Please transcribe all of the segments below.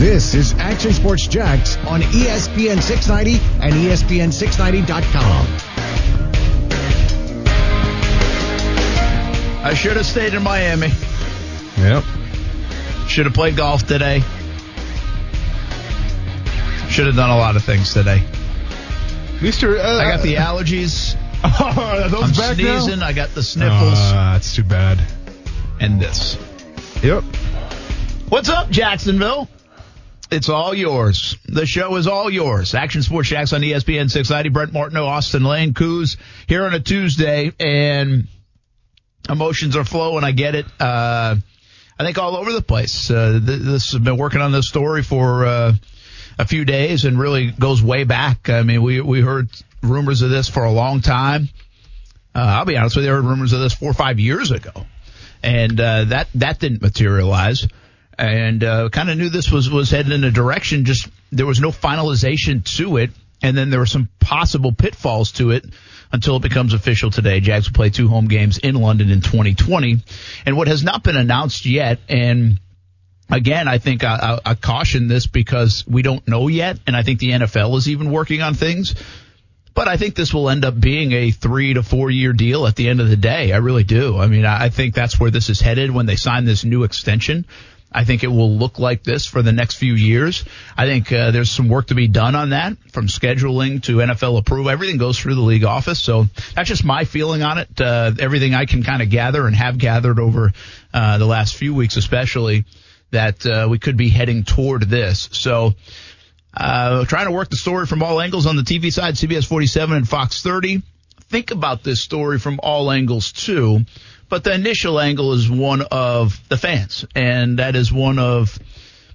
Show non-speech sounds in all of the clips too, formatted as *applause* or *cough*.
This is Action Sports Jax on ESPN 690 and E ESPN690.com. I should have stayed in Miami. Yep. Should have played golf today. Should have done a lot of things today. At. Uh, I got the allergies. Oh, *laughs* are those I'm back sneezing. now? I got the sniffles. Uh, that's too bad. and this. Yep. What's up, Jacksonville? It's all yours. The show is all yours. Action Sports Jax on ESPN 690. Brent Martineau, Austin Lane, Coos here on a Tuesday, and emotions are flowing. I get it. Uh, I think all over the place. Uh, th- this has been working on this story for uh, a few days and really goes way back. I mean, we we heard rumors of this for a long time. Uh, I'll be honest with you, I heard rumors of this four or five years ago, and uh, that that didn't materialize. And uh, kind of knew this was was heading in a direction. Just there was no finalization to it, and then there were some possible pitfalls to it until it becomes official today. Jags will play two home games in London in 2020, and what has not been announced yet, and again, I think I, I, I caution this because we don't know yet, and I think the NFL is even working on things. But I think this will end up being a three to four year deal at the end of the day. I really do. I mean, I I think that's where this is headed when they sign this new extension. I think it will look like this for the next few years. I think uh, there's some work to be done on that from scheduling to NFL approval. Everything goes through the league office. So that's just my feeling on it. Uh, everything I can kind of gather and have gathered over uh, the last few weeks, especially that uh, we could be heading toward this. So uh, trying to work the story from all angles on the TV side, CBS 47 and Fox 30. Think about this story from all angles too. But the initial angle is one of the fans, and that is one of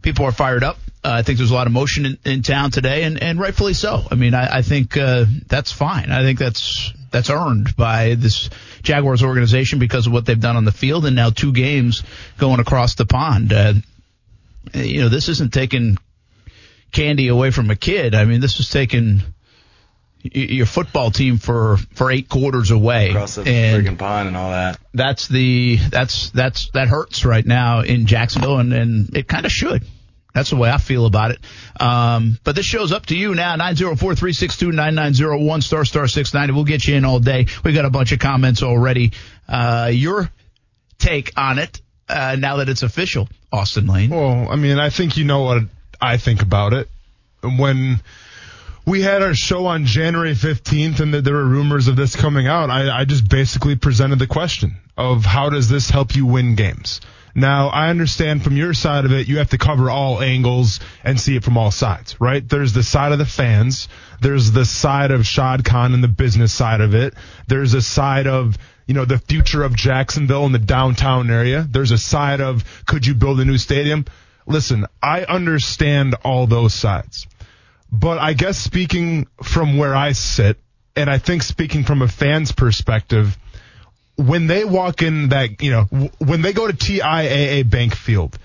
people are fired up. Uh, I think there's a lot of motion in, in town today, and, and rightfully so. I mean, I, I think uh, that's fine. I think that's that's earned by this Jaguars organization because of what they've done on the field, and now two games going across the pond. Uh, you know, this isn't taking candy away from a kid. I mean, this is taking your football team for for eight quarters away, across the and freaking pond and all that. that's the that's that's that hurts right now in Jacksonville, and and it kind of should. That's the way I feel about it. Um, but this show's up to you now. 904-362-9901 star star 690. We'll get you in all day. We got a bunch of comments already. Uh, your take on it, uh, now that it's official, Austin Lane. Well, I mean, I think you know what I think about it. When we had our show on January 15th and that there were rumors of this coming out, I, I just basically presented the question of how does this help you win games? Now, I understand from your side of it, you have to cover all angles and see it from all sides, right? There's the side of the fans. There's the side of Shad Khan and the business side of it. There's a side of, you know, the future of Jacksonville and the downtown area. There's a side of, could you build a new stadium? Listen, I understand all those sides. But I guess speaking from where I sit, and I think speaking from a fan's perspective, when they walk in that, you know, when they go to TIAA Bank Field,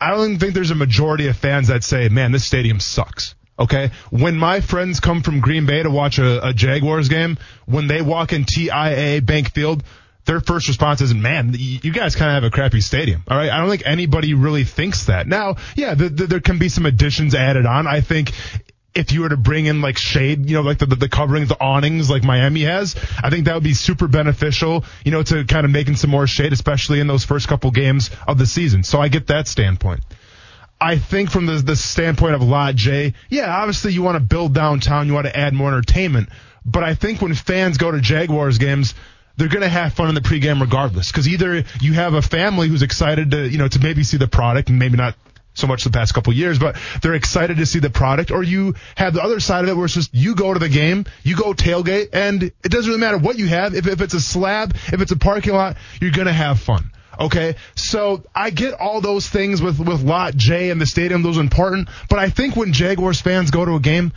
I don't think there's a majority of fans that say, man, this stadium sucks. Okay. When my friends come from Green Bay to watch a, a Jaguars game, when they walk in TIAA Bank Field, their first response isn't, man, you guys kind of have a crappy stadium. All right. I don't think anybody really thinks that. Now, yeah, th th there can be some additions added on. I think if you were to bring in like shade, you know, like the, the, the coverings, the awnings like Miami has, I think that would be super beneficial, you know, to kind of making some more shade, especially in those first couple games of the season. So I get that standpoint. I think from the, the standpoint of Lot J, yeah, obviously you want to build downtown, you want to add more entertainment. But I think when fans go to Jaguars games, they're going to have fun in the pregame regardless. Because either you have a family who's excited to, you know, to maybe see the product and maybe not so much the past couple years, but they're excited to see the product, or you have the other side of it where it's just you go to the game, you go tailgate, and it doesn't really matter what you have. If, if it's a slab, if it's a parking lot, you're going to have fun. Okay, so I get all those things with with Lot J and the stadium; those are important. But I think when Jaguars fans go to a game,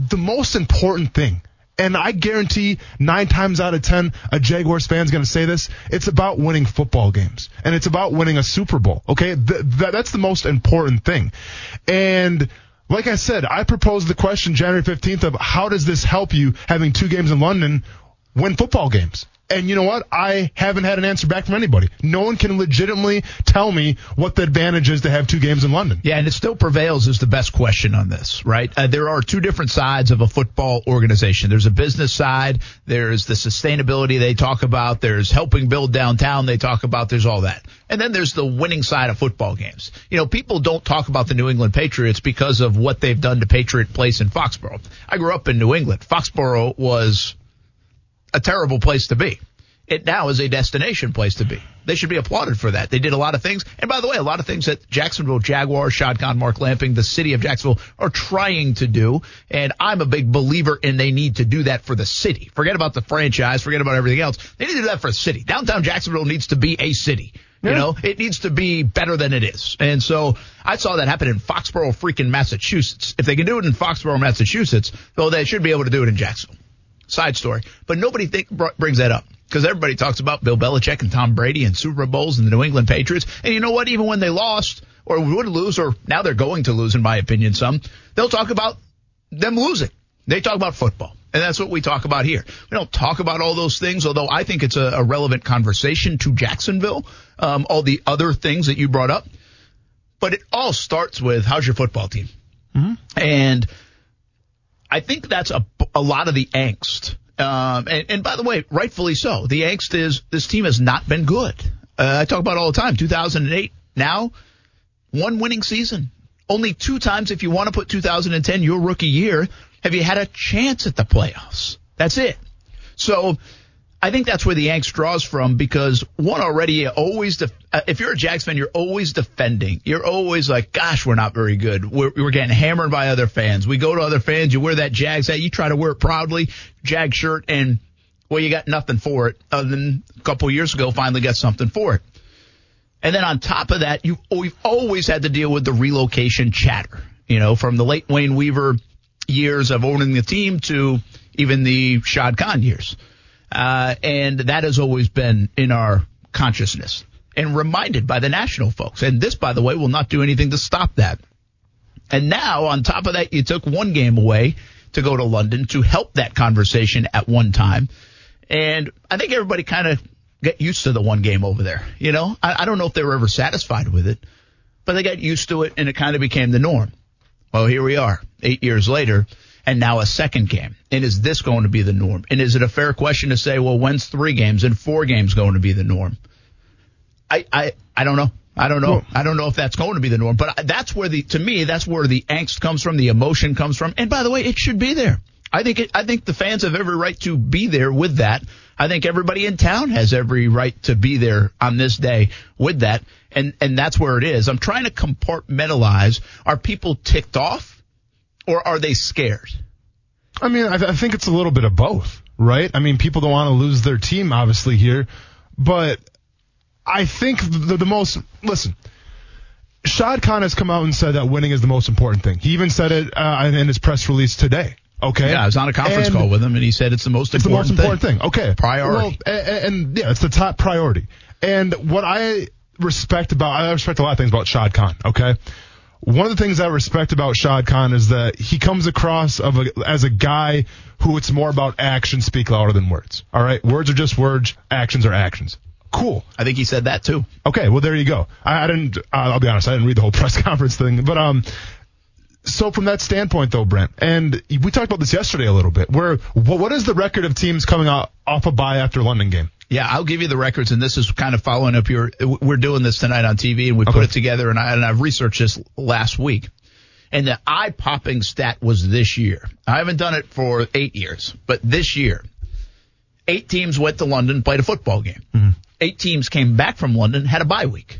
the most important thing, and I guarantee nine times out of ten, a Jaguars fan's going to say this: it's about winning football games, and it's about winning a Super Bowl. Okay, Th- th- that's the most important thing, and. Like I said, I proposed the question January 15th of how does this help you having two games in London win football games? And you know what? I haven't had an answer back from anybody. No one can legitimately tell me what the advantage is to have two games in London. Yeah, and it still prevails is the best question on this, right? Uh, there are two different sides of a football organization. There's a business side. There's the sustainability they talk about. There's helping build downtown they talk about. There's all that. And then there's the winning side of football games. You know, people don't talk about the New England Patriots because of what they've done to Patriot Place in Foxborough. I grew up in New England. Foxborough was a terrible place to be. It now is a destination place to be. They should be applauded for that. They did a lot of things. And by the way, a lot of things that Jacksonville Jaguars, Khan, Mark Lamping, the city of Jacksonville are trying to do. And I'm a big believer in they need to do that for the city. Forget about the franchise. Forget about everything else. They need to do that for the city. Downtown Jacksonville needs to be a city. You Yeah. know, it needs to be better than it is. And so I saw that happen in Foxborough, freaking Massachusetts. If they can do it in Foxborough, Massachusetts, well, they should be able to do it in Jacksonville. Side story. But nobody think, br- brings that up because everybody talks about Bill Belichick and Tom Brady and Super Bowls and the New England Patriots. And you know what? Even when they lost or would lose, or now they're going to lose, in my opinion, some, they'll talk about them losing. They talk about football. And that's what we talk about here. We don't talk about all those things, although I think it's a, a relevant conversation to Jacksonville, um, all the other things that you brought up. But it all starts with how's your football team? And I think that's a, a lot of the angst. Um, and, and by the way, rightfully so. The angst is this team has not been good. Uh, I talk about all the time. 2008, now one winning season. Only two times, if you want to put 2010, your rookie year, have you had a chance at the playoffs. That's it. So I think that's where the angst draws from because one already always def- uh, if you're a Jags fan, you're always defending. You're always like, gosh, we're not very good. We're, we're getting hammered by other fans. We go to other fans. You wear that Jags hat. You try to wear it proudly, Jag shirt, and well, you got nothing for it. Other than a couple years ago, finally got something for it. And then on top of that, you we've always had to deal with the relocation chatter. You know, from the late Wayne Weaver years of owning the team to even the Shad Khan years. Uh, and that has always been in our consciousness and reminded by the national folks. And this, by the way, will not do anything to stop that. And now, on top of that, you took one game away to go to London to help that conversation at one time. And I think everybody kind of got used to the one game over there. You know, I, I don't know if they were ever satisfied with it, but they got used to it and it kind of became the norm. Well, here we are, eight years later, and now a second game. And is this going to be the norm? And is it a fair question to say, well, when's three games and four games going to be the norm? I, I, I don't know. I don't know. I don't know if that's going to be the norm, but that's where the, to me, that's where the angst comes from, the emotion comes from. And by the way, it should be there. I think it, I think the fans have every right to be there with that. I think everybody in town has every right to be there on this day with that. And, and that's where it is. I'm trying to compartmentalize. Are people ticked off or are they scared? I mean, I, I think it's a little bit of both, right? I mean, people don't want to lose their team, obviously, here, but I think the, the most, listen, Shad Khan has come out and said that winning is the most important thing. He even said it uh, in his press release today. Okay. Yeah, I was on a conference And call with him and he said it's the most It's the important most important thing. Okay. Priority. Well, and, and yeah, it's the top priority. And what I respect about, I respect a lot of things about Shad Khan. Okay. One of the things I respect about Shad Khan is that he comes across of a, as a guy who it's more about actions speak louder than words. All right. Words are just words. Actions are actions. Cool. I think he said that too. Okay, well there you go. I, I didn't. I'll be honest. I didn't read the whole *laughs* press conference thing, but um. So from that standpoint, though, Brent, and we talked about this yesterday a little bit. Where what, what is the record of teams coming out off a bye after London game? Yeah, I'll give you the records, and this is kind of following up your. We're doing this tonight on TV, and we put it together, and I and I've researched this last week, and the eye-popping stat was this year. I haven't done it for eight years, but this year, eight teams went to London, played a football game. Mm-hmm. Eight teams came back from London, had a bye week.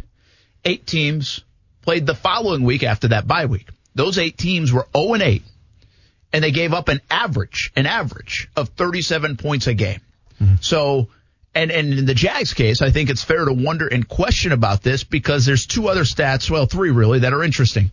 Eight teams played the following week after that bye week. Those eight teams were 0 and 8, and they gave up an average, an average of 37 points a game. Mm-hmm. So, and, and in the Jags case, I think it's fair to wonder and question about this because there's two other stats, well, three really, that are interesting.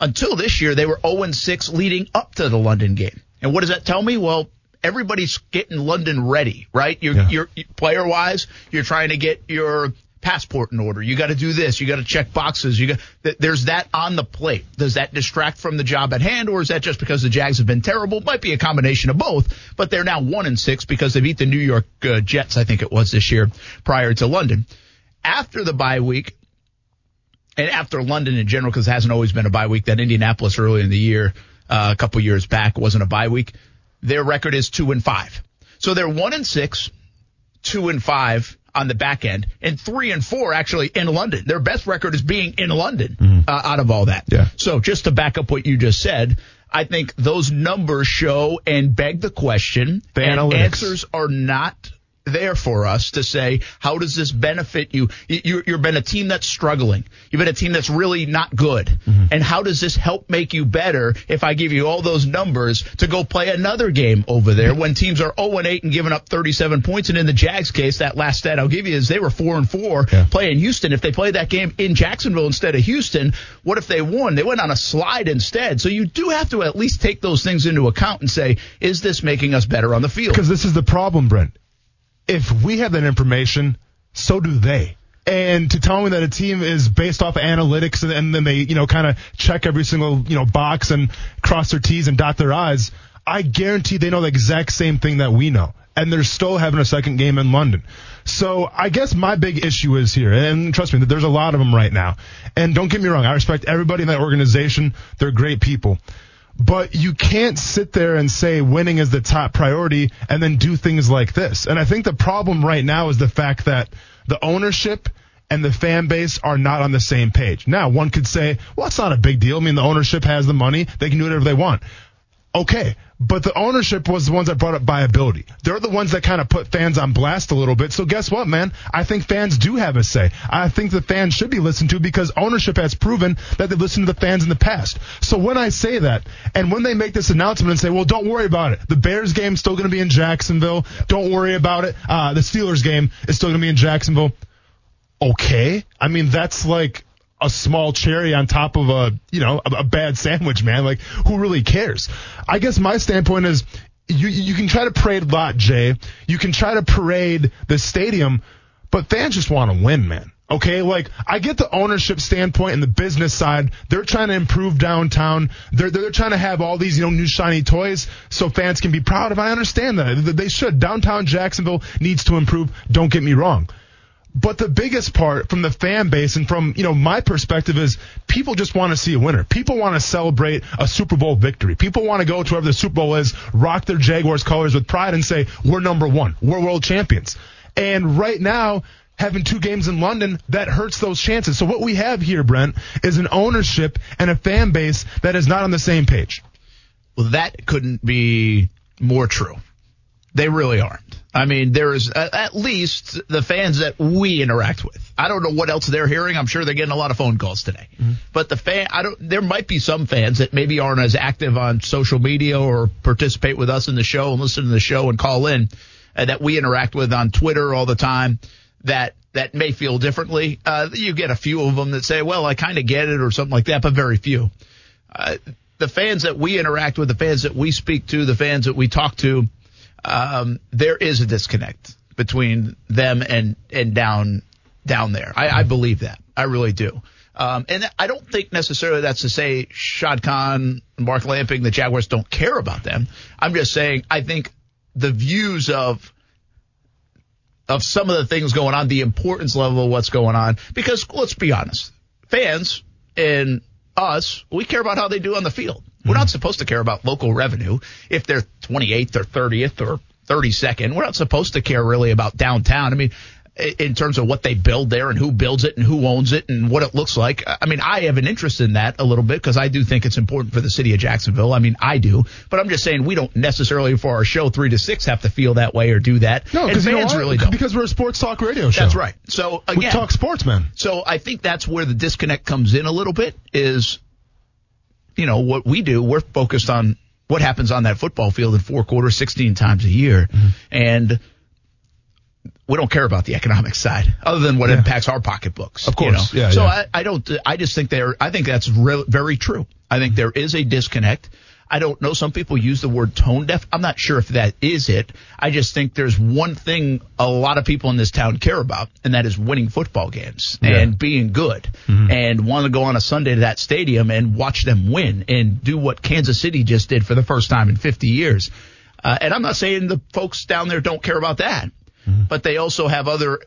Until this year, they were 0 and 6 leading up to the London game. And what does that tell me? Well, everybody's getting London ready, right? You're, Yeah. you're player wise, you're trying to get your passport in order. You got to do this. You got to check boxes. You got there's that on the plate. Does that distract from the job at hand, or is that just because the Jags have been terrible? Might be a combination of both. But they're now one and six because they beat the New York uh, Jets, I think it was this year, prior to London. After the bye week, and after London in general, because it hasn't always been a bye week. That Indianapolis early in the year, uh, a couple years back, wasn't a bye week. Their record is two and five. So they're one and six, two and five on the back end, and three and four actually in London. Their best record is being in London mm-hmm. uh, out of all that. Yeah. So just to back up what you just said, I think those numbers show and beg the question. The and analytics. answers are not there for us to say, how does this benefit you? you you've been a team that's struggling. You've been a team that's really not good. Mm-hmm. And how does this help make you better if I give you all those numbers to go play another game over there when teams are 0 and 8 and giving up 37 points? And in the Jags case, that last stat I'll give you is they were 4 and 4 yeah. playing Houston. If they played that game in Jacksonville instead of Houston, what if they won? They went on a slide instead. So you do have to at least take those things into account and say, is this making us better on the field? Because this is the problem, Brent if we have that information, so do they. And to tell me that a team is based off analytics and, and then they, you know, kind of check every single, you know, box and cross their T's and dot their I's, I guarantee they know the exact same thing that we know. And they're still having a second game in London. So I guess my big issue is here, and trust me, there's a lot of them right now. And don't get me wrong, I respect everybody in that organization. They're great people. But you can't sit there and say winning is the top priority and then do things like this. And I think the problem right now is the fact that the ownership and the fan base are not on the same page. Now, one could say, well, it's not a big deal. I mean, the ownership has the money. They can do whatever they want. Okay. But the ownership was the ones that brought up viability. They're the ones that kind of put fans on blast a little bit. So guess what, man? I think fans do have a say. I think the fans should be listened to because ownership has proven that they've listened to the fans in the past. So when I say that, and when they make this announcement and say, well, don't worry about it. The Bears game is still going to be in Jacksonville. Don't worry about it. Uh, the Steelers game is still going to be in Jacksonville. Okay. I mean, that's like, a small cherry on top of a, you know, a, a, bad sandwich, man. Like, who really cares? I guess my standpoint is you, you can try to parade Lot J. You can try to parade the stadium, but fans just want to win, man. Okay, like I get the ownership standpoint and the business side. They're trying to improve downtown. They're they're trying to have all these you know new shiny toys so fans can be proud of. I understand that they should. Downtown Jacksonville needs to improve. Don't get me wrong. But the biggest part from the fan base and from, you know, my perspective is people just want to see a winner. People want to celebrate a Super Bowl victory. People want to go to wherever the Super Bowl is, rock their Jaguars colors with pride and say, we're number one. We're world champions. And right now, having two games in London, that hurts those chances. So what we have here, Brent, is an ownership and a fan base that is not on the same page. Well, that couldn't be more true. They really aren't. I mean, there's at least the fans that we interact with. I don't know what else they're hearing. I'm sure they're getting a lot of phone calls today. Mm-hmm. But the fan, I don't, there might be some fans that maybe aren't as active on social media or participate with us in the show and listen to the show and call in uh, that we interact with on Twitter all the time that, that may feel differently. Uh, you get a few of them that say, well, I kind of get it or something like that, but very few. Uh, the fans that we interact with, the fans that we speak to, the fans that we talk to, um, there is a disconnect between them and and down down there. I, I believe that. I really do. Um, and I don't think necessarily that's to say Shad Khan, Mark Lamping, the Jaguars don't care about them. I'm just saying I think the views of of some of the things going on, the importance level of what's going on, because let's be honest, fans and us, we care about how they do on the field. We're not hmm. supposed to care about local revenue if they're 28th or 30th or 32nd. We're not supposed to care really about downtown. I mean, in terms of what they build there and who builds it and who owns it and what it looks like. I mean, I have an interest in that a little bit because I do think it's important for the city of Jacksonville. I mean, I do, but I'm just saying we don't necessarily for our show three to six have to feel that way or do that. No, because fans really don't. Because we're a sports talk radio show. That's right. So again, we talk sports, man. So I think that's where the disconnect comes in a little bit is you know, what we do, we're focused on what happens on that football field in four quarters, 16 times a year. Mm-hmm. And we don't care about the economic side other than what yeah. impacts our pocketbooks. Of course. You know? Yeah. So yeah. I, I, don't, I just think they're, I think that's re- very true. I think there is a disconnect. I don't know. Some people use the word tone deaf. I'm not sure if that is it. I just think there's one thing a lot of people in this town care about, and that is winning football games Yeah. and being good and want to go on a Sunday to that stadium and watch them win and do what Kansas City just did for the first time in 50 years. Uh, and I'm not saying the folks down there don't care about that, but they also have other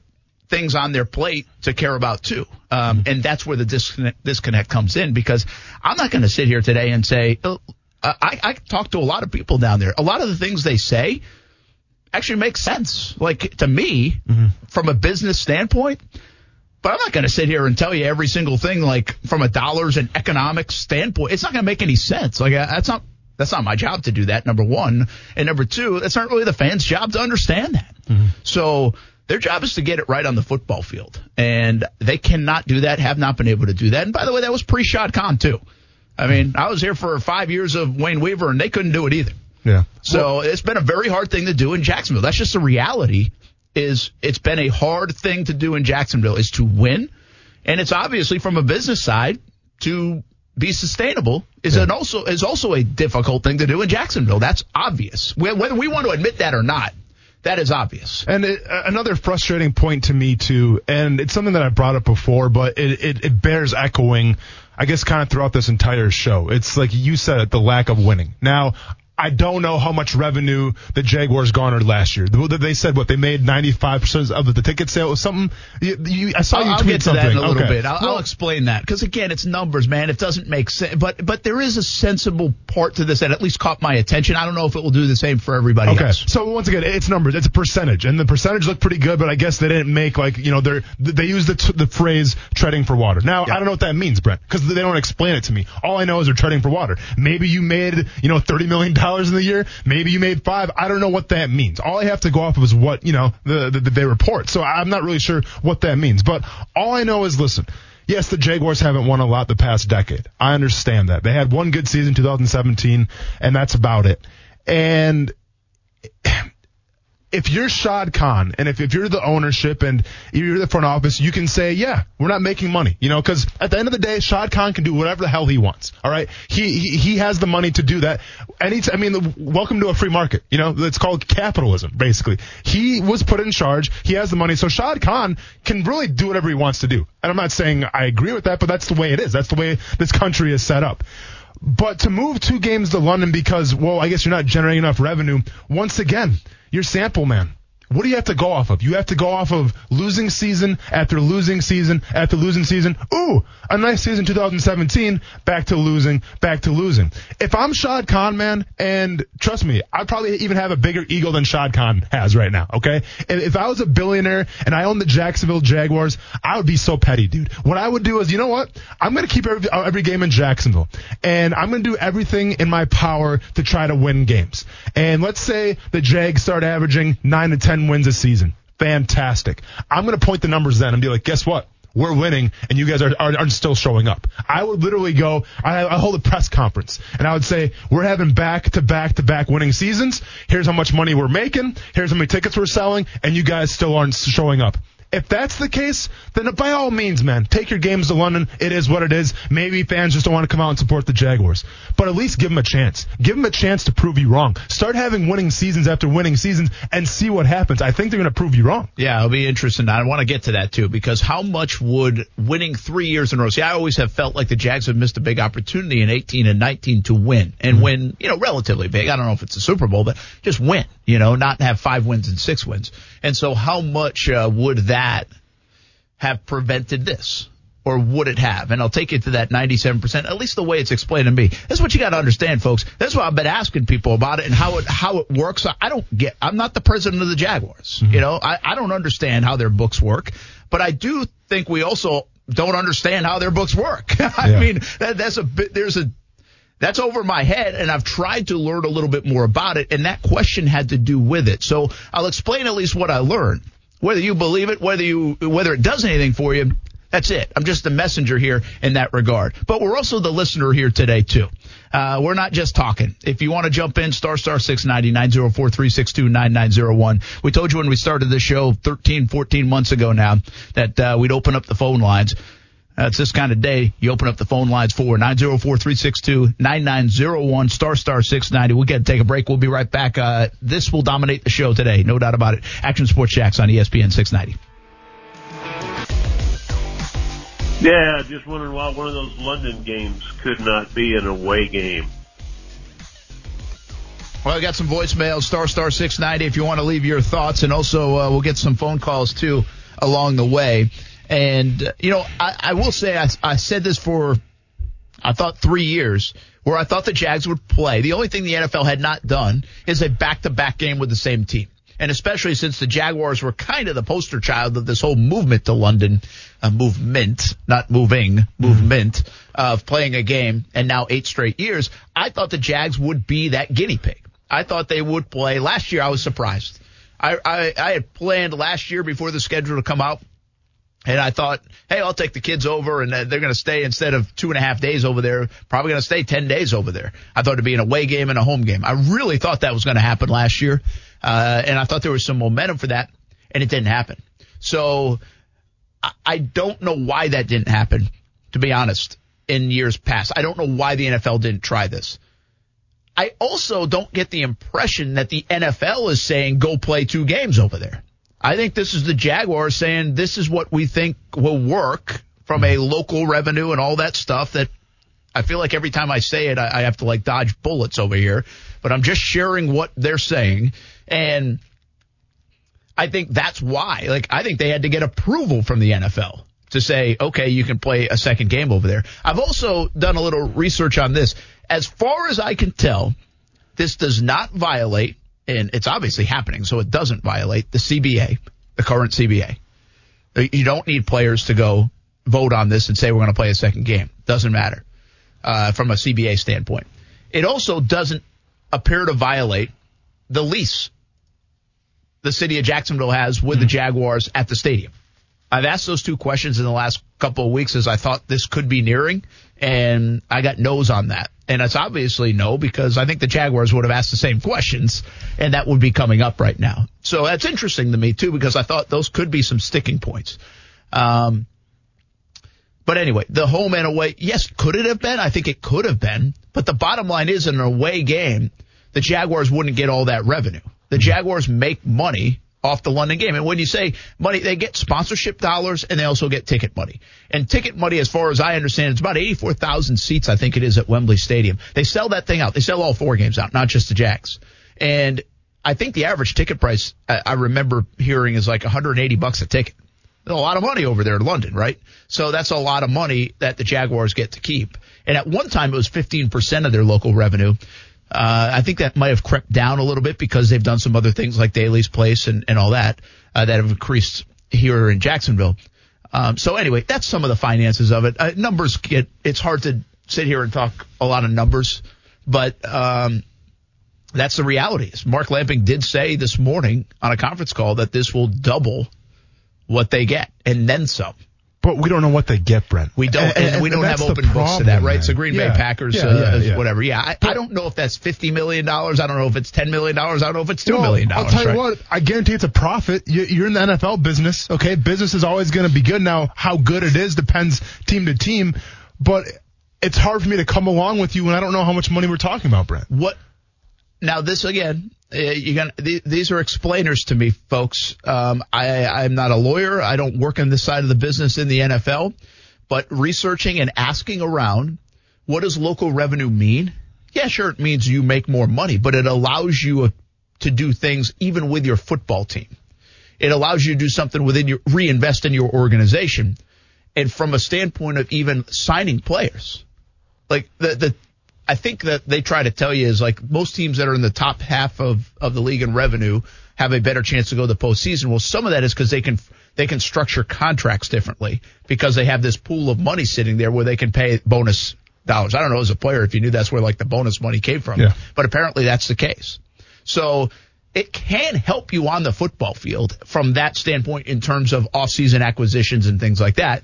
things on their plate to care about too. Um, and that's where the disconnect, disconnect comes in because I'm not going to sit here today and say, oh, Uh, I, I talk to a lot of people down there. A lot of the things they say actually make sense. Like to me, mm-hmm. from a business standpoint, but I'm not going to sit here and tell you every single thing like from a dollars and economics standpoint. It's not going to make any sense. Like uh, that's not that's not my job to do that. Number one, and number two, that's not really the fans' job to understand that. Mm-hmm. So their job is to get it right on the football field, and they cannot do that. Have not been able to do that. And by the way, that was pre Shad Khan too. I mean, I was here for five years of Wayne Weaver, and they couldn't do it either. Yeah. So it's been a very hard thing to do in Jacksonville. That's just the reality. Is it's been a hard thing to do in Jacksonville is to win, and it's obviously from a business side to be sustainable is an also is also a difficult thing to do in Jacksonville. That's obvious. Whether we want to admit that or not, that is obvious. And it, another frustrating point to me too, and it's something that I brought up before, but it, it, it bears echoing, I guess, kind of throughout this entire show. It's like you said the lack of winning. Now, I don't know how much revenue the Jaguars garnered last year. They they said what they made 95% of the ticket sale or something. You, you, I saw I'll, you I'll tweet get to something. that in a little Okay. bit. I'll, I'll explain that because again, it's numbers, man. It doesn't make sense, but but there is a sensible part to this that at least caught my attention. I don't know if it will do the same for everybody Okay. else. So once again, it's numbers. It's a percentage, and the percentage looked pretty good, but I guess they didn't make like you know they're they use the t- the phrase treading for water. Now I don't know what that means, Brent, because they don't explain it to me. All I know is they're treading for water. Maybe you made you know thirty million dollars in the year. Maybe you made five. I don't know what that means. All I have to go off of is what you know the, the, the they report. So I'm not really sure what that means. But all I know is listen. Yes, the Jaguars haven't won a lot the past decade. I understand that. They had one good season, 2017, and that's about it. And if you're Shad Khan and if, if you're the ownership and you're the front office, you can say, yeah, we're not making money, you know, because at the end of the day, Shad Khan can do whatever the hell he wants. All right. He, he, he has the money to do that. Any, I mean, the, welcome to a free market. You know, it's called capitalism, basically. He was put in charge. He has the money. So Shad Khan can really do whatever he wants to do. And I'm not saying I agree with that, but that's the way it is. That's the way this country is set up. But to move two games to London because, well, I guess you're not generating enough revenue. Once again, you're sample man. What do you have to go off of? You have to go off of losing season after losing season after losing season. Ooh, a nice season 2017, back to losing, back to losing. If I'm Shad Khan, man, and trust me, I probably even have a bigger ego than Shad Khan has right now, okay? If if I was a billionaire and I owned the Jacksonville Jaguars, I would be so petty, dude. What I would do is, you know what? I'm going to keep every, uh, every game in Jacksonville, and I'm going to do everything in my power to try to win games. And let's say the Jags start averaging 9 to 10 wins a season. Fantastic. I'm going to point the numbers then and be like, guess what? We're winning, and you guys are, are, are still showing up. I would literally go, I, I hold a press conference, and I would say, we're having back to back to back winning seasons. Here's how much money we're making. Here's how many tickets we're selling, and you guys still aren't showing up. If that's the case, then by all means, man, take your games to London. It is what it is. Maybe fans just don't want to come out and support the Jaguars. But at least give them a chance. Give them a chance to prove you wrong. Start having winning seasons after winning seasons and see what happens. I think they're going to prove you wrong. Yeah, it'll be interesting. I want to get to that too because how much would winning three years in a row? See, I always have felt like the Jags have missed a big opportunity in 18 and 19 to win and win, you know, relatively big. I don't know if it's a Super Bowl, but just win, you know, not have five wins and six wins. And so how much uh, would that have prevented this? Or would it have? And I'll take you to that 97%, at least the way it's explained to me. That's what you got to understand, folks. That's why I've been asking people about it and how it, how it works. I don't get, I'm not the president of the Jaguars. Mm-hmm. You know, I, I don't understand how their books work, but I do think we also don't understand how their books work. *laughs* I Yeah. mean, that, that's a bit, there's a, that's over my head and I've tried to learn a little bit more about it and that question had to do with it. So I'll explain at least what I learned. Whether you believe it, whether you whether it does anything for you, that's it. I'm just the messenger here in that regard. But we're also the listener here today too. Uh, we're not just talking. If you want to jump in, star star six ninety nine zero four three six two nine nine zero one. We told you when we started the show 13, 14 months ago now that uh, we'd open up the phone lines. That's this kind of day. You open up the phone lines for 904-362-9901 star star 690. We'll get to take a break. We'll be right back. Uh, this will dominate the show today. No doubt about it. Action Sports Jax on ESPN 690. Yeah, just wondering why one of those London games could not be an away game. Well, I got some voicemails, star star 690 if you want to leave your thoughts, and also uh, we'll get some phone calls too along the way. And, uh, you know, I, I will say I, I said this for, I thought three years where I thought the Jags would play. The only thing the NFL had not done is a back to back game with the same team. And especially since the Jaguars were kind of the poster child of this whole movement to London, uh, movement, not moving, movement of playing a game and now eight straight years. I thought the Jags would be that guinea pig. I thought they would play. Last year I was surprised. I, I, I had planned last year before the schedule to come out and I thought, hey, I'll take the kids over and they're going to stay instead of two and a half days over there, probably going to stay 10 days over there. I thought it'd be an away game and a home game. I really thought that was going to happen last year. Uh, and I thought there was some momentum for that and it didn't happen. So I, I don't know why that didn't happen, to be honest, in years past. I don't know why the NFL didn't try this. I also don't get the impression that the NFL is saying go play two games over there. I think this is the Jaguars saying this is what we think will work from a local revenue and all that stuff that I feel like every time I say it, I, I have to like dodge bullets over here, but I'm just sharing what they're saying. And I think that's why, like, I think they had to get approval from the NFL to say, okay, you can play a second game over there. I've also done a little research on this. As far as I can tell, this does not violate and it's obviously happening, so it doesn't violate the CBA, the current CBA. You don't need players to go vote on this and say we're going to play a second game. Doesn't matter uh, from a CBA standpoint. It also doesn't appear to violate the lease the city of Jacksonville has with mm-hmm. the Jaguars at the stadium. I've asked those two questions in the last couple of weeks as I thought this could be nearing, and I got no's on that. And it's obviously no because I think the Jaguars would have asked the same questions and that would be coming up right now. So that's interesting to me too because I thought those could be some sticking points. Um, but anyway, the home and away, yes, could it have been? I think it could have been. But the bottom line is in an away game, the Jaguars wouldn't get all that revenue. The Jaguars make money off the London game. And when you say money, they get sponsorship dollars and they also get ticket money. And ticket money, as far as I understand, it's about 84,000 seats, I think it is at Wembley Stadium. They sell that thing out. They sell all four games out, not just the Jags. And I think the average ticket price I remember hearing is like 180 bucks a ticket. A lot of money over there in London, right? So that's a lot of money that the Jaguars get to keep. And at one time it was 15% of their local revenue. Uh, I think that might have crept down a little bit because they've done some other things like Daily's Place and, and all that uh, that have increased here in Jacksonville. Um, so anyway, that's some of the finances of it. Uh, numbers get it's hard to sit here and talk a lot of numbers, but um, that's the reality. Mark Lamping did say this morning on a conference call that this will double what they get and then some. But we don't know what they get, Brent. We don't, and, and, and we don't have open books to that, right? Man. So Green yeah. Bay Packers, yeah, uh, yeah, whatever. Yeah, I, I, don't know if that's fifty million dollars. I don't know if it's ten million dollars. I don't know if it's two million dollars. I'll tell right? you what. I guarantee it's a profit. You're in the NFL business, okay? Business is always going to be good. Now, how good it is depends team to team, but it's hard for me to come along with you when I don't know how much money we're talking about, Brent. What? Now, this again, uh, got these are explainers to me, folks. Um, I, I'm not a lawyer. I don't work on this side of the business in the NFL, but researching and asking around, what does local revenue mean? Yeah, sure, it means you make more money, but it allows you to do things even with your football team. It allows you to do something within your reinvest in your organization, and from a standpoint of even signing players, like the the I think that they try to tell you is like most teams that are in the top half of, of the league in revenue have a better chance to go to the postseason. Well, some of that is because they can they can structure contracts differently because they have this pool of money sitting there where they can pay bonus dollars. I don't know as a player if you knew that's where like the bonus money came from, yeah. but apparently that's the case. So it can help you on the football field from that standpoint in terms of off-season acquisitions and things like that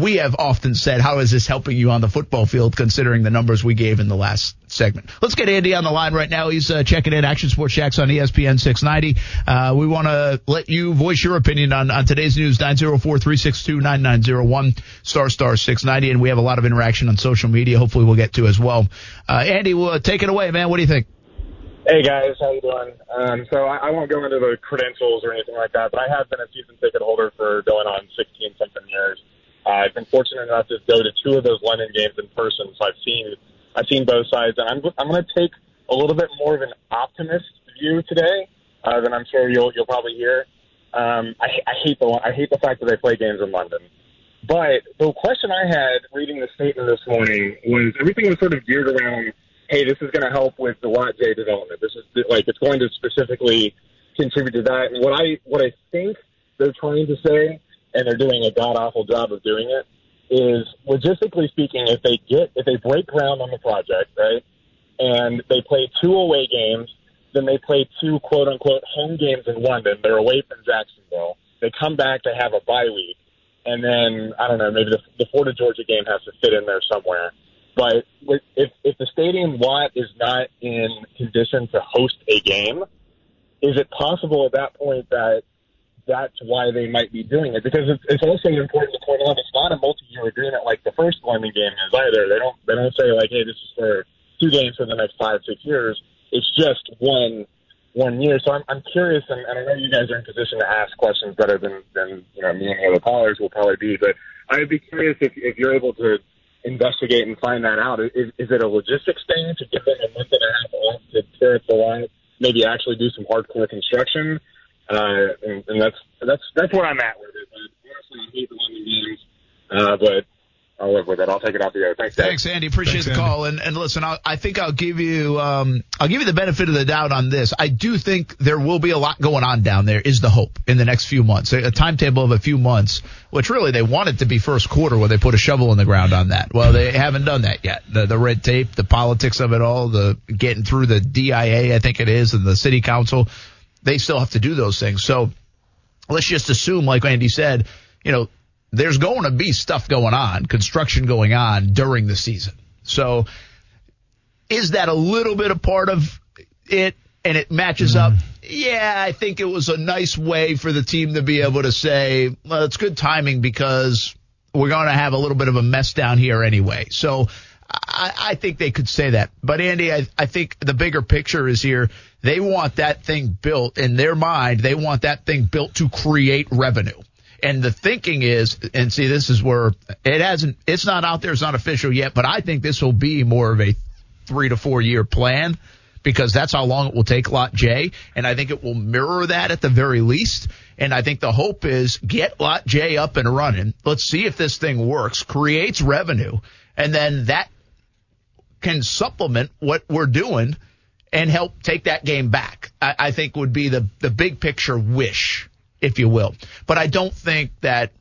we have often said, how is this helping you on the football field considering the numbers we gave in the last segment? Let's get Andy on the line right now. He's uh, checking in Action Sports Jax on ESPN 690. Uh, we want to let you voice your opinion on, on today's news, 904-362-9901, star star 690. And we have a lot of interaction on social media. Hopefully we'll get to as well. Uh, Andy, we'll take it away, man. What do you think? Hey guys, how you doing? Um, so I, I won't go into the credentials or anything like that, but I have been a season ticket holder for going on 16 something years. I've been fortunate enough to go to two of those London games in person, so I've seen I've seen both sides, and I'm I'm going to take a little bit more of an optimist view today uh, than I'm sure you'll you'll probably hear. Um, I, I hate the I hate the fact that they play games in London. But the question I had reading the statement this morning was everything was sort of geared around, hey, this is going to help with the Lot J development. This is like it's going to specifically contribute to that. And what I what I think they're trying to say and they're doing a god awful job of doing it, is logistically speaking, if they get if they break ground on the project, right, and they play two away games, then they play two quote unquote home games in London. They're away from Jacksonville. They come back to have a bye week, and then I don't know, maybe the, the Florida Georgia game has to fit in there somewhere. But if if the stadium lot is not in condition to host a game, is it possible at that point that that's why they might be doing it. Because it's, it's also important to point out it's not a multi-year agreement like the first London game is either. They don't they don't say like, hey, this is for two games for the next five six years. It's just one one year. So I'm I'm curious, and, and I know you guys are in position to ask questions better than than you know me and the other callers will probably be. But I would be curious if if you're able to investigate and find that out. Is, is it a logistics thing to give them a month and a half off to tear up the line, maybe actually do some hardcore construction? Uh, and, and that's that's that's where I'm at with it. But honestly, I hate the London games, uh, but I'll live with it. I'll take it off the air. Thanks, Dave. Thanks, Andy. Appreciate Thanks, the call. And, and listen, I'll, I think I'll give you, um, I'll give you the benefit of the doubt on this. I do think there will be a lot going on down there. Is the hope in the next few months? A, a timetable of a few months, which really they want it to be first quarter where they put a shovel in the ground on that. Well, they haven't done that yet. The, the red tape, the politics of it all, the getting through the DIA, I think it is, and the city council, they still have to do those things. So let's just assume, like Andy said, you know, there's going to be stuff going on, construction going on during the season. So is that a little bit a part of it and it matches mm. up? Yeah, I think it was a nice way for the team to be able to say, well, it's good timing because we're going to have a little bit of a mess down here anyway. So I, I think they could say that. But Andy, I, I think the bigger picture is here. They want that thing built in their mind. They want that thing built to create revenue. And the thinking is, and see, this is where it hasn't, it's not out there, it's not official yet, but I think this will be more of a three to four year plan because that's how long it will take Lot J. And I think it will mirror that at the very least. And I think the hope is get Lot J up and running. Let's see if this thing works, creates revenue, and then that can supplement what we're doing and help take that game back. I, I think would be the, the big picture wish if you will. But I don't think that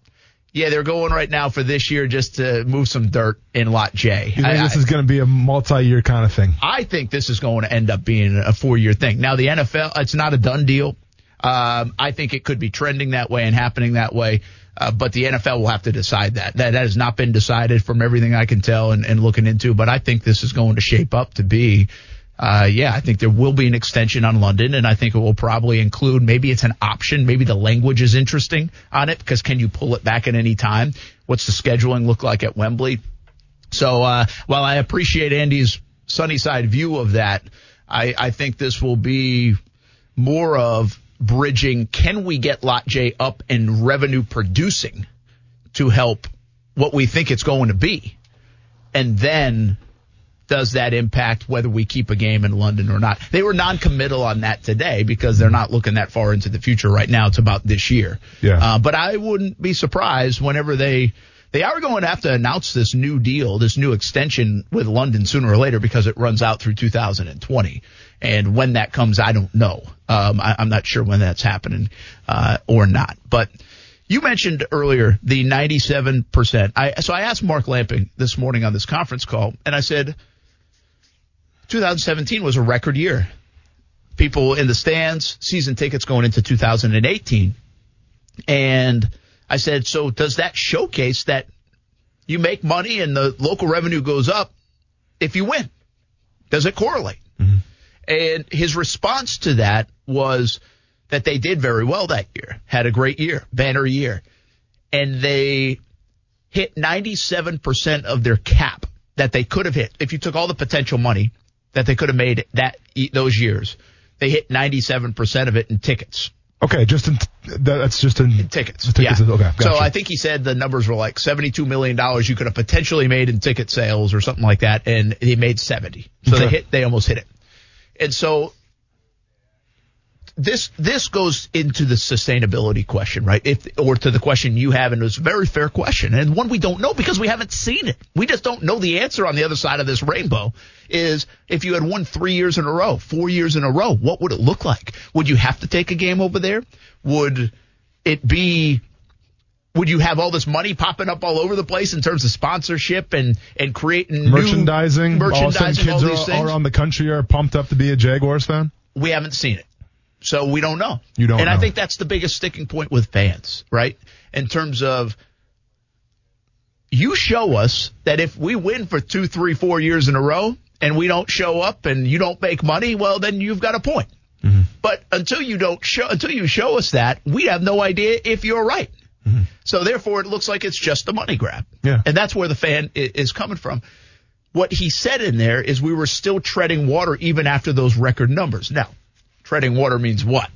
yeah, they're going right now for this year just to move some dirt in Lot J. You think I, this is going to be a multi-year kind of thing? I think this is going to end up being a four-year thing. Now the NFL, it's not a done deal. Um, I think it could be trending that way and happening that way. Uh, but the NFL will have to decide that. That, that has not been decided from everything I can tell and, and looking into. But I think this is going to shape up to be uh, yeah, I think there will be an extension on London, and I think it will probably include maybe it's an option. Maybe the language is interesting on it because can you pull it back at any time? What's the scheduling look like at Wembley? So uh, while I appreciate Andy's sunny side view of that, I, I think this will be more of bridging. Can we get Lot J up and revenue producing to help what we think it's going to be? And then does that impact whether we keep a game in London or not? They were non-committal on that today because they're not looking that far into the future right now. It's about this year. Yeah. Uh, but I wouldn't be surprised whenever they they are going to have to announce this new deal, this new extension with London sooner or later because it runs out through 2020. And when that comes, I don't know. Um, I, am not sure when that's happening uh, or not. But you mentioned earlier the 97%. I, so I asked Mark Lamping this morning on this conference call, and I said, 2017 was a record year. People in the stands, season tickets going into 2018. And I said, so does that showcase that You make money and the local revenue goes up if you win. Does it correlate? Mm-hmm. And his response to that was that they did very well that year, had a great year, banner year, and they hit 97% of their cap that they could have hit if you took all the potential money that they could have made that those years. They hit 97% of it in tickets. Okay, just in, that's just in, tickets. tickets. Yeah. Okay, gotcha. So I think he said the numbers were like $72 million you could have potentially made in ticket sales or something like that, and he made 70. So they hit, they almost hit it. And so this this goes into the sustainability question, right? If or to the question you have, and it's a very fair question, and one we don't know because we haven't seen it. We just don't know the answer on the other side of this rainbow. Is if you had won three years in a row, four years in a row, what would it look like? Would you have to take a game over there? Would it be would you have all this money popping up all over the place in terms of sponsorship and and creating merchandising? merchandising, all, all these all, things all around the country are pumped up to be a Jaguars fan. We haven't seen it. So we don't know. You don't and know. I think that's the biggest sticking point with fans, right? In terms of you show us that if we win for two, three, four years in a row and we don't show up and you don't make money, well, then you've got a point. Mm-hmm. But until you don't show, until you show us that, we have no idea if you're right. Mm-hmm. So therefore, it looks like it's just a money grab. Yeah. And that's where the fan is coming from. What he said in there is we were still treading water even after those record numbers. Now, treading water means what?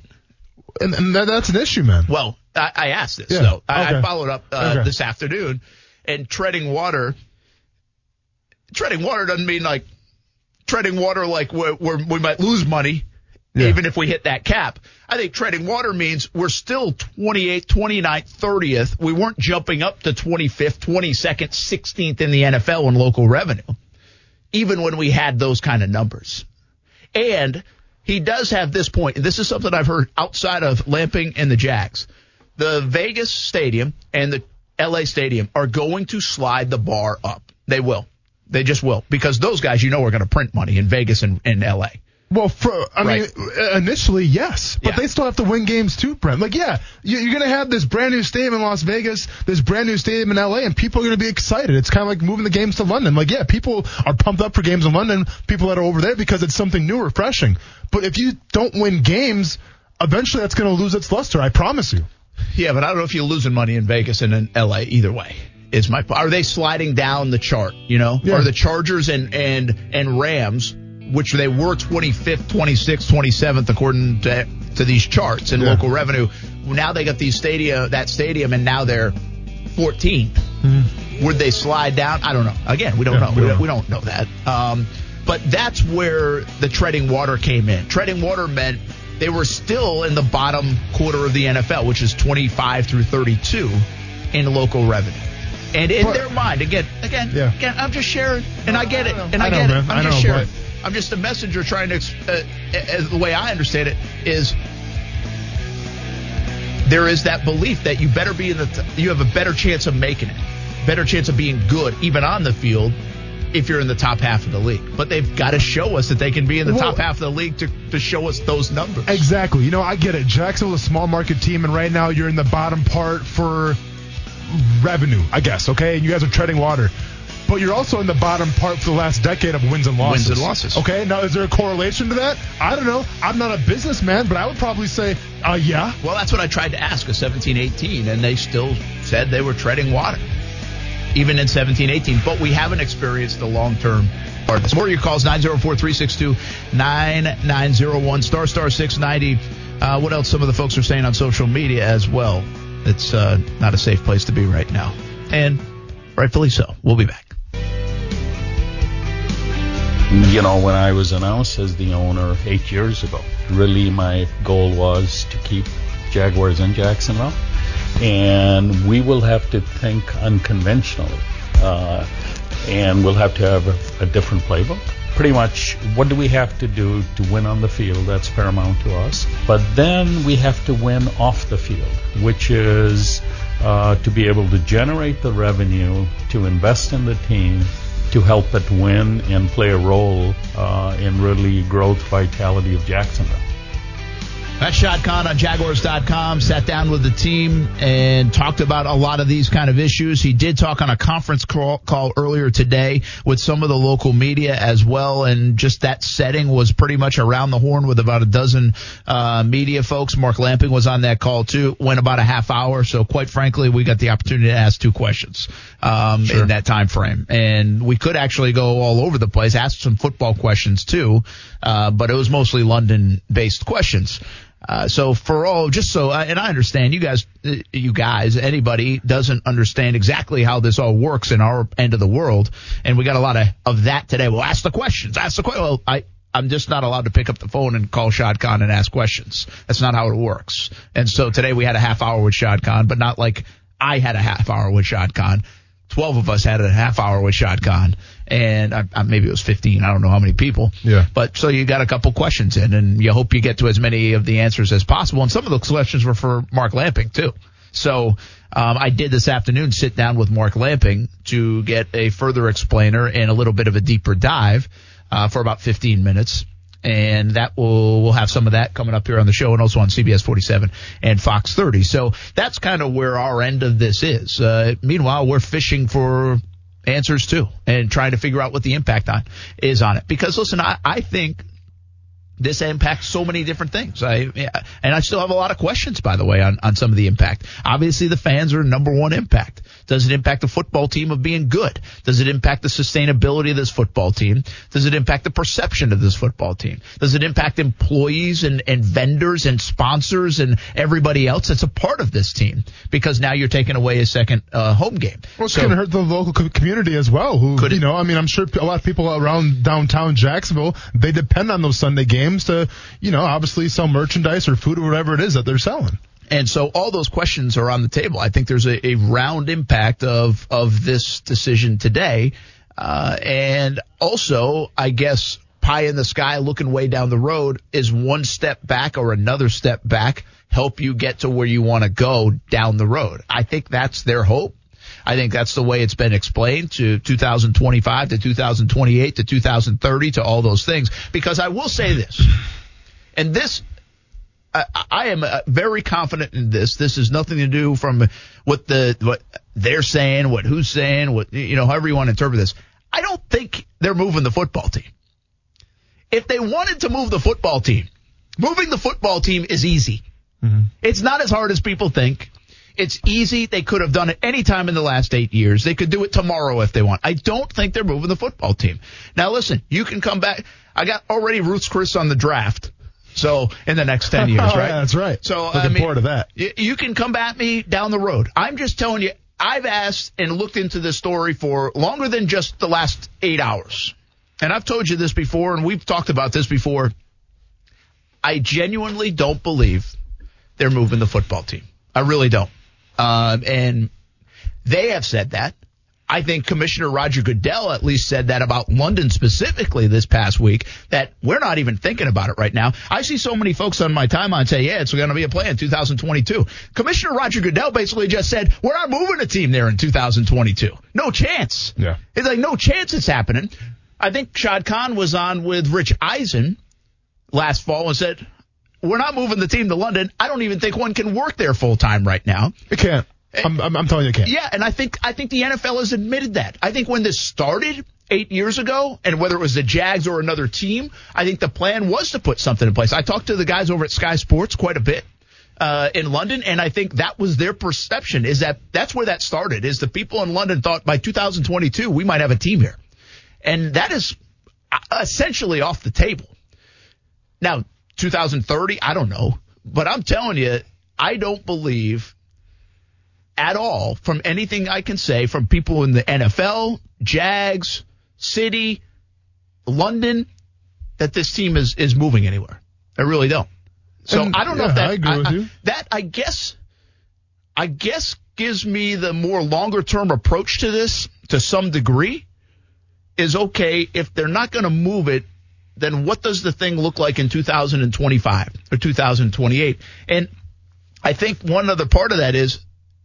And, and that, that's an issue, man. Well, I, I asked this, Yeah. though. I, I followed up uh, Okay. this afternoon, and treading water, treading water doesn't mean like treading water like where, where we might lose money. Yeah. Even if we hit that cap, I think treading water means we're still 28th, 29th, 30th. We weren't jumping up to 25th, 22nd, 16th in the NFL in local revenue, even when we had those kind of numbers. And he does have this point, this is something I've heard outside of Lamping and the Jags. The Vegas Stadium and the LA Stadium are going to slide the bar up. They will. They just will. Because those guys, you know, are going to print money in Vegas and, and LA. Well, for, I Right. mean, uh, initially, yes, but Yeah. they still have to win games too, Brent. Like, yeah, you- you're going to have this brand new stadium in Las Vegas, this brand new stadium in LA, and people are going to be excited. It's kind of like moving the games to London. Like, yeah, people are pumped up for games in London, people that are over there because it's something new, refreshing. But if you don't win games, eventually that's going to lose its luster. I promise you. Yeah, but I don't know if you're losing money in Vegas and in LA either way. Is my are they sliding down the chart? You know, Yeah. are the Chargers and and and Rams, which they were 25th, 26th, 27th according to to these charts and Yeah. local revenue. Now they got these stadium that stadium and now they're 14th. Would they slide down? I don't know. Again, we don't Mm-hmm. Yeah, know. we don't don't, know. we don't know that. Um, but that's where the treading water came in. Treading water meant they were still in the bottom quarter of the NFL, which is 25 through 32 in local revenue. And in But- their mind, again, again, Yeah. again, I'm just sharing, and I get it, and I, I get it. I'm I just know, sharing. but- I'm just a messenger trying to, uh, uh, the way I understand it is there is that belief that you better be in the, you have a better chance of making it, better chance of being good, even on the field, if you're in the top half of the league. But they've got to show us that they can be in the Well- top half of the league to, to show us those numbers. Exactly. You know, I get it. Jacksonville's a small market team, and right now you're in the bottom part for revenue, I guess, okay? And you guys are treading water. But you're also in the bottom part for the last decade of wins and losses. Wins and losses. Okay, now is there a correlation to that? I don't know. I'm not a businessman, but I would probably say, uh, yeah. Well, that's what I tried to ask a 17 18, and they still said they were treading water, even in 17 18. But we haven't experienced the long term. More of your calls 904 362 9901 star star 690. Uh, what else some of the folks are saying on social media as well? It's uh, not a safe place to be right now. And rightfully so. We'll be back. you know, when I was announced as the owner eight years ago, really my goal was to keep Jaguars in Jacksonville, and we will have to think unconventionally, uh, and we'll have to have a, a different playbook. Pretty much, what do we have to do to win on the field? That's paramount to us. But then we have to win off the field, which is uh, to be able to generate the revenue, to invest in the team, to help it win and play a role uh, in really growth vitality of Jacksonville. That's Khan on Jaguars.com. Sat down with the team and talked about a lot of these kind of issues. He did talk on a conference call, call earlier today with some of the local media as well. And just that setting was pretty much around the horn with about a dozen uh, media folks. Mark Lamping was on that call too. Went about a half hour. So quite frankly, we got the opportunity to ask two questions um, sure. in that time frame. And we could actually go all over the place, ask some football questions too. Uh, but it was mostly London based questions. Uh, so for all, just so, uh, and I understand you guys, uh, you guys, anybody doesn't understand exactly how this all works in our end of the world. And we got a lot of, of that today. Well, ask the questions, ask the question. Well, I, I'm just not allowed to pick up the phone and call Shad Khan and ask questions. That's not how it works. And so today we had a half hour with Shad Khan, but not like I had a half hour with Shad Khan. 12 of us had a half hour with Shad Khan and I, I, maybe it was 15. I don't know how many people. Yeah. But so you got a couple questions in and you hope you get to as many of the answers as possible. And some of those questions were for Mark Lamping too. So, um, I did this afternoon sit down with Mark Lamping to get a further explainer and a little bit of a deeper dive, uh, for about 15 minutes and that will we'll have some of that coming up here on the show and also on CBS 47 and Fox 30. So that's kind of where our end of this is. Uh, meanwhile, we're fishing for answers too and trying to figure out what the impact on is on it. Because listen, I, I think this impacts so many different things. I and I still have a lot of questions, by the way, on, on some of the impact. Obviously, the fans are number one impact. Does it impact the football team of being good? Does it impact the sustainability of this football team? Does it impact the perception of this football team? Does it impact employees and, and vendors and sponsors and everybody else that's a part of this team? Because now you're taking away a second uh, home game. Well, it's so, going to hurt the local community as well. Who, could you know, I mean, I'm sure a lot of people around downtown Jacksonville they depend on those Sunday games to, you know, obviously sell merchandise or food or whatever it is that they're selling. And so all those questions are on the table. I think there's a, a round impact of of this decision today, uh, and also I guess pie in the sky looking way down the road is one step back or another step back help you get to where you want to go down the road. I think that's their hope. I think that's the way it's been explained to 2025 to 2028 to 2030 to all those things. Because I will say this, and this I, I am uh, very confident in this. This is nothing to do from what the what they're saying, what who's saying, what you know, however you want to interpret this. I don't think they're moving the football team. If they wanted to move the football team, moving the football team is easy. Mm-hmm. It's not as hard as people think. It's easy. They could have done it any time in the last eight years. They could do it tomorrow if they want. I don't think they're moving the football team. Now listen, you can come back. I got already Ruth's Chris on the draft. So in the next 10 *laughs* years, oh, right? yeah, that's right. So Looking I mean, forward to that. You, you can come at me down the road. I'm just telling you, I've asked and looked into this story for longer than just the last eight hours. And I've told you this before, and we've talked about this before. I genuinely don't believe they're moving the football team. I really don't. Um, and they have said that. I think Commissioner Roger Goodell at least said that about London specifically this past week that we're not even thinking about it right now. I see so many folks on my timeline say, yeah, it's going to be a play in 2022. Commissioner Roger Goodell basically just said, we're not moving a team there in 2022. No chance. Yeah. It's like, no chance it's happening. I think Shad Khan was on with Rich Eisen last fall and said, we're not moving the team to London. I don't even think one can work there full time right now. It can't. I'm, I'm, I'm telling you, I can't. Yeah, and I think I think the NFL has admitted that. I think when this started eight years ago, and whether it was the Jags or another team, I think the plan was to put something in place. I talked to the guys over at Sky Sports quite a bit. Uh, in London, and I think that was their perception. Is that that's where that started? Is the people in London thought by 2022 we might have a team here, and that is uh, essentially off the table. Now, 2030, I don't know, but I'm telling you, I don't believe at all from anything I can say from people in the NFL, Jags, City, London, that this team is, is moving anywhere. I really don't. So and, I don't know if that, I agree I, with you. that I guess, I guess gives me the more longer term approach to this to some degree is okay. If they're not going to move it, then what does the thing look like in 2025 or 2028? And I think one other part of that is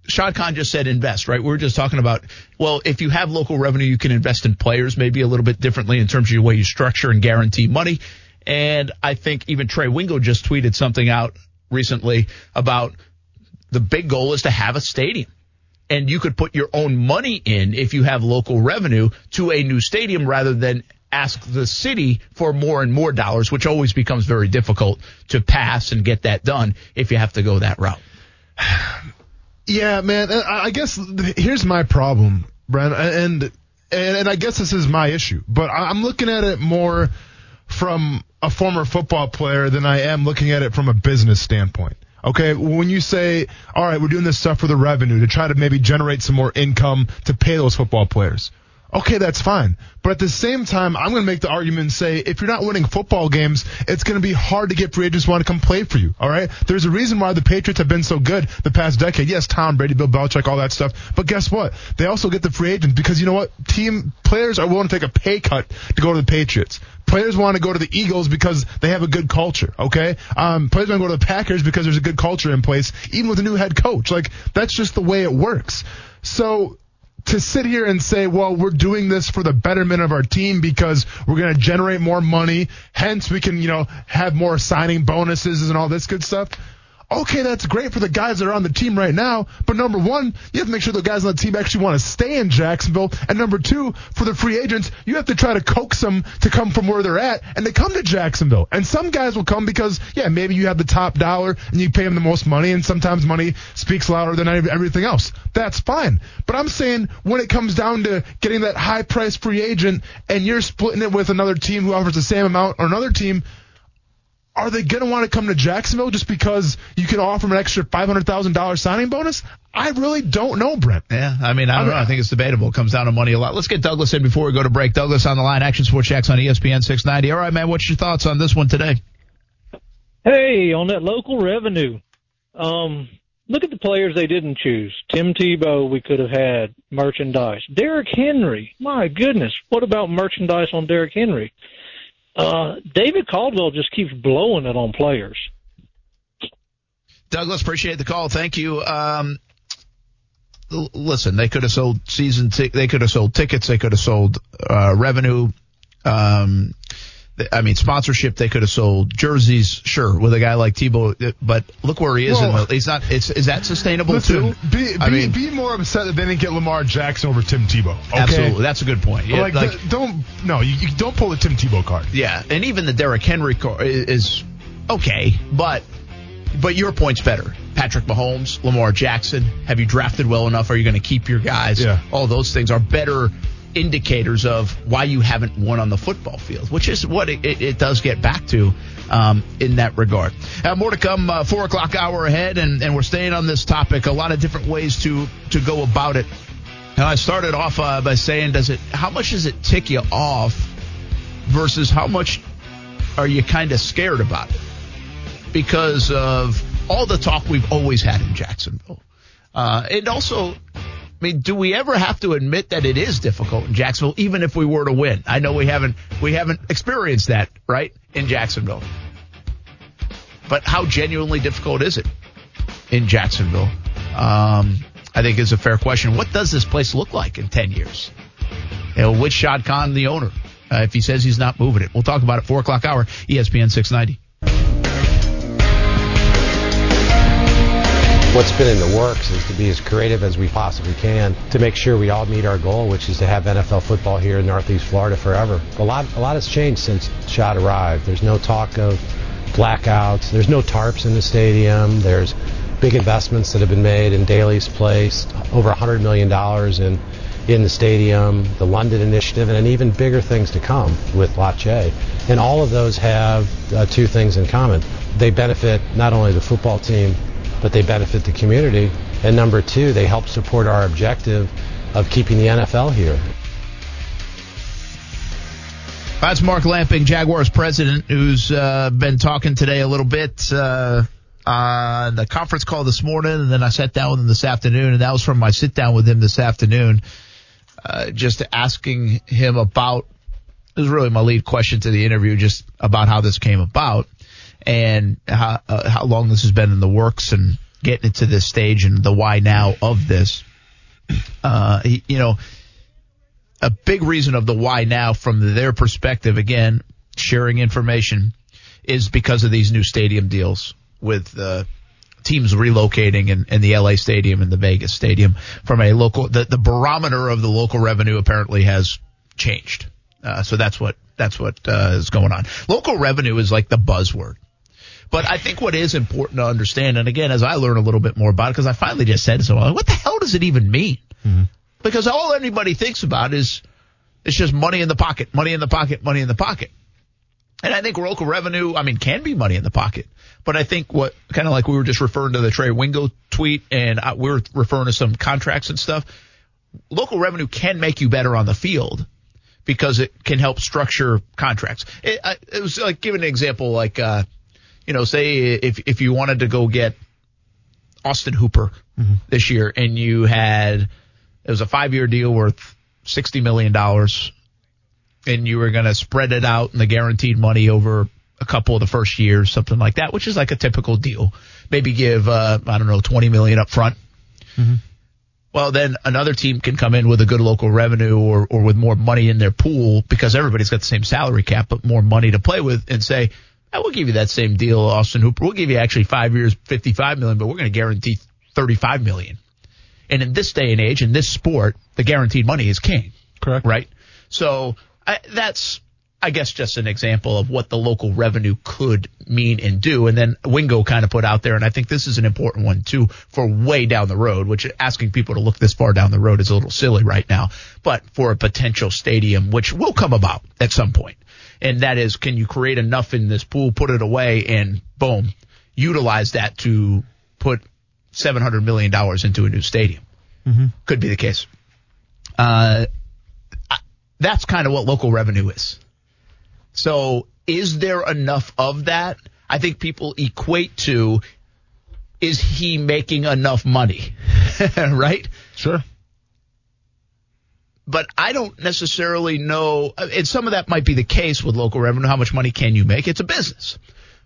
Shad Khan just said invest, right? We are just talking about, well, if you have local revenue, you can invest in players maybe a little bit differently in terms of the way you structure and guarantee money. And I think even Trey Wingo just tweeted something out recently about the big goal is to have a stadium. And you could put your own money in if you have local revenue to a new stadium rather than ask the city for more and more dollars, which always becomes very difficult to pass and get that done if you have to go that route. *sighs* Yeah, man. Uh, I guess here's my problem, Brent, and and and I guess this is my issue, but I'm looking at it more from a former football player than I am looking at it from a business standpoint. Okay, when you say, all right, we're doing this stuff for the revenue to try to maybe generate some more income to pay those football players. Okay, that's fine. But at the same time, I'm going to make the argument and say if you're not winning football games, it's going to be hard to get free agents who want to come play for you. All right. There's a reason why the Patriots have been so good the past decade. Yes, Tom Brady, Bill Belichick, all that stuff. But guess what? They also get the free agents because you know what? Team players are willing to take a pay cut to go to the Patriots. Players want to go to the Eagles because they have a good culture. Okay. Um, players want to go to the Packers because there's a good culture in place, even with a new head coach. Like that's just the way it works. So to sit here and say, well, we're doing this for the betterment of our team because we're going to generate more money. Hence, we can, you know, have more signing bonuses and all this good stuff okay, that's great for the guys that are on the team right now. But number one, you have to make sure the guys on the team actually want to stay in Jacksonville. And number two, for the free agents, you have to try to coax them to come from where they're at and they come to Jacksonville. And some guys will come because, yeah, maybe you have the top dollar and you pay them the most money. And sometimes money speaks louder than everything else. That's fine. But I'm saying when it comes down to getting that high price free agent and you're splitting it with another team who offers the same amount or another team, are they going to want to come to Jacksonville just because you can offer them an extra $500,000 signing bonus? I really don't know, Brent. Yeah, I mean, I don't I know. I think it's debatable. It comes down to money a lot. Let's get Douglas in before we go to break. Douglas on the line, Action Sports Jax on ESPN 690. All right, man, what's your thoughts on this one today? Hey, on that local revenue, um, look at the players they didn't choose. Tim Tebow, we could have had merchandise. Derrick Henry, my goodness, what about merchandise on Derrick Henry? Uh, David Caldwell just keeps blowing it on players. Douglas, appreciate the call. Thank you. Um, listen, they could have sold season. T- they could have sold tickets. They could have sold uh, revenue. Um, I mean, sponsorship. They could have sold jerseys, sure, with a guy like Tebow. But look where he is. Well, in the, he's not. It's is that sustainable listen, too? Be, I be, mean, be more upset that they didn't get Lamar Jackson over Tim Tebow. Okay? Absolutely, that's a good point. Yeah, like, like the, don't no, you, you, don't pull the Tim Tebow card. Yeah, and even the Derrick Henry card is okay, but but your point's better. Patrick Mahomes, Lamar Jackson. Have you drafted well enough? Are you going to keep your guys? Yeah. All those things are better indicators of why you haven't won on the football field, which is what it, it, does get back to um, in that regard. Uh, more to come, uh, four o'clock hour ahead, and, and we're staying on this topic. A lot of different ways to to go about it. Now, I started off uh, by saying, does it? How much does it tick you off versus how much are you kind of scared about it because of all the talk we've always had in Jacksonville? Uh, and also I mean, do we ever have to admit that it is difficult in Jacksonville, even if we were to win? I know we haven't we haven't experienced that, right, in Jacksonville. But how genuinely difficult is it in Jacksonville? Um, I think is a fair question. What does this place look like in ten years? You know, with Shad Khan, the owner, uh, if he says he's not moving it, we'll talk about it. Four o'clock hour, ESPN six ninety. What's been in the works is to be as creative as we possibly can to make sure we all meet our goal, which is to have NFL football here in Northeast Florida forever. A lot, a lot has changed since Shad arrived. There's no talk of blackouts. There's no tarps in the stadium. There's big investments that have been made in Daily's Place, over $100 million in in the stadium, the London initiative, and even bigger things to come with Lot J. And all of those have uh, two things in common. They benefit not only the football team, but they benefit the community. And number two, they help support our objective of keeping the NFL here. That's Mark Lamping, Jaguars president, who's uh, been talking today a little bit uh, on the conference call this morning, and then I sat down with him this afternoon, and that was from my sit down with him this afternoon, uh, just asking him about. It was really my lead question to the interview, just about how this came about and how, uh, how long this has been in the works and getting it to this stage and the why now of this. Uh, you know, a big reason of the why now from their perspective, again, sharing information is because of these new stadium deals with the teams relocating in, in the LA stadium and the Vegas stadium from a local, the, the barometer of the local revenue apparently has changed. Uh, so that's what, that's what, uh, is going on. Local revenue is like the buzzword. But I think what is important to understand, and again, as I learn a little bit more about it, because I finally just said so, what the hell does it even mean? Mm-hmm. Because all anybody thinks about is, it's just money in the pocket, money in the pocket, money in the pocket. And I think local revenue, I mean, can be money in the pocket. But I think what kind of like we were just referring to the Trey Wingo tweet and I, we are referring to some contracts and stuff. Local revenue can make you better on the field because it can help structure contracts. It, I, it was like giving an example, like, uh, you know, say if, if you wanted to go get Austin Hooper mm-hmm. this year and you had, it was a five year deal worth $60 million and you were going to spread it out in the guaranteed money over a couple of the first years, something like that, which is like a typical deal. Maybe give, uh, I don't know, 20 million up front. Mm-hmm. Well, then another team can come in with a good local revenue or, or with more money in their pool because everybody's got the same salary cap, but more money to play with and say, I will give you that same deal, Austin Hooper. We'll give you actually five years, 55 million, but we're going to guarantee 35 million. And in this day and age, in this sport, the guaranteed money is king. Correct. Right? So I, that's, I guess, just an example of what the local revenue could mean and do. And then Wingo kind of put out there, and I think this is an important one too for way down the road, which asking people to look this far down the road is a little silly right now, but for a potential stadium, which will come about at some point. And that is, can you create enough in this pool, put it away, and boom, utilize that to put $700 million into a new stadium? Mm-hmm. Could be the case. Uh, that's kind of what local revenue is. So is there enough of that? I think people equate to is he making enough money? *laughs* right? Sure. But I don't necessarily know, and some of that might be the case with local revenue. How much money can you make? It's a business.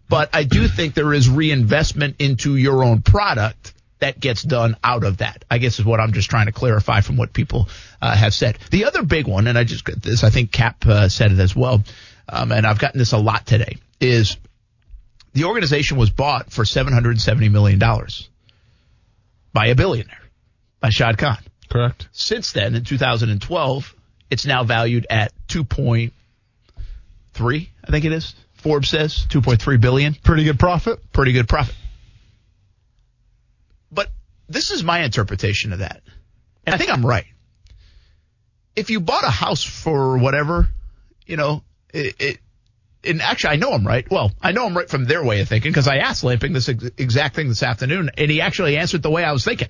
But I do think there is reinvestment into your own product that gets done out of that. I guess is what I'm just trying to clarify from what people uh, have said. The other big one, and I just got this, I think Cap uh, said it as well, um, and I've gotten this a lot today, is the organization was bought for 770 million dollars by a billionaire, by Shad Khan. Correct. Since then, in 2012, it's now valued at 2.3, I think it is. Forbes says 2.3 billion. Pretty good profit. Pretty good profit But this is my interpretation of that. And I think I'm right. If you bought a house for whatever, you know, it, it and actually I know I'm right. Well, I know I'm right from their way of thinking because I asked Lamping this ex- exact thing this afternoon and he actually answered the way I was thinking.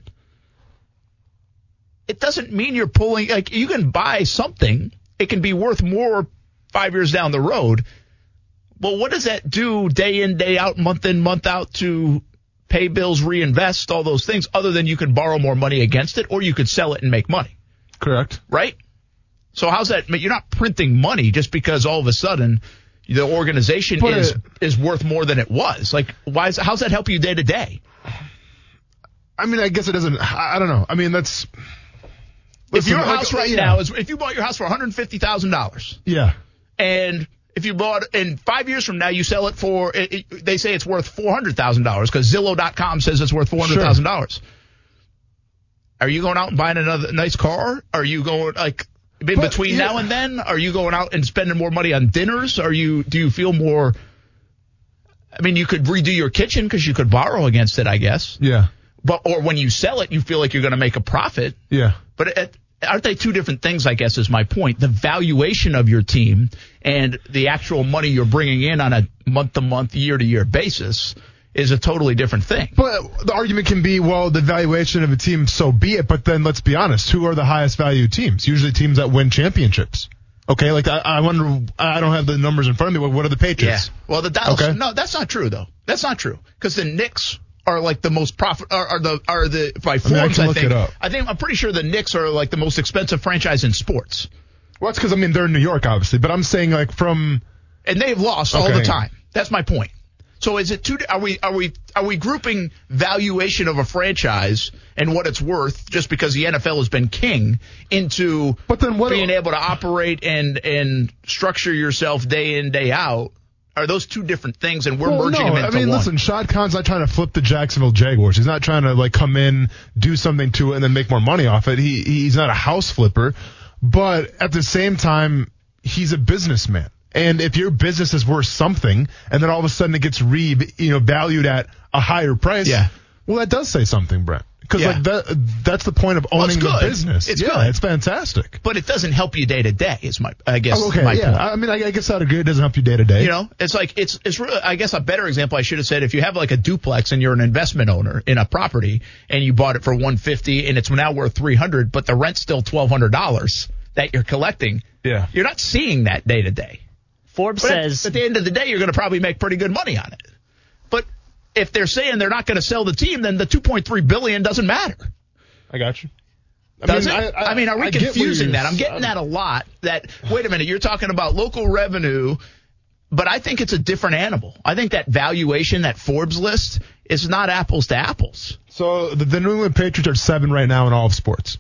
It doesn't mean you're pulling, like you can buy something. It can be worth more five years down the road. Well, what does that do day in, day out, month in, month out to pay bills, reinvest, all those things, other than you could borrow more money against it or you could sell it and make money. Correct. Right? So how's that? You're not printing money just because all of a sudden the organization but is it, is worth more than it was. Like, why is how's that help you day to day? I mean, I guess it doesn't. I, I don't know. I mean, that's. If your house right yeah. now is if you bought your house for one hundred fifty thousand dollars. Yeah. And if you bought in five years from now, you sell it for, it, it, they say it's worth $400,000 because Zillow.com says it's worth $400,000. Are you going out and buying another nice car? Are you going like in between yeah. now and then? Are you going out and spending more money on dinners? Are you, do you feel more, I mean, you could redo your kitchen because you could borrow against it, I guess. Yeah. But, or when you sell it, you feel like you're going to make a profit. Yeah. But at, aren't they two different things? I guess is my point. The valuation of your team and the actual money you're bringing in on a month to month, year to year basis is a totally different thing. But the argument can be, well, the valuation of a team, so be it. But then let's be honest, who are the highest value teams? Usually teams that win championships. Okay, like I, I wonder, I don't have the numbers in front of me. What are the Patriots? Yeah. Well, the Dallas. Okay. No, that's not true though. That's not true because the Knicks are like the most profit are, are the are the by Forbes. I, mean, I, I think. I think I'm pretty sure the Knicks are like the most expensive franchise in sports. Well, that's because I mean they're in New York, obviously, but I'm saying like from and they've lost okay. all the time. That's my point. So is it two? Are we are we are we grouping valuation of a franchise and what it's worth just because the NFL has been king into but then what, being able to operate and and structure yourself day in day out? Are those two different things, and we're Well, merging no, them into I mean, one. listen, Shad Khan's not trying to flip the Jacksonville Jaguars. He's not trying to like come in, do something to it, and then make more money off it. He he's not a house flipper, but at the same time, he's a businessman. And if your business is worth something, and then all of a sudden it gets re you know valued at a higher price, Yeah. well, that does say something, Brent. Because Yeah. like that, that's the point of Well, owning the business. It's yeah, good. it's fantastic. but it doesn't help you day to day. Is my I guess Oh, okay, my yeah. point. I mean, I, I guess I'd agree. It doesn't help you day to day. You know, it's like it's it's really, I guess a better example I should have said if you have like a duplex and you're an investment owner in a property and you bought it for 150 and it's now worth 300 but the rent's still $1200 that you're collecting. Yeah. You're not seeing that day to day. Forbes But at- says at the end of the day you're going to probably make pretty good money on it. But if they're saying they're not going to sell the team then the 2.3 billion doesn't matter. I got you. I Does mean, it? I, mean, are we I confusing that? I'm getting that a lot. That wait a minute, you're talking about local revenue, but I think it's a different animal. I think that valuation, that Forbes list, is not apples to apples. So the, the New England Patriots are seven right now in all of sports,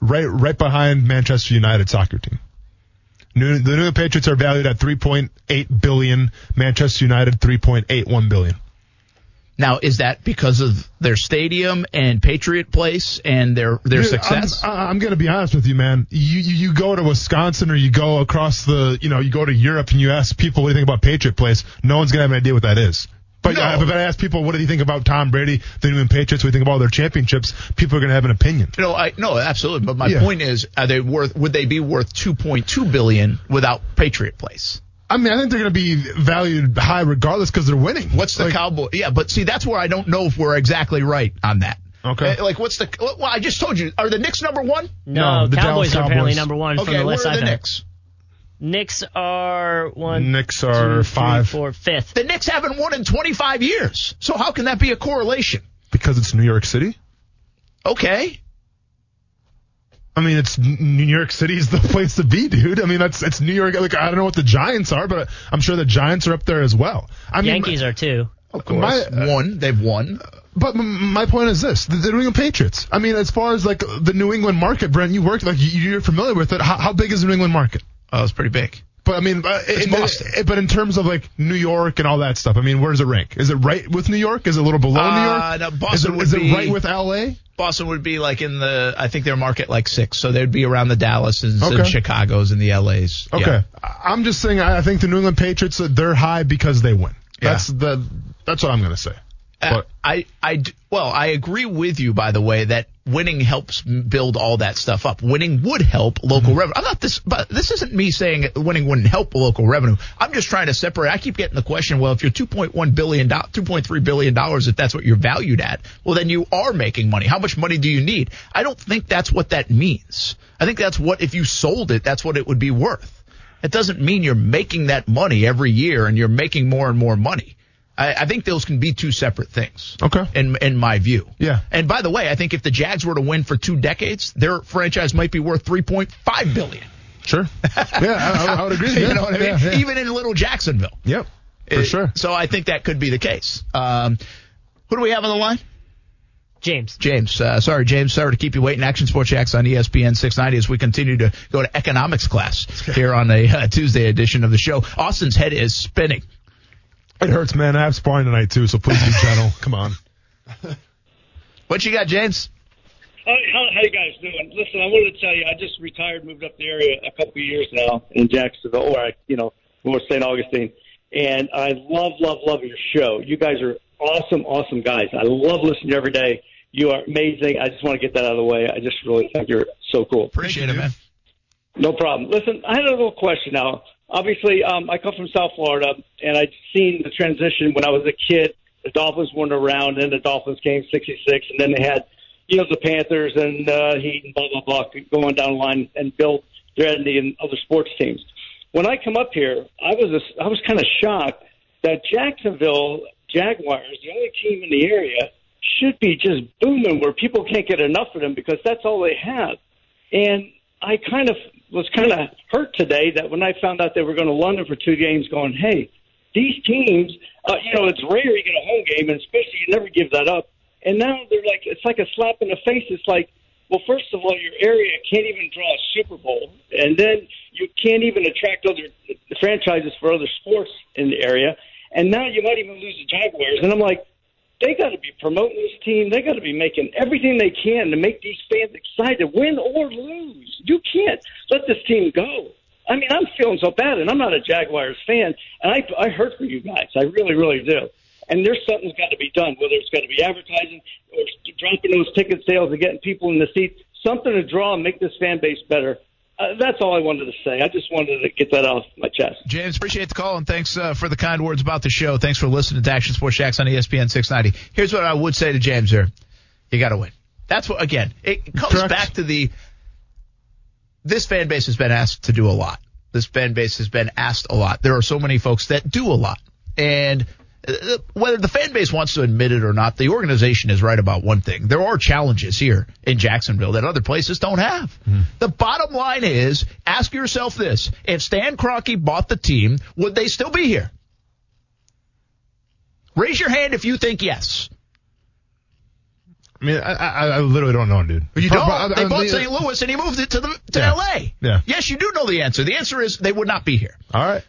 right right behind Manchester United soccer team. New, the New England Patriots are valued at 3.8 billion. Manchester United 3.81 billion. Now, is that because of their stadium and Patriot Place and their their Dude, success? I'm, I'm going to be honest with you, man. You, you you go to Wisconsin or you go across the, you know, you go to Europe and you ask people what do you think about Patriot Place. No one's going to have an idea what that is. But No. uh, if I ask people what do you think about Tom Brady, the New England Patriots, what do you think about all their championships, people are going to have an opinion. no, I no, absolutely. But my Yeah. point is, are they worth? Would they be worth 2.2 billion without Patriot Place? I mean, I think they're going to be valued high regardless because they're winning. What's the Like, Cowboy? Yeah, but see, that's where I don't know if we're exactly right on that. Okay. Uh, Like, what's the? Well, I just told you. Are the Knicks number one? no, No, the Cowboys Dallas are apparently number one from Okay, the where list are I've the had. Knicks? Knicks are one. Knicks are two, five. three, four, fifth. The Knicks haven't won in 25 years. So how can that be a correlation? because it's New York City. Okay. I mean, it's New York City's the *laughs* place to be, dude. I mean, that's it's New York. Like I don't know what the Giants are, but I'm sure the Giants are up there as well. I mean, Yankees are too. Of course. My- one. They've won. But my point is this: the, the New England Patriots. I mean, as far as like the New England market, Brent, you work like you- you're familiar with it. How, how big is the New England market? Oh, it's pretty big. But I mean, uh, in, but in terms of like New York and all that stuff, I mean, where does it rank? Is it right with New York? Is it a little below New Uh, York? no, is Boston it, would is it right with LA? Boston would be like in the, I think their market like six. So they'd be around the Dallas and, and Chicago's and the LA's. Okay, Yeah. I'm just saying. I think the New England Patriots uh, they're high because they win. Yeah. That's the that's what I'm going to say. Uh, But I, I, well, I agree with you, by the way, that winning helps build all that stuff up. Winning would help local Mm-hmm. revenue. I'm not this, but this isn't me saying winning wouldn't help local revenue. I'm just trying to separate. I keep getting the question, well, if you're 2.1 billion, do- 2.3 billion dollars, if that's what you're valued at, well, then you are making money. How much money do you need? I don't think that's what that means. I think that's what, if you sold it, that's what it would be worth. It doesn't mean you're making that money every year and you're making more and more money. I, I think those can be two separate things. Okay. In in my view. Yeah. And by the way, I think if the Jags were to win for two decades, their franchise might be worth 3.5 billion. sure, yeah, I, I would agree. *laughs* you know what I mean? yeah, yeah. Even in little Jacksonville. Yep, for Uh, sure. So I think that could be the case. Um, who do we have on the line? James. James. Uh, sorry, James. Sorry to keep you waiting. Action Sports Jax on ESPN 690 as we continue to go to economics class here on a uh, Tuesday edition of the show. Austin's head is spinning. It hurts, man. I have sparring tonight too, so please be *laughs* gentle. Come on. What you got, James? How, how, how you guys doing? Listen, I wanted to tell you, I just retired, moved up the area a couple of years now in Jacksonville, or I, you know, North St. Augustine, and I love, love, love your show. You guys are awesome, awesome guys. I love listening to you every day. You are amazing. I just want to get that out of the way. I just really think you're so cool. Appreciate it, man. No problem. Listen, I had a little question now. Obviously, um, I come from South Florida, and I'd seen the transition when I was a kid. The Dolphins weren't around, and the Dolphins came '66, and then they had, you know, the Panthers and uh, Heat and blah blah blah going down the line, and Bill Dredney and other sports teams. When I come up here, I was a, I was kind of shocked that Jacksonville Jaguars, the only team in the area, should be just booming where people can't get enough of them because that's all they have. And I kind of was kind of hurt today that when I found out they were going to London for two games, going, hey, these teams, uh, you know, it's rare you get a home game, and especially you never give that up. And now they're like, it's like a slap in the face. It's like Well, first of all, your area can't even draw a Super Bowl, and then you can't even attract other franchises for other sports in the area. And now you might even lose the Jaguars. And I'm like, they got to be promoting this team. They got to be making everything they can to make these fans excited, win or lose. You can't let this team go. I mean, I'm feeling so bad, and I'm not a Jaguars fan, and I I hurt for you guys. I really, really do. And there's something's got to be done, whether it's got to be advertising or dropping those ticket sales and getting people in the seats, something to draw and make this fan base better. Uh, that's all I wanted to say. I just wanted to get that off my chest. James, appreciate the call and thanks uh, for the kind words about the show. Thanks for listening to Action Sports Jax on ESPN 690. Here's what I would say to James here: you got to win. That's what again. It comes Correct. back to the. This fan base has been asked to do a lot. This fan base has been asked a lot. There are so many folks that do a lot, and Uh, whether the fan base wants to admit it or not, the organization is right about one thing. There are challenges here in Jacksonville that other places don't have. Hmm. The bottom line is, ask yourself this. If Stan Kroenke bought the team, would they still be here? Raise your hand if you think yes. I mean, I, I, I literally don't know, dude. You don't. pro- They I- bought I- St. Louis and he moved it to the to Yeah. L.A. Yeah. Yes, you do know the answer. The answer is they would not be here. All right.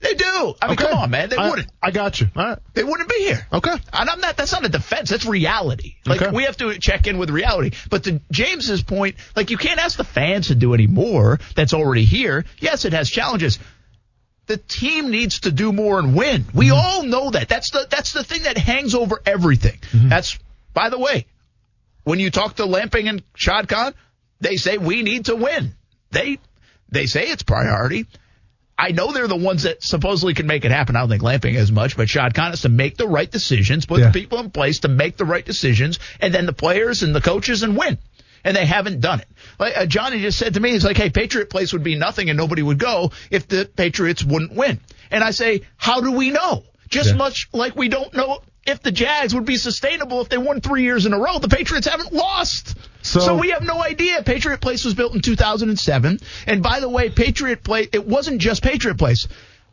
They do. I mean, Okay. come on, man. They I, wouldn't. I got you. All right. They wouldn't be here. Okay. And I'm not. That's not a defense. That's reality. Like Okay. we have to check in with reality. But to James's point, like you can't ask the fans to do any more. That's already here. Yes, it has challenges. The team needs to do more and win. We Mm-hmm. all know that. That's the that's the thing that hangs over everything. Mm-hmm. That's by the way, when you talk to Lamping and Khan, they say we need to win. They they say it's priority. I know they're the ones that supposedly can make it happen. I don't think Lamping as much, but Shad Khan has to make the right decisions, put Yeah. the people in place to make the right decisions, and then the players and the coaches and win. And they haven't done it. Like uh, Johnny just said to me, he's like, "Hey, Patriot Place would be nothing, and nobody would go if the Patriots wouldn't win." And I say, "How do we know?" Just Yeah. much like we don't know if the Jags would be sustainable if they won three years in a row. The Patriots haven't lost. So- so we have no idea. Patriot Place was built in 2007. And by the way, Patriot Place, it wasn't just Patriot Place.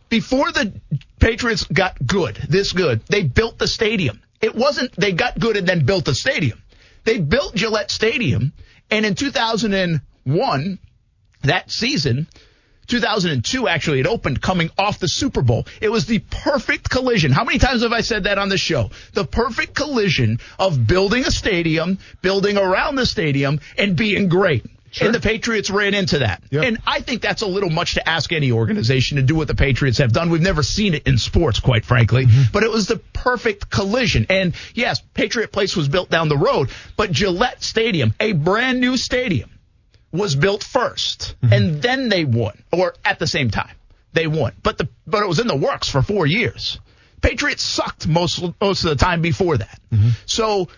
Before the Patriots got good, this good, they built the stadium. It wasn't they got good and then built the stadium. They built Gillette Stadium, and in 2001, that season, 2002 actually it opened coming off the Super Bowl. It was the perfect collision. How many times have I said that on the show? The perfect collision of building a stadium, building around the stadium, and being great. And the Patriots ran into that. Yep. And I think that's a little much to ask any organization to do what the Patriots have done. We've never seen it in sports, quite frankly. Mm-hmm. But it was the perfect collision. And yes, Patriot Place was built down the road, but Gillette Stadium, a brand new stadium, was built 1st mm-hmm. and then they won, or at the same time they won. But the but it was in the works for four years. Patriots sucked most most of the time before that. Mm-hmm. So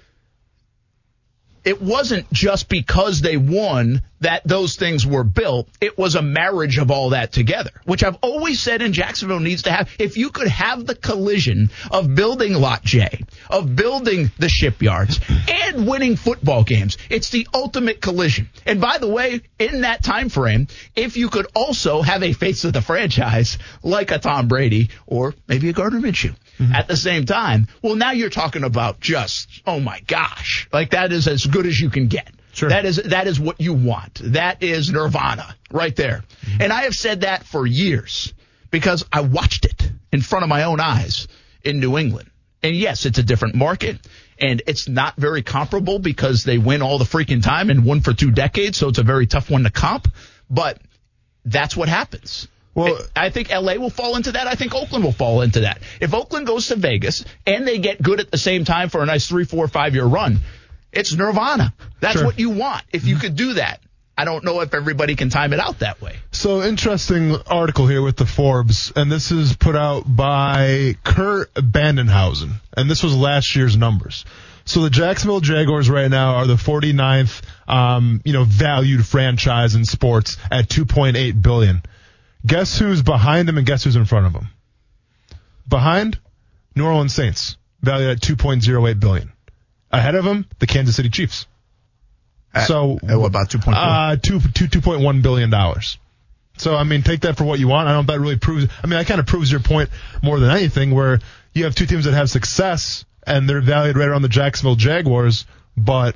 it wasn't just because they won that those things were built. It was a marriage of all that together, which I've always said in Jacksonville needs to have. If you could have the collision of building Lot J, of building the shipyards, and winning football games, it's the ultimate collision. And by the way, in that time frame, if you could also have a face of the franchise like a Tom Brady or maybe a Gardner Minshew Mm-hmm. at the same time, well, now you're talking about just, oh my gosh, like that is as good as you can get. Sure. That is that is what you want. That is nirvana right there. Mm-hmm. And I have said that for years because I watched it in front of my own eyes in New England. And yes, it's a different market and it's not very comparable because they win all the freaking time and won for two decades, so it's a very tough one to comp, but that's what happens. Well- I think LA will fall into that. I think Oakland will fall into that. If Oakland goes to Vegas and they get good at the same time for a nice three, four, five year run, it's nirvana. That's Sure. what you want. If you could do that, I don't know if everybody can time it out that way. So interesting article here with the Forbes, and this is put out by Kurt Badenhausen, and this was last year's numbers. So the Jacksonville Jaguars right now are the 49th, um, you know, valued franchise in sports at 2.8 billion. Guess who's behind them and guess who's in front of them? Behind New Orleans Saints, valued at 2.08 billion. Ahead of them, the Kansas City Chiefs. So At what, about 2.4? uh, two two two point one billion dollars. So I mean, take that for what you want. I don't that really proves. I mean, that kind of proves your point more than anything, where you have two teams that have success and they're valued right around the Jacksonville Jaguars, but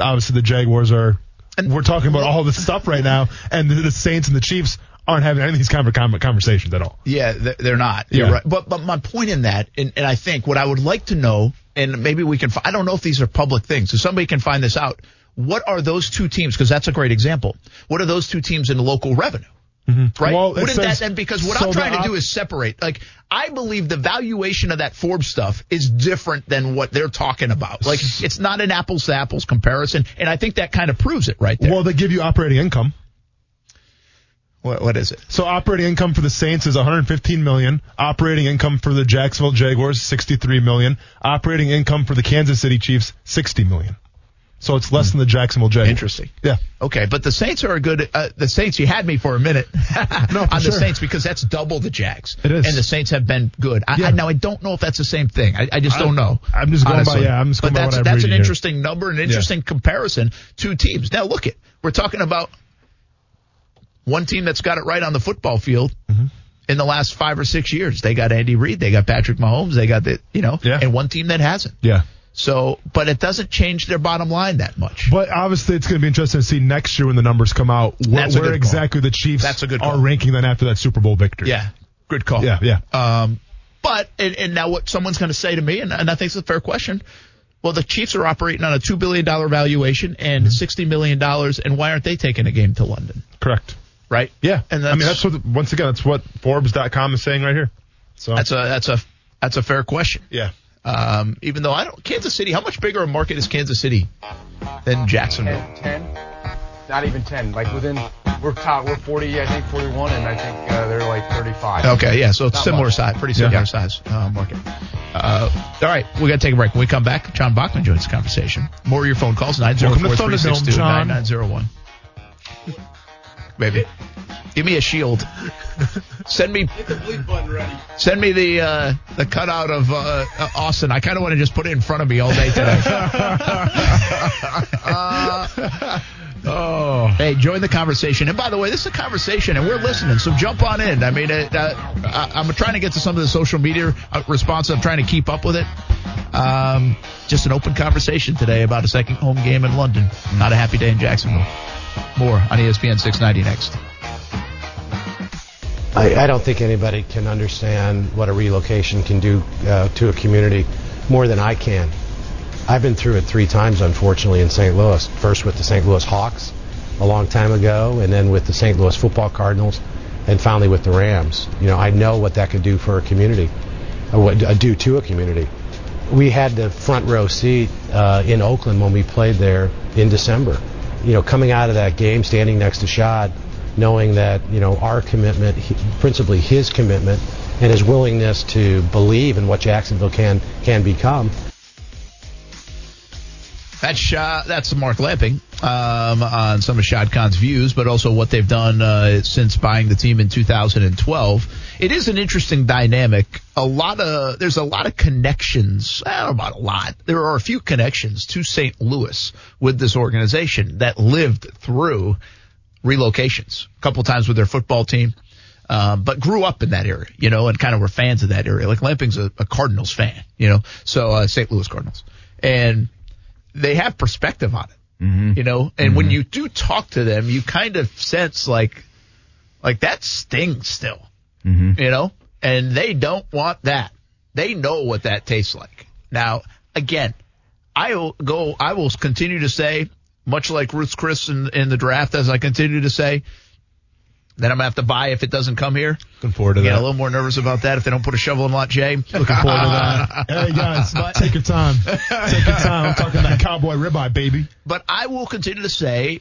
obviously the Jaguars are we're talking about all this stuff right now, and the, the Saints and the Chiefs aren't having any of these kind of conversations at all. Yeah, they're not. You're Yeah. right. But but my point in that, and, and I think what I would like to know, and maybe we can. I don't know if these are public things. If somebody can find this out, what are those two teams? Because that's a great example. What are those two teams in local revenue? Right? Mm-hmm. Well, Wouldn't that then? Because what so I'm trying to do is separate. Like I believe the valuation of that Forbes stuff is different than what they're talking about. Like it's not an apples to apples comparison, and I think that kind of proves it right there. Well, they give you operating income. What, what is it? So operating income for the Saints is 115 million. Operating income for the Jacksonville Jaguars 63 million. Operating income for the Kansas City Chiefs 60 million. So it's less than the Jacksonville Jaguars. Interesting. Yeah. Okay, but the Saints are a good. Uh, the Saints, you had me for a minute *laughs* No, *laughs* on for the. Saints because that's double the Jags. It is. and the Saints have been good. I, Yeah. I, now I don't know if that's the same thing. I, I just I- don't know. I'm just going by- honestly. yeah, I'm just but going by that's what I'm that's an reading here. interesting number, an interesting comparison. Two teams. Now look it. We're talking about one team that's got it right on the football field. Mm-hmm. In the last five or six years, they got Andy Reid, they got Patrick Mahomes, they got the, you know, Yeah. and one team that hasn't. Yeah. So, but it doesn't change their bottom line that much. But obviously, it's going to be interesting to see next year when the numbers come out wh- where exactly the Chiefs That's a good are ranking then after that Super Bowl victory. Yeah, good call. Yeah, yeah. Um, but and, and now what someone's going to say to me, and, and I think it's a fair question. Well, the Chiefs are operating on a two billion dollar valuation and sixty million dollars, and why aren't they taking a game to London? Correct. Right? Yeah. And I mean, that's what, once again, that's what Forbes.com is saying right here. So, that's a that's a that's a fair question. yeah. Um, even though I don't, Kansas City, how much bigger a market is Kansas City than Jacksonville? 10, 10, not even 10. Like within, we're top, we're 40, I think 41, and I think uh, they're like 35. Okay, yeah, so it's Not similar much. size, pretty similar Yeah. size uh, market. Uh, all right, we got to take a break. When we come back, John Bachman joins the conversation. More of your phone calls, Welcome to 904 Thunderdome, 9901. Baby, give me a shield. Send me Get the bleep button ready. send me the uh, the cutout of uh, uh, Austin. I kind of want to just put it in front of me all day today. *laughs* *laughs* Oh. Hey, join the conversation. And by the way, this is a conversation, and we're listening. So jump on in. I mean, uh, uh, I, I'm trying to get to some of the social media uh, response. I'm trying to keep up with it. Um, just an open conversation today about a second home game in London. Not a happy day in Jacksonville. More on ESPN 690 next. I, I don't think anybody can understand what a relocation can do uh, to a community more than I can. I've been through it three times, unfortunately, in St. Louis. First with the St. Louis Hawks a long time ago, and then with the St. Louis Football Cardinals, and finally with the Rams. You know, I know what that could do for a community, uh, what uh, do to a community. We had the front row seat uh, in Oakland when we played there in December. You know, coming out of that game, standing next to Shad, knowing that you know our commitment, principally his commitment, and his willingness to believe in what Jacksonville can can become. That's uh, that's Mark Lamping um, on some of Shad Khan's views, but also what they've done uh, since buying the team in 2012. It is an interesting dynamic. A lot of there's a lot of connections. I don't know about a lot. There are a few connections to St. Louis with this organization that lived through relocations a couple times with their football team. Um, but grew up in that area, you know, and kind of were fans of that area. Like Lamping's a, a Cardinals fan, you know, so uh, St. Louis Cardinals, and they have perspective on it, mm-hmm. you know. And when mm-hmm. you do talk to them, you kind of sense like, like that stings still, mm-hmm. you know. And they don't want that. They know what that tastes like. Now, again, I will go. I will continue to say, much like Ruth's Chris in, in the draft, as I continue to say, that I'm gonna have to buy if it doesn't come here. Looking forward to that. Get a little more nervous about that if they don't put a shovel in lot J. Looking forward to that. *laughs* hey guys, take your time. Take your time. I'm talking that cowboy ribeye, baby. But I will continue to say,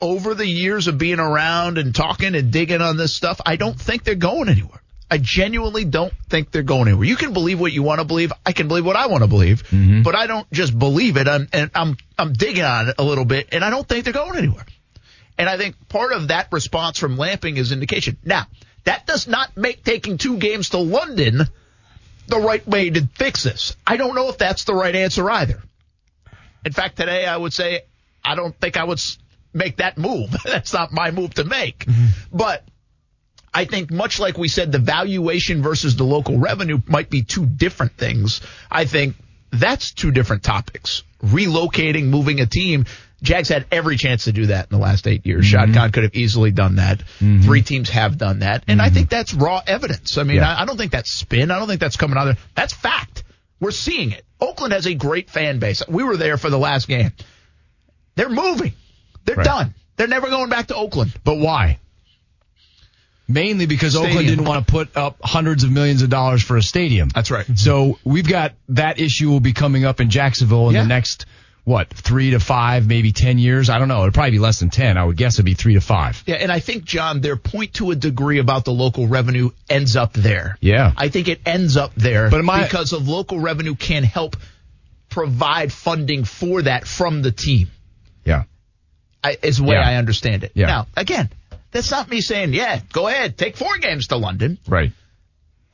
over the years of being around and talking and digging on this stuff, I don't think they're going anywhere. I genuinely don't think they're going anywhere. You can believe what you want to believe. I can believe what I want to believe, mm-hmm. but I don't just believe it. I'm and I'm I'm digging on it a little bit, and I don't think they're going anywhere. And I think part of that response from Lamping is indication. Now, that does not make taking two games to London the right way to fix this. I don't know if that's the right answer either. In fact, today I would say I don't think I would make that move. *laughs* That's not my move to make. Mm-hmm. But I think much like we said, the valuation versus the local revenue might be two different things. I think that's two different topics. Relocating, moving a team, Jags had every chance to do that in the last eight years. Shad mm-hmm. Khan could have easily done that. Mm-hmm. Three teams have done that. And I mm-hmm. think that's raw evidence. I mean, Yeah. I, I don't think that's spin. I don't think that's coming out of there. That's fact. We're seeing it. Oakland has a great fan base. We were there for the last game. They're moving. They're Right. done. They're never going back to Oakland. But why? Mainly because Oakland didn't want to put up hundreds of millions of dollars for a stadium. That's right. So we've got that issue will be coming up in Jacksonville in Yeah. the next what three to five, maybe ten years. I don't know. It'd probably be less than ten. I would guess it'd be three to five. Yeah, and I think John, their point to a degree about the local revenue ends up there. Yeah. I think it ends up there But I- because of local revenue can help provide funding for that from the team. Yeah. I, is the way Yeah. I understand it. Yeah. Now, again, that's not me saying, yeah, go ahead, take four games to London. Right.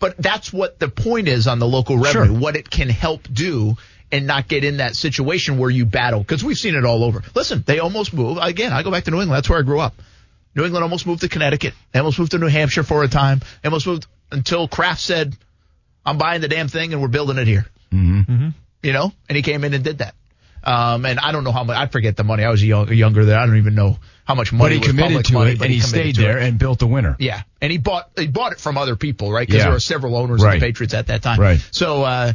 But that's what the point is on the local revenue, what it can help do and not get in that situation where you battle. Because we've seen it all over. Listen, they almost moved. Again, I go back to New England. That's where I grew up. New England almost moved to Connecticut. They almost moved to New Hampshire for a time. They almost moved until Kraft said, I'm buying the damn thing and we're building it here. Mm-hmm. You know? And he came in and did that. Um, and I don't know how much, I forget the money. I was young, younger there. I don't even know how much money. But money he was committed to money, it, but and he, committed stayed there it. and built the winner. Yeah, and he bought he bought it from other people, right? Because Yeah. there were several owners of the Patriots at that time. Right. So, uh,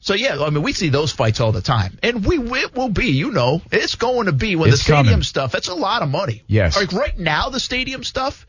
so yeah, I mean, we see those fights all the time, and we it will be, you know, it's going to be when It's the stadium coming. stuff. It's a lot of money. Yes. Like right now, the stadium stuff.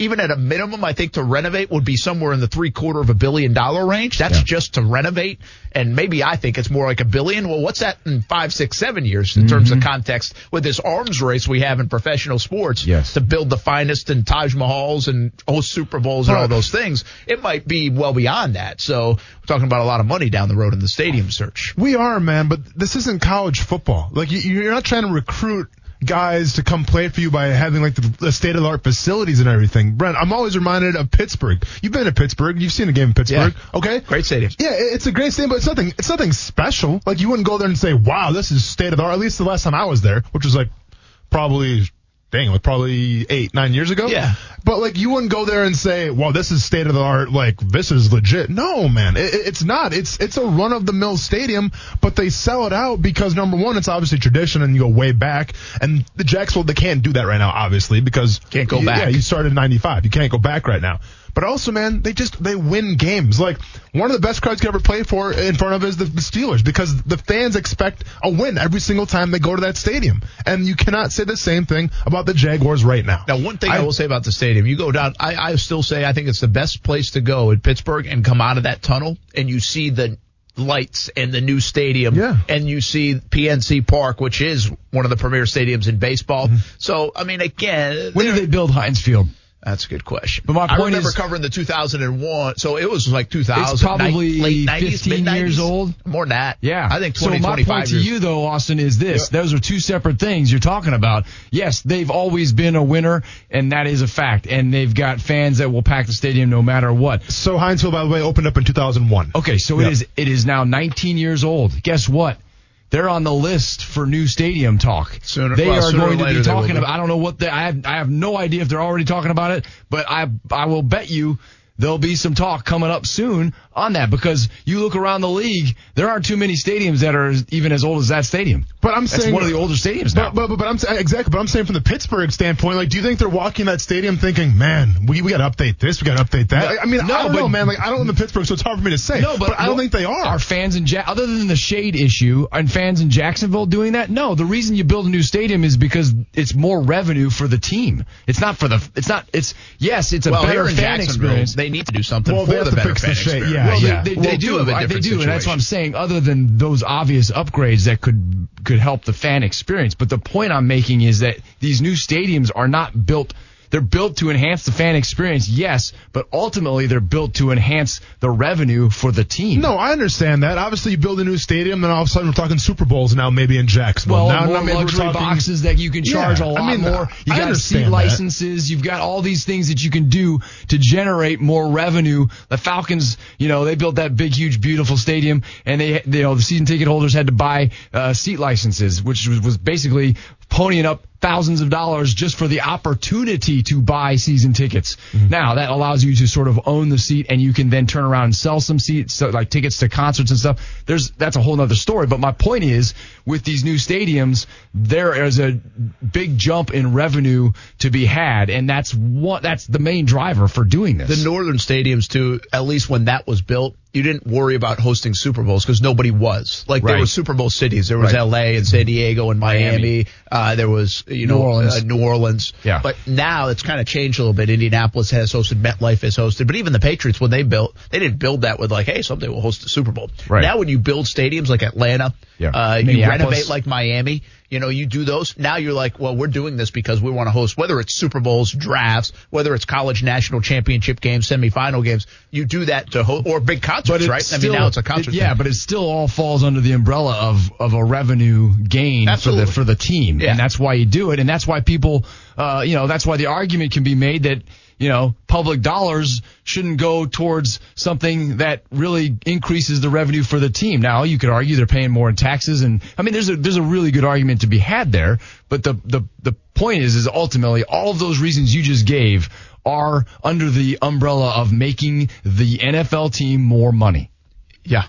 Even at a minimum, I think to renovate would be somewhere in the three quarter of a billion dollar range. That's Yeah. just to renovate. And maybe I think it's more like a billion. Well, what's that in five, six, seven years in terms of mm-hmm. context with this arms race we have in professional sports Yes. to build the finest and Taj Mahals and host Super Bowls and all those things? It might be well beyond that. So we're talking about a lot of money down the road in the stadium search. We are, man, but this isn't college football. Like you're not trying to recruit guys to come play for you by having like the, the state of the art facilities and everything. Brent, I'm always reminded of Pittsburgh. You've been to Pittsburgh. You've seen a game in Pittsburgh. Okay. Great stadium. Yeah, it's a great stadium, but it's nothing. It's nothing special. Like you wouldn't go there and say, "Wow, this is state of the art." At least the last time I was there, which was like probably, dang, it was probably eight, nine years ago. Yeah. But like you wouldn't go there and say, "Well, this is state of the art." Like this is legit. No, man, it, it- it's not. It's it's a run of the mill stadium, but they sell it out because number one, it's obviously tradition, and you go way back. And the Jacksonville, they can't do that right now, obviously, because Can't go you- back. Yeah, you started in '95. You can't go back right now. But also, man, they just they win games. Like one of the best crowds you ever play for in front of is the, Steelers because the fans expect a win every single time they go to that stadium, and you cannot say the same thing about the Jaguars right now. Now, one thing I, will say about the stadium, you go down, I, I still say I think it's the best place to go in Pittsburgh and come out of that tunnel and you see the lights and the new stadium Yeah. and you see PNC Park, which is one of the premier stadiums in baseball. Mm-hmm. So, I mean, again, When did they build Heinz Field? That's a good question. But my point is. I remember is- covering the 2001, so it was like 2000. It's probably ni- late 90s, 15 mid-90s? years old. More than that. Yeah. I think so my 25 point to you though, Austin, is this. Those are two separate things you're talking about. Yes, they've always been a winner, and that is a fact. And they've got fans that will pack the stadium no matter what. So Heinz Field, by the way, opened up in 2001. Okay, so Yeah. it is it is now 19 years old. Guess what? They're on the list for new stadium talk. Sooner- they well, are going to be talking about. I don't know what they. I have. I have no idea if they're already talking about it, but I I will bet you there'll be some talk coming up soon on that because you look around the league, there aren't too many stadiums that are even as old as that stadium. But I'm That's saying one of the older stadiums now. But, but, but I'm saying exactly. But I'm saying from the Pittsburgh standpoint, like, do you think they're walking that stadium thinking, "Man, we we got to update this, we got to update that"? No, I- I mean, no, I don't but- know, man. Like, I don't live in Pittsburgh, so it's hard for me to say. No, but, I don't think they are. Are fans in ja- other than the shade issue, are fans in Jacksonville doing that? No, the reason you build a new stadium is because it's more revenue for the team. It's not for the. It's not. It's yes, it's a well, better fan experience. they need to do something Well, for they have the to better fix the fan shade, experience. yeah, well, yeah. they, they, Well, they do. have a right? They different do, and that's what I'm saying. Other than those obvious upgrades that could could help the fan experience, but the point I'm making is that these new stadiums are not built. They're built to enhance the fan experience, yes, but ultimately they're built to enhance the revenue for the team. no, I understand that. Obviously, you build a new stadium, then all of a sudden we're talking Super Bowls now, maybe in Jacksonville. Well, now, more now maybe luxury talking- boxes that you can charge Yeah, a lot I mean, more. You I got seat that. licenses. You've got all these things that you can do to generate more revenue. The Falcons, you know, they built that big, huge, beautiful stadium, and they, you know, the season ticket holders had to buy uh, seat licenses, which was, was basically ponying up thousands of dollars just for the opportunity to buy season tickets. Mm-hmm. Now that allows you to sort of own the seat and you can then turn around and sell some seats, so like tickets to concerts and stuff. There's, that's a whole nother story. But my point is with these new stadiums, there is a big jump in revenue to be had. And that's what, that's the main driver for doing this. The northern stadiums too, at least when that was built, you didn't worry about hosting Super Bowls because nobody was. Like there were Super Bowl cities. There was Right. LA and San Diego and Miami. Uh, there was, you know, New Orleans. Uh, New Orleans. Yeah. But now it's kind of changed a little bit. Indianapolis has hosted, MetLife has hosted, but even the Patriots, when they built, they didn't build that with like, hey, someday we'll host the Super Bowl. Right. Now when you build stadiums like Atlanta, Yeah. uh, you renovate like Miami, you know, you do those. Now you're like, well, we're doing this because we want to host, whether it's Super Bowls, drafts, whether it's college national championship games, semifinal games, you do that to host, or big concerts, right? I mean, now it's a concert. it- yeah, thing. but it still all falls under the umbrella of of a revenue gain Absolutely. for the for the team, Yeah. and that's why you do it, and that's why people, uh, you know, that's why the argument can be made that you know public dollars shouldn't go towards something that really increases the revenue for the team. Now you could argue they're paying more in taxes, and I mean, there's a there's a really good argument to be had there, but the the the point is is ultimately all of those reasons you just gave are under the umbrella of making the NFL team more money. Yeah.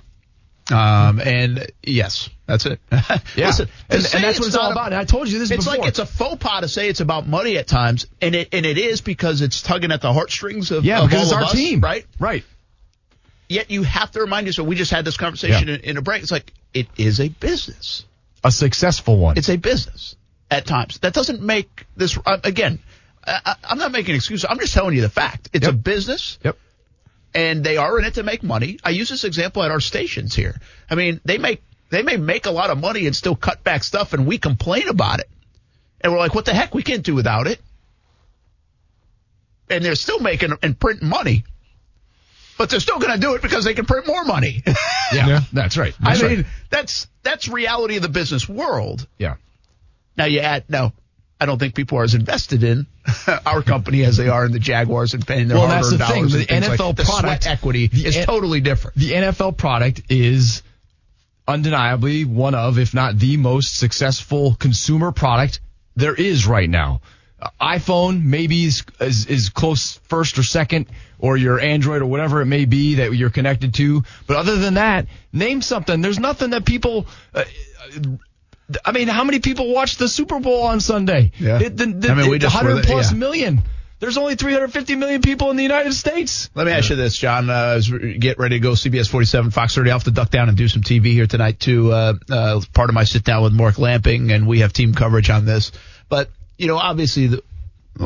Um, and yes, that's it. *laughs* Yeah. Listen, And- and that's what it's all about. And I told you this It's before. like it's a faux pas to say it's about money at times, and it and it is because it's tugging at the heartstrings of, Yeah, of because it's our us, team. right? Right. Yet you have to remind yourself. We just had this conversation Yeah. in, in a break. It's like it is a business. A successful one. It's a business at times. That doesn't make this uh, again. I, I'm not making excuses. I'm just telling you the fact. It's a business. Yep. And they are in it to make money. I use this example at our stations here. I mean, they make they may make a lot of money and still cut back stuff, and we complain about it. And we're like, what the heck? We can't do without it. And they're still making and printing money. But they're still going to do it because they can print more money. *laughs* Yeah, that's right. I That's mean, right. that's that's reality of the business world. Yeah. Now you add no. I don't think people are as invested in our company as they are in the Jaguars and paying their Well, that's hard-earned the thing. dollars. The and things like- NFL the sweat product equity the is N- totally different. The NFL product is undeniably one of, if not the most successful consumer product there is right now. Uh, iPhone maybe is, is is close first or second, or your Android or whatever it may be that you're connected to. But other than that, name something. There's nothing that people. Uh, I mean, how many people watched the Super Bowl on Sunday? Yeah. It, the, the, I mean, we just 100 there, plus yeah. million. There's only 350 million people in the United States. Let me ask you this, John. Uh, get ready to go, CBS 47, Fox 30. I'll have to duck down and do some TV here tonight too. Uh, uh, part of my sit down with Mark Lamping, and we have team coverage on this. But you know, obviously, the,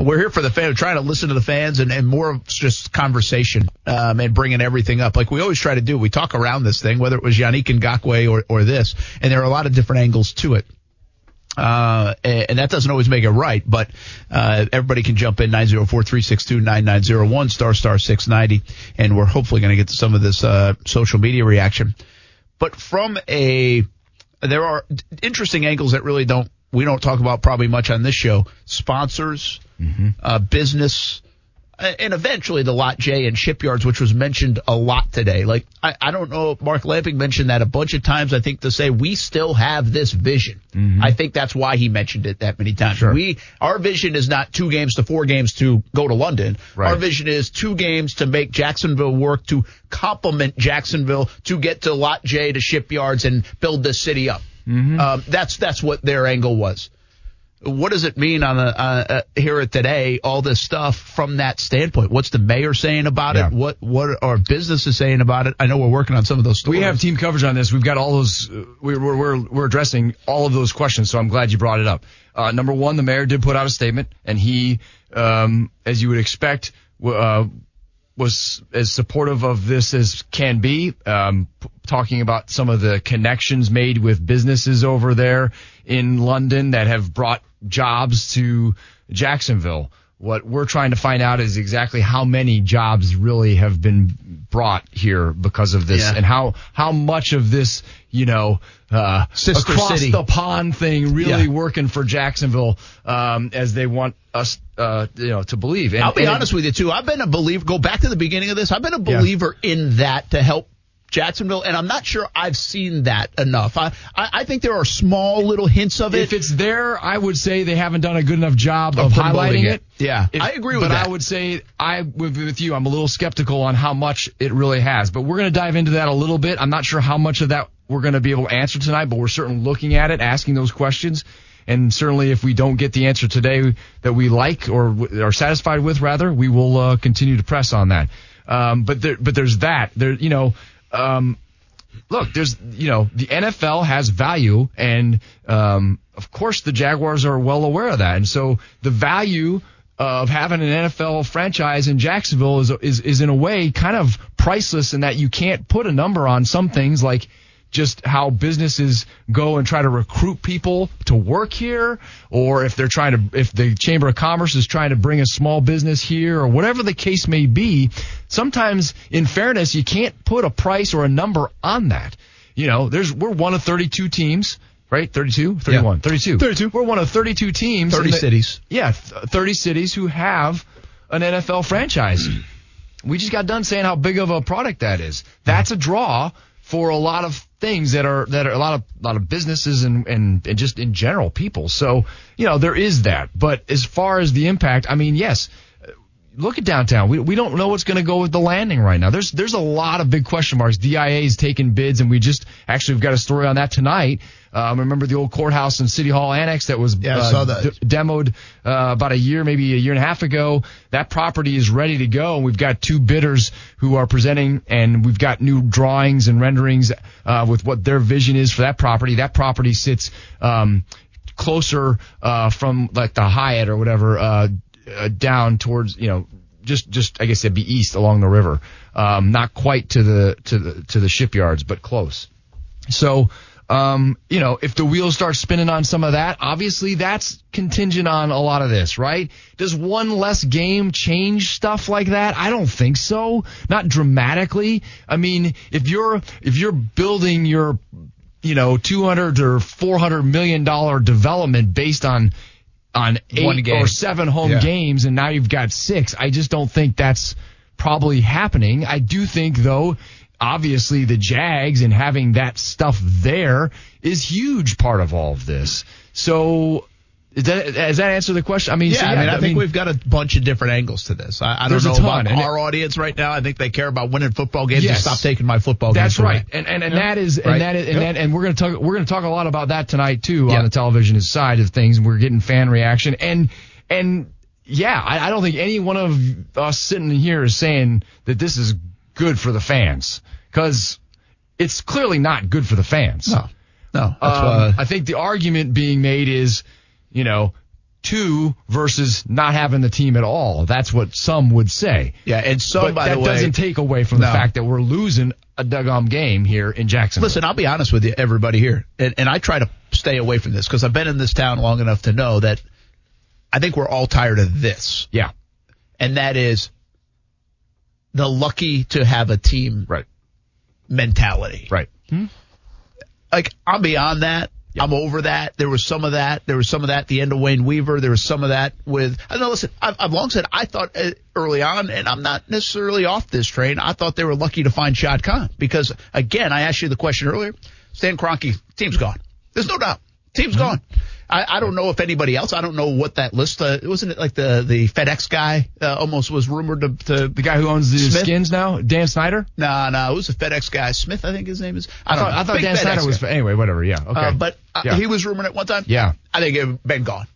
we're here for the fan, trying to listen to the fans, and, and more of just conversation um, and bringing everything up, like we always try to do. We talk around this thing, whether it was Yannick Ngakoue or or this, and there are a lot of different angles to it. Uh, and and that doesn't always make it right, but, uh, everybody can jump in 904-362-9901 star star 690. And we're hopefully going to get to some of this, uh, social media reaction. But from a, there are interesting angles that really don't, we don't talk about probably much on this show. Sponsors, uh, business, and eventually the Lot J and shipyards, which was mentioned a lot today. Like, I, I don't know, Mark Lamping mentioned that a bunch of times, I think, to say we still have this vision. I think that's why he mentioned it that many times. We, our vision is not two games to four games to go to London. Right. Our vision is two games to make Jacksonville work to complement Jacksonville to get to Lot J to shipyards and build this city up. Um, that's, that's what their angle was what does it mean on a, uh, here at today? All this stuff from that standpoint. What's the mayor saying about Yeah. it? What what are businesses saying about it? I know we're working on some of those. Stories. We have team coverage on this. We've got all those. Uh, we're, we're we're we're addressing all of those questions. So I'm glad you brought it up. Uh, number one, the mayor did put out a statement, and he, um, as you would expect, w- uh, was as supportive of this as can be. Um, p- talking about some of the connections made with businesses over there in London that have brought jobs to Jacksonville. What we're trying to find out is exactly how many jobs really have been brought here because of this, Yeah. and how how much of this, you know, uh, across city. the pond thing really Yeah. working for Jacksonville um, as they want us, uh, you know, to believe. And, I'll be and- honest with you too. I've been a believer. Go back to the beginning of this. I've been a Yeah. believer in that to help Jacksonville, and I'm not sure I've seen that enough. I, I, I think there are small little hints of it. If it's there, I would say they haven't done a good enough job Of of, highlighting it. it. Yeah, If- I agree with but that. I would say I with, with you, I'm a little skeptical on how much it really has. But we're going to dive into that a little bit. I'm not sure how much of that we're going to be able to answer tonight, but we're certainly looking at it, asking those questions. And certainly, if we don't get the answer today that we like or are satisfied with, rather, we will uh, continue to press on that. Um, but there, but there's that. There, you know, um, look, there's you know the NFL has value, and um, of course the Jaguars are well aware of that, and so the value of having an NFL franchise in Jacksonville is is is in a way kind of priceless in that you can't put a number on some things like just how businesses go and try to recruit people to work here or if they're trying to if the chamber of commerce is trying to bring a small business here or whatever the case may be sometimes in fairness you can't put a price or a number on that. You know there's we're one of 32 teams right? 32 31 32 32 we're one of 32 teams 30 the- cities. yeah, th- 30 cities who have an NFL franchise. *clears throat* we just got done saying how big of a product that is. That's a draw for a lot of things that are that are a lot of a lot of businesses and, and and just in general people. So, you know, there is that. But as far as the impact, I mean, yes, look at downtown. We we don't know what's going to go with the landing right now. There's there's a lot of big question marks. DIA is taking bids, and we just actually we've got a story on that tonight. Um, remember the old courthouse and city hall annex that was Yeah, uh, that. d- demoed uh, about a year, maybe a year and a half ago. That property is ready to go. And we've got two bidders who are presenting, and we've got new drawings and renderings uh, with what their vision is for that property. That property sits um, closer uh, from like the Hyatt or whatever uh, uh, down towards you know just just I guess it'd be east along the river, um, not quite to the to the to the shipyards, but close. So, um, you know, if the wheels start spinning on some of that, obviously that's contingent on a lot of this, right? Does one less game change stuff like that? I don't think so. Not dramatically. I mean, if you're if you're building your you know, 200 or 400 million dollar development based on on eight or seven home Yeah. games and now you've got six. I just don't think that's probably happening. I do think though, obviously the Jags and having that stuff there is huge part of all of this. So is that, does that answer the question? I mean, Yeah, so, I mean, I think we've got a bunch of different angles to this. I, I don't know ton, about and it- our audience right now. I think they care about winning football games. Yes. And stop taking my football That's games. away. right, and and, and that is Right. and that is and Yep. that and we're gonna talk we're gonna talk a lot about that tonight too Yeah. on the television side of things. We're getting fan reaction and and yeah, I, I don't think any one of us sitting here is saying that this is good for the fans because it's clearly not good for the fans. No, no. That's Um, why. I think the argument being made is, you know, two versus not having the team at all. That's what some would say. Yeah, and some, but by that the way, doesn't take away from the fact that we're losing a dugum game here in Jacksonville. Listen, I'll be honest with you, everybody here, and, and I try to stay away from this because I've been in this town long enough to know that I think we're all tired of this, yeah, and that is the lucky to have a team right mentality. right. Like I'm beyond that. I'm over that. There was some of that. There was some of that at the end of Wayne Weaver. There was some of that with. I know. Listen, I've, I've long said I thought uh, early on, and I'm not necessarily off this train. I thought they were lucky to find Shad Khan because again, I asked you the question earlier. Stan Kroenke, team's gone. There's no doubt. Team's gone. I, I don't know if anybody else. I don't know what that list. Uh, wasn't it like the the FedEx guy uh, almost was rumored to, to The guy who owns the Smith? skins now, Dan Snyder. Nah, nah, it was a FedEx guy. Smith, I think his name is. I, I don't thought, know. I thought Dan FedEx Snyder was guy. anyway. Whatever. Yeah. Okay. Uh, but uh, Yeah. he was rumored at one time. Yeah. I think it been gone,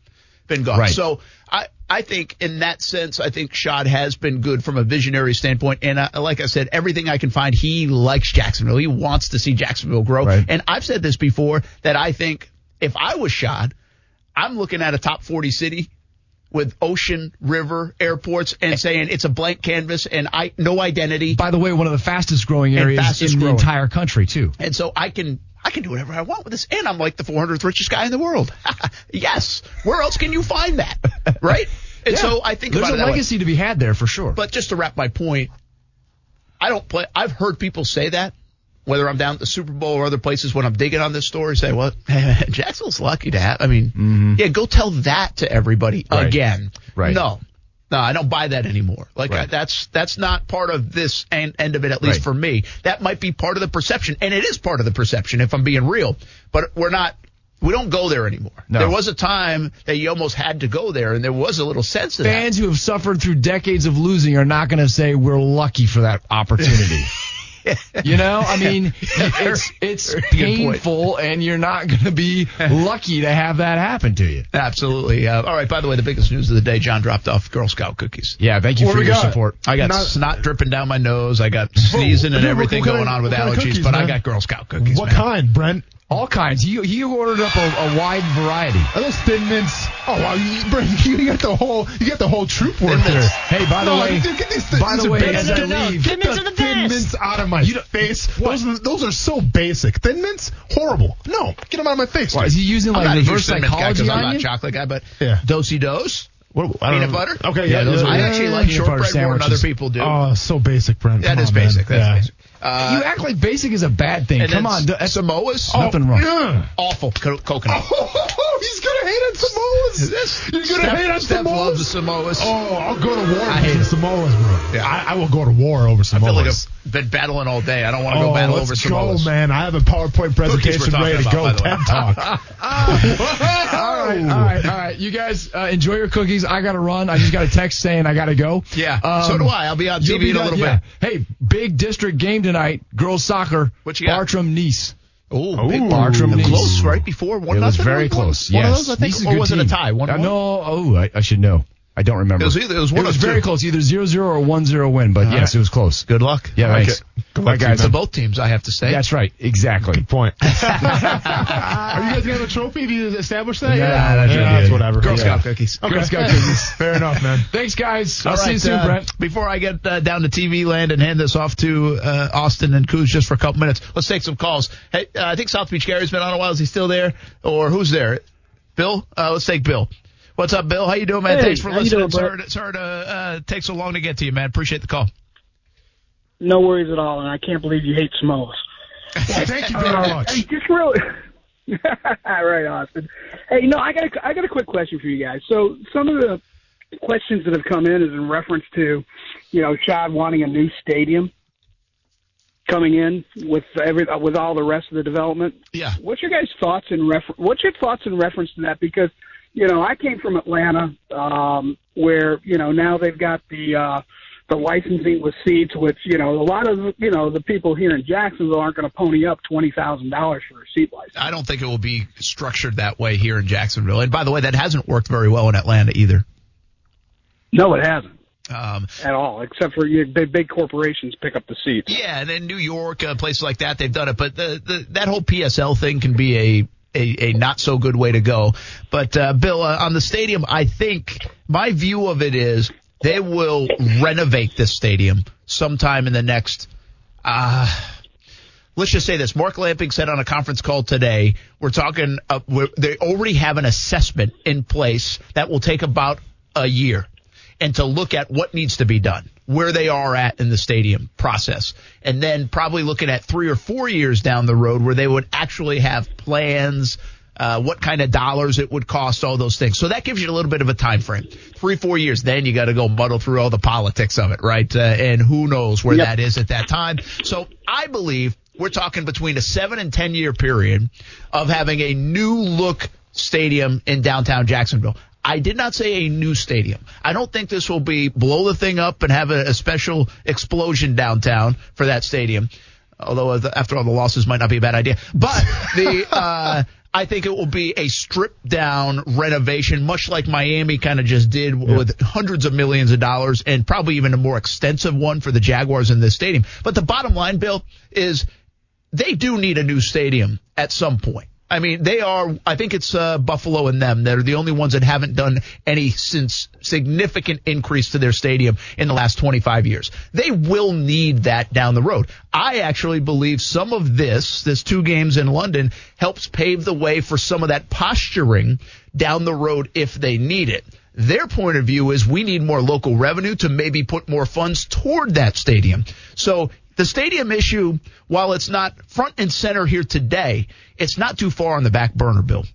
been gone. Right. So I I think in that sense, I think Shad has been good from a visionary standpoint. And uh, like I said, everything I can find, he likes Jacksonville. He wants to see Jacksonville grow. Right. And I've said this before that I think if I was Shad, I'm looking at a top 40 city with ocean, river, airports, and eh. saying it's a blank canvas and I no identity. By the way, one of the fastest growing areas fastest in growing. the entire country too. And so I can I can do whatever I want with this, and I'm like the 400th richest guy in the world. *laughs* yes, where else can you find that, right? *laughs* And Yeah. so I think there's a way. legacy to be had there for sure. But just to wrap my point, I don't play. I've heard people say that. Whether I'm down at the Super Bowl or other places when I'm digging on this story, say, well, *laughs* Jacksonville's lucky to have. I mean, mm-hmm. yeah, go tell that to everybody Right. again. Right. No, No, I don't buy that anymore. Like Right. I, that's that's not part of this end, end of it, at least Right. for me. That might be part of the perception, and it is part of the perception if I'm being real. But we're not. We don't go there anymore. No. There was a time that you almost had to go there, and there was a little sense of that. Fans who have suffered through decades of losing are not going to say we're lucky for that opportunity. *laughs* you know, I mean, *laughs* it's it's Very good point. painful, and you're not going to be lucky to have that happen to you. Absolutely. Uh, all right. By the way, the biggest news of the day: John dropped off Girl Scout cookies. Yeah, thank you What for your got? support. I got Not- snot dripping down my nose. I got sneezing and everything going on with what kind of allergies, cookies, but I got Girl Scout cookies. What man. kind, Brent? All kinds. He he ordered up a, a wide variety. Are those thin mints? Oh wow, you, Brent, *laughs* you got the whole you got the whole troop work Thin there. Hey, by the No, way, dude, get these things- by these the way, as I leave, Thin Get mints are the thin best. mints out of my face. Those are, those are so basic. Thin mints, horrible. No, get them out of my face. Is he using like a reverse huge Thin Mints guy psychology because I'm on not a you? chocolate guy, but Yeah. Do-si-dos. What, I don't Peanut know. butter? Okay, Yeah, yeah, those yeah, are- I actually yeah, like yeah. butter shortbread more than other people do. Oh, so basic, Brent. that Come is on, man. basic. That's Yeah. basic. Uh, you act like basic is a bad thing. Come on, that's Samoas. nothing wrong. Yeah. Awful co- coconut. *laughs* Oh, he's gonna hate on Samoas. You're gonna Steph- hate on Steph Samoas. loves the Samoas. Oh, I'll go to war I hate over some Samoas, bro. Yeah. I, I will go to war over Samoas. I feel like I've been battling all day. I don't want to go oh, battle let's over go, Samoas. man. I have a PowerPoint presentation talking ready to about, go. by the way. TED Talk. *laughs* *laughs* all right, all right, all right. You guys uh, enjoy your cookies. I got to run. I just got a text saying I got to go. Yeah, Um, so do I. I'll be on TV be in a done- little yeah. bit. Hey, big district game tonight. Girls soccer. What you got? Bartram Nice. Oh, big Bartram. Nice. Close, right before one it was very close. One yes, of those, I think, Nice is or good was it a team. tie? One Uh, one? no, oh, I, I should know. I don't remember. It was either- it was one It was very two. close, either 0-0 or 1-0 win. But yes, right. it was close. Good luck. Yeah, like thanks. it. Good luck to guys. To both teams, I have to say. That's right. Exactly. Point. *laughs* Are you guys gonna have a trophy? Have you established that? Nah, yet? that's yeah, right. that's whatever. Girl Yeah. Scout cookies. Okay. Girl Scout cookies. *laughs* Fair enough, man. Thanks, guys. I'll All see you soon, uh, Brent. Before I get uh, down to TV land and hand this off to uh, Austin and Coos just for a couple minutes, let's take some calls. Hey, uh, I think South Beach Gary's been on a while. Is he still there, or who's there? Bill. Uh, let's take Bill. What's up, Bill? How you doing, man? Hey, Thanks for listening. doing, sorry, sorry to uh, take so long to get to you, man. Appreciate the call. No worries at all, and I can't believe you hate Samoas. *laughs* Thank you very Uh, much. Hey, just really. *laughs* right, Austin. Hey, no, I got a, I got a quick question for you guys. So some of the questions that have come in is in reference to, you know, Shad wanting a new stadium coming in with every with all the rest of the development. Yeah. What's your guys' thoughts in refer- What's your thoughts in reference to that? Because you know, I came from Atlanta, um, where you know now they've got the uh, the licensing with seats, which you know a lot of you know the people here in Jacksonville aren't going to pony up twenty thousand dollars for a seat license. I don't think it will be structured that way here in Jacksonville. And by the way, that hasn't worked very well in Atlanta either. No, it hasn't Um, at all, except for you, big, big corporations pick up the seats. Yeah, and in New York, uh, places like that, they've done it. But the, the that whole PSL thing can be a a, a not so good way to go. But uh, Bill, uh, on the stadium, I think my view of it is they will renovate this stadium sometime in the next. Uh, let's just say this. Mark Lamping said on a conference call today, we're talking, uh, we're, they already have an assessment in place that will take about a year and to look at what needs to be done, where they are at in the stadium process. And then probably looking at three or four years down the road where they would actually have plans, uh, what kind of dollars it would cost, all those things. So that gives you a little bit of a time frame. Three, four years, then you got to go muddle through all the politics of it, right? Uh, and who knows where Yep. that is at that time. So I believe we're talking between a seven and 10 year period of having a new look stadium in downtown Jacksonville. I did not say a new stadium. I don't think this will be blow the thing up and have a, a special explosion downtown for that stadium. Although uh, after all the losses might not be a bad idea, but the, *laughs* uh, I think it will be a stripped down renovation, much like Miami kind of just did with hundreds of millions of dollars and probably even a more extensive one for the Jaguars in this stadium. But the bottom line, Bill, is they do need a new stadium at some point. I mean, they are, I think it's uh, Buffalo and them. They're the only ones that haven't done any since significant increase to their stadium in the last 25 years. They will need that down the road. I actually believe some of this, this two games in London, helps pave the way for some of that posturing down the road if they need it. Their point of view is we need more local revenue to maybe put more funds toward that stadium. So the stadium issue, while it's not front and center here today, it's not too far on the back burner, Bill.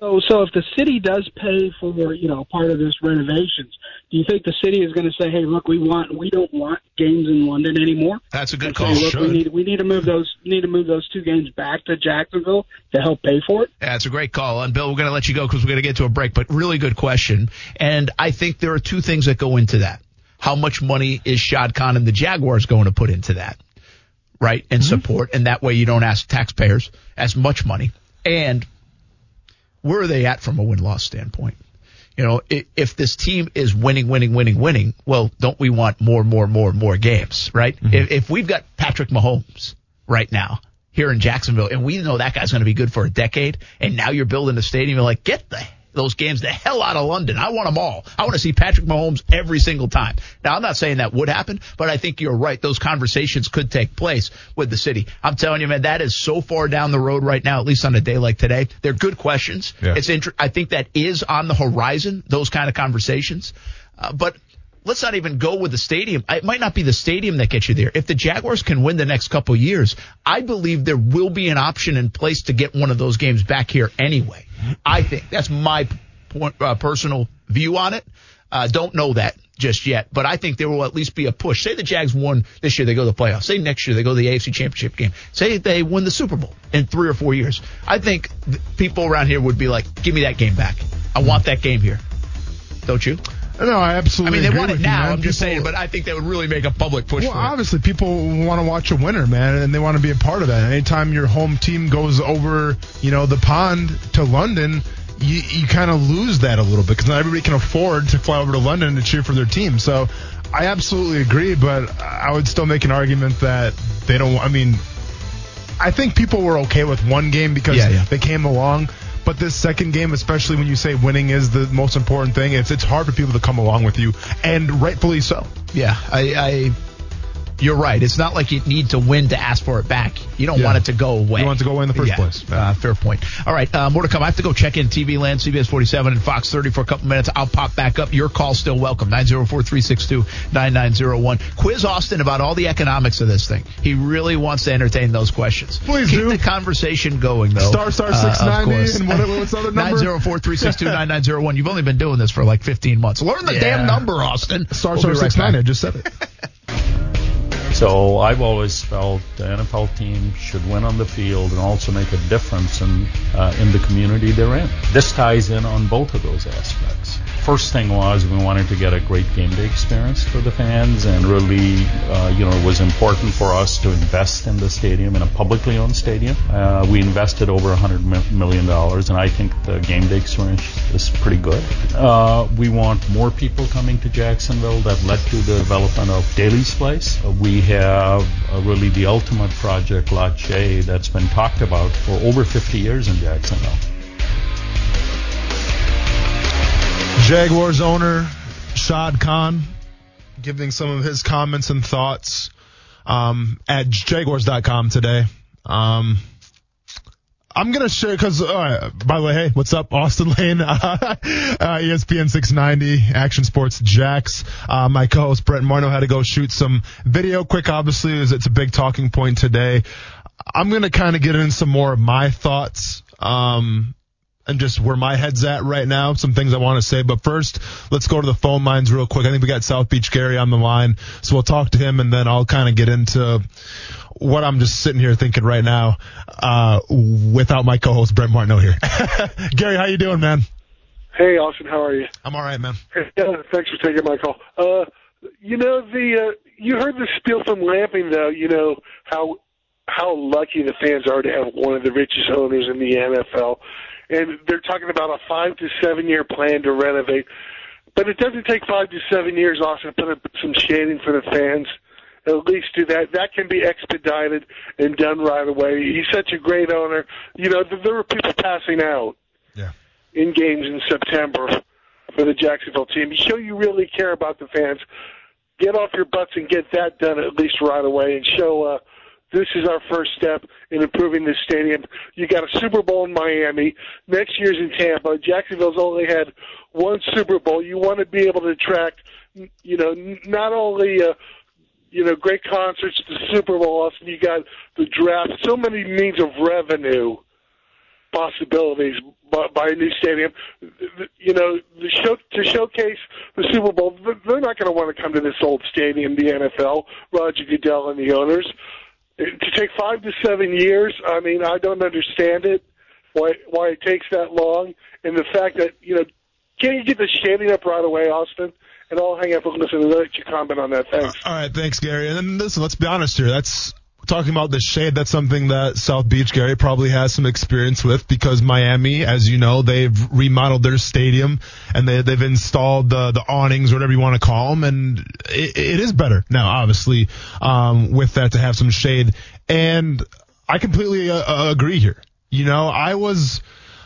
So, so if the city does pay for you know part of this renovations, do you think the city is going to say, "Hey, look, we want we don't want games in London anymore"? That's a good And call. say, look, we need we need to move those need to move those two games back to Jacksonville to help pay for it. Yeah, it's a great call. And Bill, we're going to let you go because we're going to get to a break, but really good question. And I think there are two things that go into that. How much money is Shad Khan and the Jaguars going to put into that? Right? And mm-hmm. support. And that way you don't ask taxpayers as much money. And where are they at from a win loss standpoint? You know, i- if this team is winning, winning, winning, winning, well, don't we want more, more, more, more games, right? Mm-hmm. If, if we've got Patrick Mahomes right now here in Jacksonville and we know that guy's going to be good for a decade and now you're building a stadium, you're like, get the those games the hell out of London. I want them all. I want to see Patrick Mahomes every single time. Now, I'm not saying that would happen, but I think you're right. Those conversations could take place with the city. I'm telling you, man, that is so far down the road right now, at least on a day like today. They're good questions. Yeah. It's inter- I think that is on the horizon, those kind of conversations. Uh, but let's not even go with the stadium. It might not be the stadium that gets you there. If the Jaguars can win the next couple years, I believe there will be an option in place to get one of those games back here anyway. I think that's my point, uh, personal view on it. Uh, don't know that just yet, but I think there will at least be a push. Say the Jags won this year, they go to the playoffs. Say next year they go to the AFC Championship game. Say they win the Super Bowl in three or four years. I think people around here would be like, "Give me that game back. I want that game here." Don't you? No, I absolutely. I mean, they want it with you, now. I'm just People- saying, but I think that would really make a public push Well, for it. obviously, people want to watch a winner, man, and they want to be a part of that. Anytime your home team goes over, you know, the pond to London, you, you kind of lose that a little bit because not everybody can afford to fly over to London to cheer for their team. So, I absolutely agree, but I would still make an argument that they don't. I mean, I think people were okay with one game because Yeah, yeah. they came along. But this second game, especially when you say winning is the most important thing, it's it's hard for people to come along with you, and rightfully so. Yeah, I, I, you're right. It's not like you need to win to ask for it back. You don't Yeah. want it to go away. You want it to go away in the first Yeah, place. Uh, fair point. All right, uh, more to come. I have to go check in TV Land, CBS 47 and Fox 30 for a couple minutes. I'll pop back up. Your call still welcome. 904-362-9901. Quiz Austin about all the economics of this thing. He really wants to entertain those questions. Please Keep do. the conversation going though. Star star Uh, 690 course. and what, what's the other number? 904-362-9901. You've only been doing this for like 15 months. Learn the Yeah. damn number, Austin. Star We'll star right six I just said it. So I've always felt the NFL team should win on the field and also make a difference in uh, in the community they're in. This ties in on both of those aspects. First thing was we wanted to get a great game day experience for the fans, and really, uh, you know, it was important for us to invest in the stadium in a publicly owned stadium. Uh, we invested over $100 million, and I think the game day experience is pretty good. Uh, we want more people coming to Jacksonville. That led to the development of Daily's Place. Uh, we have uh, really the ultimate project, Lot J, that's been talked about for over 50 years in Jacksonville. Jaguars owner Shad Khan giving some of his comments and thoughts um, at Jaguars.com today. Um, I'm gonna share because, uh, by the way, hey, what's up, Austin Lane, *laughs* uh, ESPN 690, Action Sports Jax. Uh, my co-host Brent Martineau had to go shoot some video quick. Obviously, as it's a big talking point today. I'm gonna kind of get in some more of my thoughts. Um, and just where my head's at right now, some things I want to say. But first, let's go to the phone lines real quick. I think we got South Beach Gary on the line, so we'll talk to him, and then I'll kind of get into what I'm just sitting here thinking right now, uh, without my co-host Brent Martineau here. *laughs* Gary, how you doing, man? Hey, Austin, how are you? I'm all right, man. Yeah, thanks for taking my call. Uh, you know the uh, you heard the spiel from Lamping though. You know how how lucky the fans are to have one of the richest owners in the NFL, and they're talking about a five to seven year plan to renovate. But it doesn't take five to seven years, Austin, to put up some shading for the fans. At least do that. That can be expedited and done right away. He's such a great owner. You know, there were people passing out yeah. in games in September for the Jacksonville team. You show you really care about the fans. Get off your butts and get that done at least right away and show uh, this is our first step in improving this stadium. You got a Super Bowl in Miami. Next year's in Tampa. Jacksonville's only had one Super Bowl. You want to be able to attract, you know, not only uh, you know great concerts, the Super Bowl. Also, you got the draft. So many means of revenue possibilities by, by a new stadium. You know, the show, to showcase the Super Bowl, they're not going to want to come to this old stadium, the NFL, Roger Goodell and the owners. To take five to seven years, I mean, I don't understand it. Why why it takes that long, and the fact that you know, can't you get the stadium up right away, Austin? And I'll hang up and listen and let you comment on that. Thanks. All right, thanks, Gary. And listen, let's be honest here. That's talking about the shade, that's something that South Beach Gary probably has some experience with because Miami, as you know, they've remodeled their stadium and they, they've installed the, the awnings, or whatever you want to call them, and it, it is better now, obviously, um, with that to have some shade. And I completely uh, agree here. You know, I was,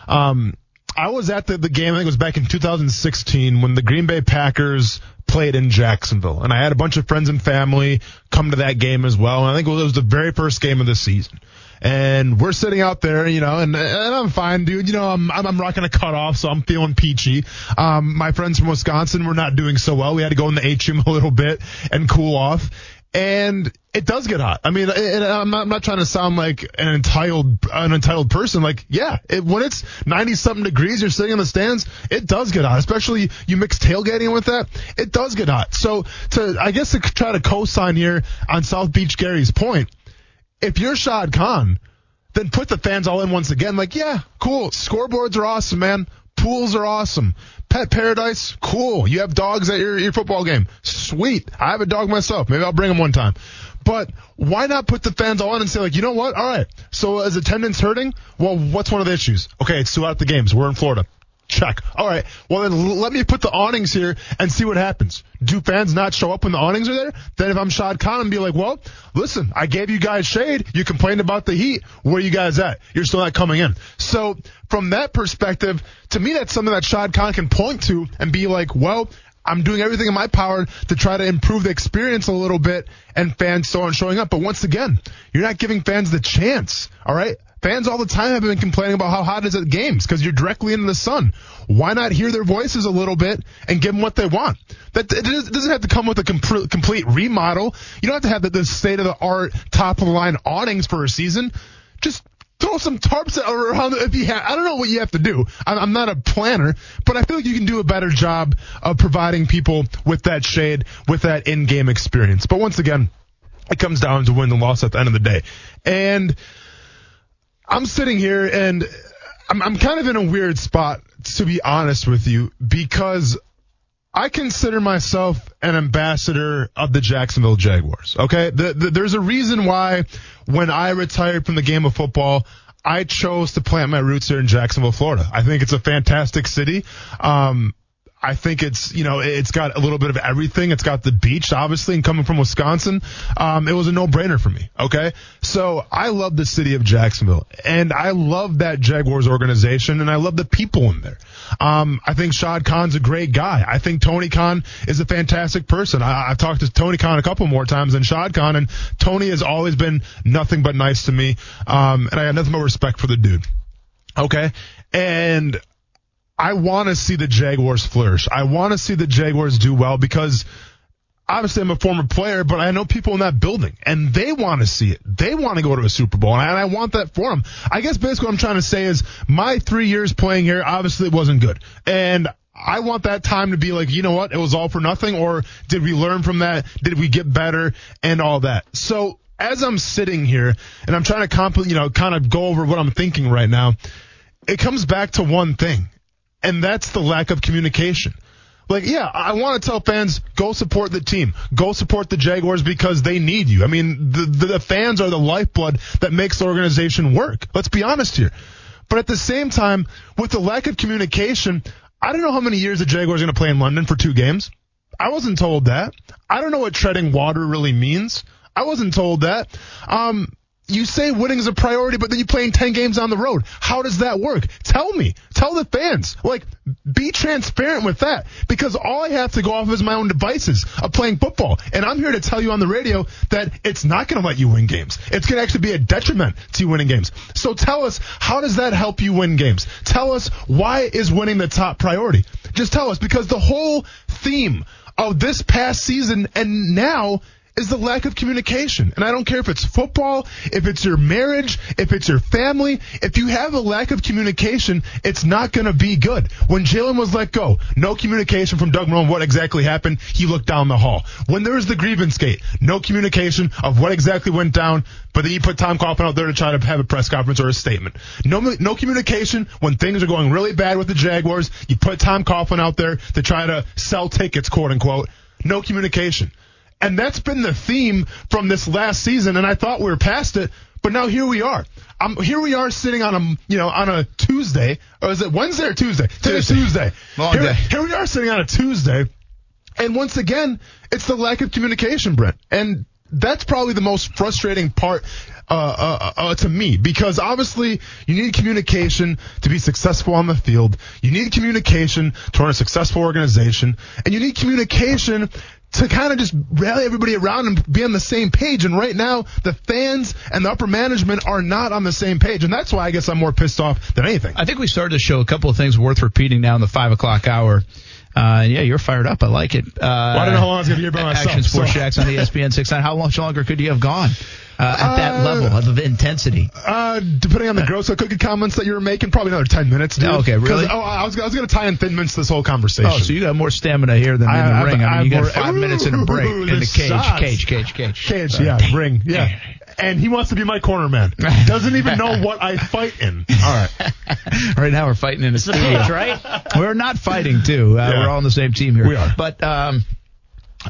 um, I was at the, the game, I think it was back in 2016 when the Green Bay Packers played in Jacksonville. And I had a bunch of friends and family come to that game as well. And I think it was the very first game of the season. And we're sitting out there, you know, and, and I'm fine, dude. You know, I'm, I'm, I'm rocking a cutoff, so I'm feeling peachy. Um, my friends from Wisconsin were not doing so well. We had to go in the atrium *laughs* a little bit and cool off and it does get hot. I mean, and I'm not, I'm not trying to sound like an entitled, an entitled person. Like, yeah, it, when it's 90 something degrees, you're sitting in the stands, it does get hot. Especially you mix tailgating with that, it does get hot. So to, I guess to try to co-sign here on South Beach Gary's point, if you're Shad Khan, then put the fans all in once again. Like, yeah, cool. Scoreboards are awesome, man. Pools are awesome. Pet paradise, cool. You have dogs at your, your football game. Sweet. I have a dog myself. Maybe I'll bring him one time. But why not put the fans all in and say like, you know what? All right. So is attendance hurting? Well, what's one of the issues? Okay, it's throughout the games. We're in Florida. Check. All right. Well, then let me put the awnings here and see what happens. Do fans not show up when the awnings are there? Then if I'm Shad Khan and be like, well, listen, I gave you guys shade. You complained about the heat. Where you guys at? You're still not coming in. So from that perspective, to me, that's something that Shad Khan can point to and be like, well, I'm doing everything in my power to try to improve the experience a little bit and fans still aren't showing up. But once again, you're not giving fans the chance. All right. Fans all the time have been complaining about how hot it is at games because you're directly in the sun. Why not hear their voices a little bit and give them what they want? That it doesn't have to come with a complete remodel. You don't have to have the, the state of the art, top of the line awnings for a season. Just throw some tarps around if you have. I don't know what you have to do. I'm not a planner, but I feel like you can do a better job of providing people with that shade, with that in-game experience. But once again, it comes down to win and loss at the end of the day. And I'm sitting here and I'm, I'm kind of in a weird spot, to be honest with you, because I consider myself an ambassador of the Jacksonville Jaguars. Okay. The, the, there's a reason why when I retired from the game of football, I chose to plant my roots here in Jacksonville, Florida. I think it's a fantastic city. Um, I think it's, you know, it's got a little bit of everything. It's got the beach, obviously, and coming from Wisconsin, um, it was a no-brainer for me. Okay. So I love the city of Jacksonville and I love that Jaguars organization and I love the people in there. Um, I think Shad Khan's a great guy. I think Tony Khan is a fantastic person. I, have talked to Tony Khan a couple more times than Shad Khan and Tony has always been nothing but nice to me. Um, and I have nothing but respect for the dude. Okay. And I want to see the Jaguars flourish. I want to see the Jaguars do well because obviously I'm a former player, but I know people in that building and they want to see it. They want to go to a Super Bowl and I want that for them. I guess basically what I'm trying to say is my three years playing here, obviously wasn't good. And I want that time to be like, you know what? It was all for nothing or did we learn from that? Did we get better and all that? So as I'm sitting here and I'm trying to comp, you know, kind of go over what I'm thinking right now, it comes back to one thing and that's the lack of communication. Like, yeah, I want to tell fans, go support the team. Go support the Jaguars because they need you. I mean, the, the, the fans are the lifeblood that makes the organization work. Let's be honest here. But at the same time, with the lack of communication, I don't know how many years the Jaguars are going to play in London for two games. I wasn't told that. I don't know what treading water really means. I wasn't told that. Um, you say winning is a priority, but then you're playing 10 games on the road. How does that work? Tell me. Tell the fans. Like, be transparent with that. Because all I have to go off of is my own devices of playing football. And I'm here to tell you on the radio that it's not going to let you win games. It's going to actually be a detriment to you winning games. So tell us, how does that help you win games? Tell us, why is winning the top priority? Just tell us, because the whole theme of this past season and now is the lack of communication. And I don't care if it's football, if it's your marriage, if it's your family. If you have a lack of communication, it's not going to be good. When Jalen was let go, no communication from Doug Marrone what exactly happened. He looked down the hall. When there was the grievance gate, no communication of what exactly went down. But then you put Tom Coughlin out there to try to have a press conference or a statement. No, no communication when things are going really bad with the Jaguars. You put Tom Coughlin out there to try to sell tickets, quote unquote. No communication. And that's been the theme from this last season. And I thought we were past it, but now here we are. Um, here we are sitting on a, you know, on a Tuesday, or is it Wednesday or Tuesday? Today's Tuesday. Long here, day. here we are sitting on a Tuesday. And once again, it's the lack of communication, Brent. And that's probably the most frustrating part uh, uh, uh, to me because obviously you need communication to be successful on the field. You need communication to run a successful organization, and you need communication to kind of just rally everybody around and be on the same page. And right now, the fans and the upper management are not on the same page, and that's why I guess I'm more pissed off than anything. I think we started to show a couple of things worth repeating now in the five o'clock hour. Uh, yeah, you're fired up. I like it. Uh, well, I don't know how long I was going to be here by myself. Action Sports so. Jax on ESPN 69. How much longer could you have gone uh, at that level of intensity? Uh, depending on the gross cookie comments that you were making, probably another 10 minutes, dude. Okay, really? 'Cause, Oh, I was, I was going to tie in Thin Mints this whole conversation. Oh, so you got more stamina here than in the I- ring. I mean, I you got have more- five minutes in a break Ooh, in the the cage, cage, cage, cage, Cage, Uh, yeah, dang. ring, yeah. And he wants to be my corner man. Doesn't even know what I fight in. *laughs* All right. right now we're fighting in a the studio. pitch, right? We're not fighting too. Uh, Yeah. We're all on the same team here. We are. But um,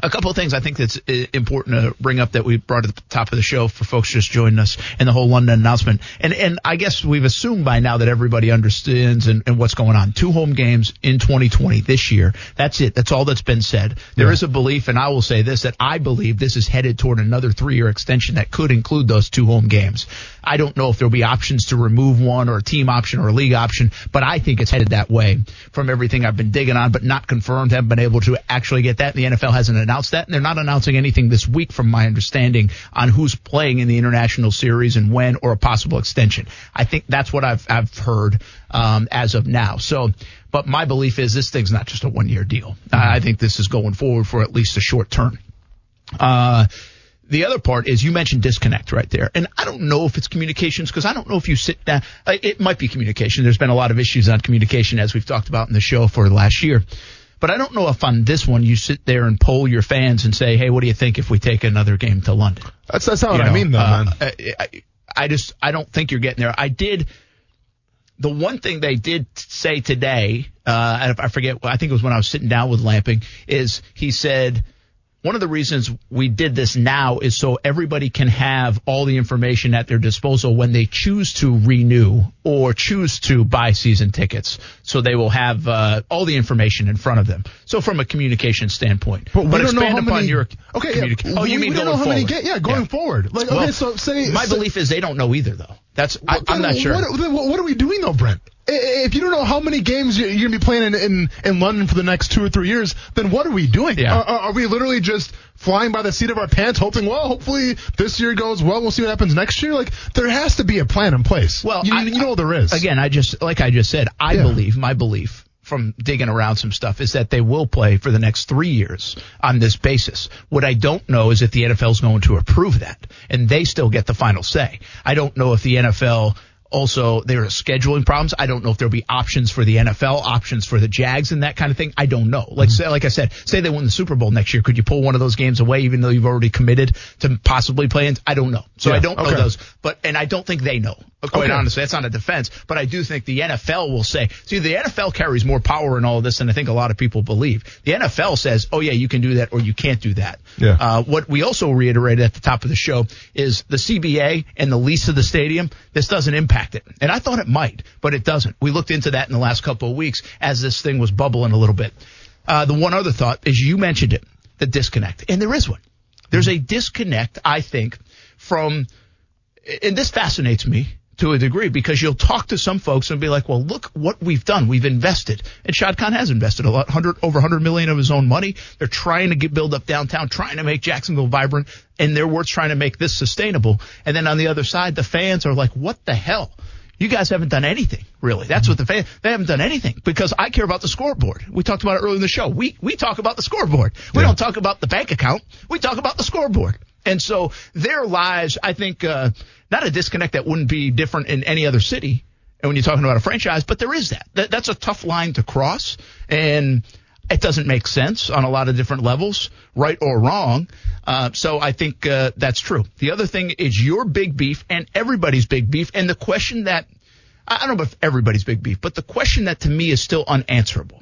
a couple of things I think that's uh, important to bring up that we brought at the top of the show for folks just joining us in the whole London announcement. And and I guess we've assumed by now that everybody understands and, and what's going on. Two home games in 2020 this year. That's it. That's all that's been said. There is Yeah. a belief, and I will say this, that I believe this is headed toward another three-year extension that could include those two home games. I don't know if there'll be options to remove one or a team option or a league option, but I think it's headed that way from everything I've been digging on, but not confirmed. Haven't been able to actually get that. The NFL hasn't announced that, and they're not announcing anything this week, from my understanding, on who's playing in the international series and when or a possible extension. I think that's what I've I've heard um, as of now. So. But my belief is this thing's not just a one year deal. I think this is going forward for at least a short term. Uh, the other part is you mentioned disconnect right there. And I don't know if it's communications because I don't know if you sit down. uh, It might be communication. There's been a lot of issues on communication as we've talked about in the show for the last year. But I don't know if on this one you sit there and poll your fans and say, hey, what do you think if we take another game to London? That's, that's not You what I mean, though, uh, man. I, I- just I don't think you're getting there. I did. The one thing they did say today, uh, I forget, I think it was when I was sitting down with Lamping, is he said one of the reasons we did this now is so everybody can have all the information at their disposal when they choose to renew or choose to buy season tickets. So they will have uh, all the information in front of them. So from a communication standpoint, But we don't know expand how upon many. your okay, communica- yeah. Oh, you we, mean we don't going know how many forward. get. Yeah, going Yeah. forward. Like, Well, okay, so say my belief is they don't know either, though. That's I, I'm not sure. What what are we doing though, Brent? If you don't know how many games you're going to be playing in, in in London for the next two or three years, then what are we doing? Yeah. Are, are are we literally just flying by the seat of our pants, hoping, well, hopefully this year goes well. We'll see what happens next year. Like there has to be a plan in place. Well, you, I- you know there is. Again, I just like I just said, I Yeah. believe my belief from digging around some stuff is that they will play for the next three years on this basis. What I don't know is if the NFL is going to approve that, and they still get the final say. I don't know if the NFL. Also, there are scheduling problems. I don't know if there'll be options for the NFL, options for the Jags, and that kind of thing. I don't know. Like, say, like I said, say they win the Super Bowl next year. Could you pull one of those games away, even though you've already committed to possibly playing? I don't know. So Yeah, I don't know those. But and I don't think they know. Quite Okay. honestly, that's not a defense. But I do think the NFL will say, see, the NFL carries more power in all of this than I think a lot of people believe. The NFL says, oh yeah, you can do that or you can't do that. Yeah. Uh, what we also reiterated at the top of the show is the CBA and the lease of the stadium. This doesn't impact it, and I thought it might, but it doesn't. We looked into that in the last couple of weeks as this thing was bubbling a little bit. Uh, the one other thought is you mentioned it, the disconnect, and there is one. There's a disconnect, I think, from and this fascinates me to a degree because you'll talk to some folks and be like, well, look what we've done. We've invested. And Shad Khan has invested a lot, 100, over 100 million of his own money. They're trying to get, build up downtown, trying to make Jacksonville vibrant, and they're worth trying to make this sustainable. And then on the other side, the fans are like, what the hell? You guys haven't done anything, really. That's what the fan, they haven't done anything because I care about the scoreboard. We talked about it earlier in the show. We, we talk about the scoreboard. We don't talk about the bank account. We talk about the scoreboard. And so there lies, I think, uh, not a disconnect that wouldn't be different in any other city. And when you're talking about a franchise, but there is that. that that's a tough line to cross. And it doesn't make sense on a lot of different levels, right or wrong. Uh, so I think uh, that's true. The other thing is your big beef and everybody's big beef, and the question that I don't know if everybody's big beef, but the question that to me is still unanswerable.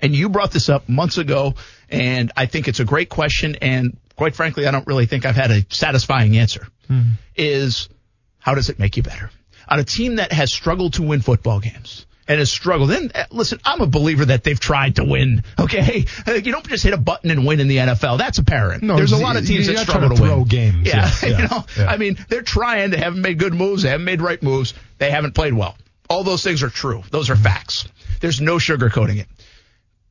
And you brought this up months ago, and I think it's a great question. And quite frankly, I don't really think I've had a satisfying answer. Is how does it make you better? On a team that has struggled to win football games and has struggled. And uh, listen, I'm a believer that they've tried to win. Okay, *laughs* you don't just hit a button and win in the NFL. That's apparent. No, There's a lot of teams that struggle to to, win. games. Yeah, *laughs* Yeah, you know, yeah. I mean, they're trying. They haven't made good moves. They haven't made right moves. They haven't played well. All those things are true. Those are facts. There's no sugarcoating it.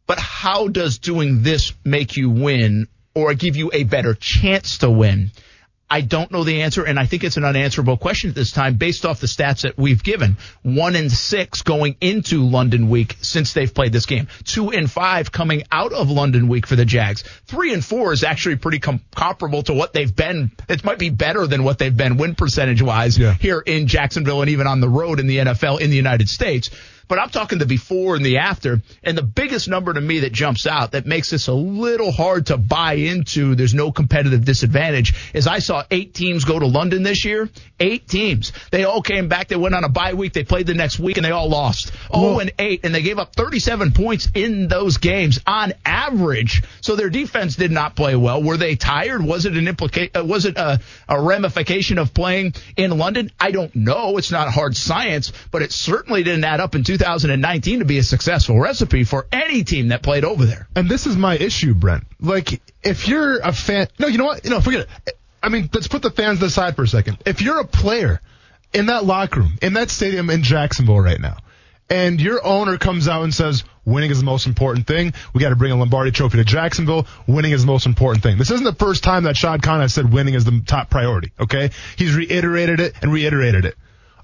But how does doing this make you win or give you a better chance to win? I don't know the answer, and I think it's an unanswerable question at this time based off the stats that we've given. One and six going into London week since they've played this game. Two and five coming out of London week for the Jags. Three and four is actually pretty com- comparable to what they've been. It might be better than what they've been win percentage wise here in Jacksonville and even on the road in the NFL in the United States. But I'm talking the before and the after. And the biggest number to me that jumps out that makes this a little hard to buy into, there's no competitive disadvantage, is I saw eight teams go to London this year. Eight teams. They all came back. They went on a bye week. They played the next week and they all lost. Oh and 8. And they gave up 37 points in those games on average. So their defense did not play well. Were they tired? Was it an implica- uh, was it a, a ramification of playing in London? I don't know. It's not hard science, but it certainly didn't add up in 2019 to be a successful recipe for any team that played over there. And this is my issue, Brent. Like, if you're a fan, no, you know what? No, forget it. I mean, let's put the fans aside for a second. If you're a player in that locker room, in that stadium in Jacksonville right now, and your owner comes out and says, winning is the most important thing. We got to bring a Lombardi trophy to Jacksonville. Winning is the most important thing. This isn't the first time that Shad Khan has said winning is the top priority. Okay. He's reiterated it and reiterated it.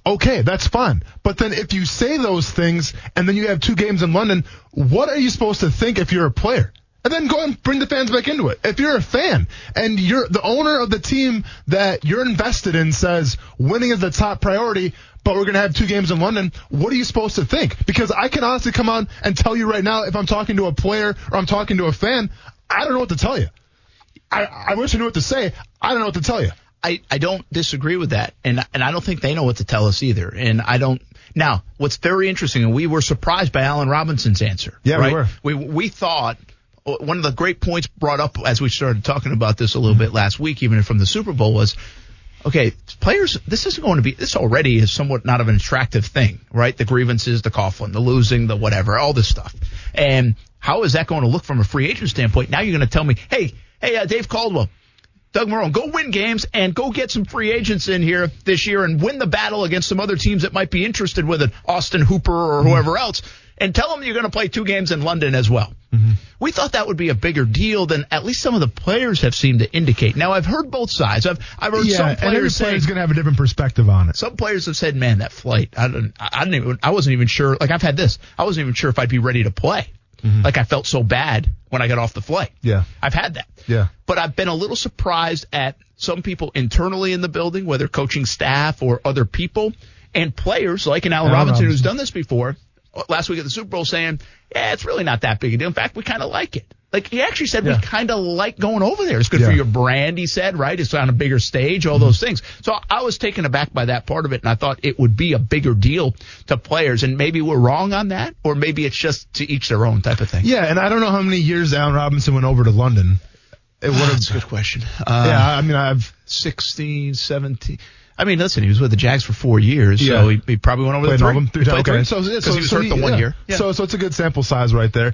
Okay, that's fine. But then if you say those things and then you have two games in London, what are you supposed to think if you're a player? And then go and bring the fans back into it. If you're a fan and you're the owner of the team that you're invested in says winning is the top priority, but we're going to have two games in London, what are you supposed to think? Because I can honestly come on and tell you right now, if I'm talking to a player or I'm talking to a fan, I don't know what to tell you. I, I wish I knew what to say. I don't know what to tell you. I, I don't disagree with that, and and I don't think they know what to tell us either. And I don't. Now, what's very interesting, and we were surprised by Allen Robinson's answer. Yeah, we were. We we thought uh, one of the great points brought up as we started talking about this a little bit last week, even from the Super Bowl, was okay. Players, this isn't going to be. This already is somewhat not of an attractive thing, right? The grievances, the Coughlin, the losing, the whatever, all this stuff, and how is that going to look from a free agent standpoint? Now you're going to tell me, hey, hey, uh, Dave Caldwell. Doug Marrone, go win games and go get some free agents in here this year and win the battle against some other teams that might be interested with it, Austin Hooper or mm-hmm. whoever else, and tell them you're going to play two games in London as well. Mm-hmm. We thought that would be a bigger deal than at least some of the players have seemed to indicate. Now I've heard both sides. I've I've heard yeah, some players say going to have a different perspective on it. some players have said, "Man, that flight, I don't, I didn't even, I wasn't even sure. Like I've had this, I wasn't even sure if I'd be ready to play. Mm-hmm. Like I felt so bad when I got off the flight. Yeah. I've had that. Yeah. But I've been a little surprised at some people internally in the building, whether coaching staff or other people, and players like an Allen Allen Robinson, who's done this before last week at the Super Bowl, saying, "Yeah, it's really not that big a deal. In fact, we kind of like it." Like he actually said, we kind of like going over there. It's good for your brand, he said, right? It's on a bigger stage, all those things. So I was taken aback by that part of it, and I thought it would be a bigger deal to players. And maybe we're wrong on that, or maybe it's just to each their own type of thing. Yeah, and I don't know how many years Allen Robinson went over to London. It would. That's a good question. Uh, yeah, I mean, I've 16, 17. I mean, listen, he was with the Jags for four years, Yeah. so he, he probably went over played the three. of them three Played times. Okay, so because he was hurt the yeah. one year. Yeah. So so it's a good sample size right there.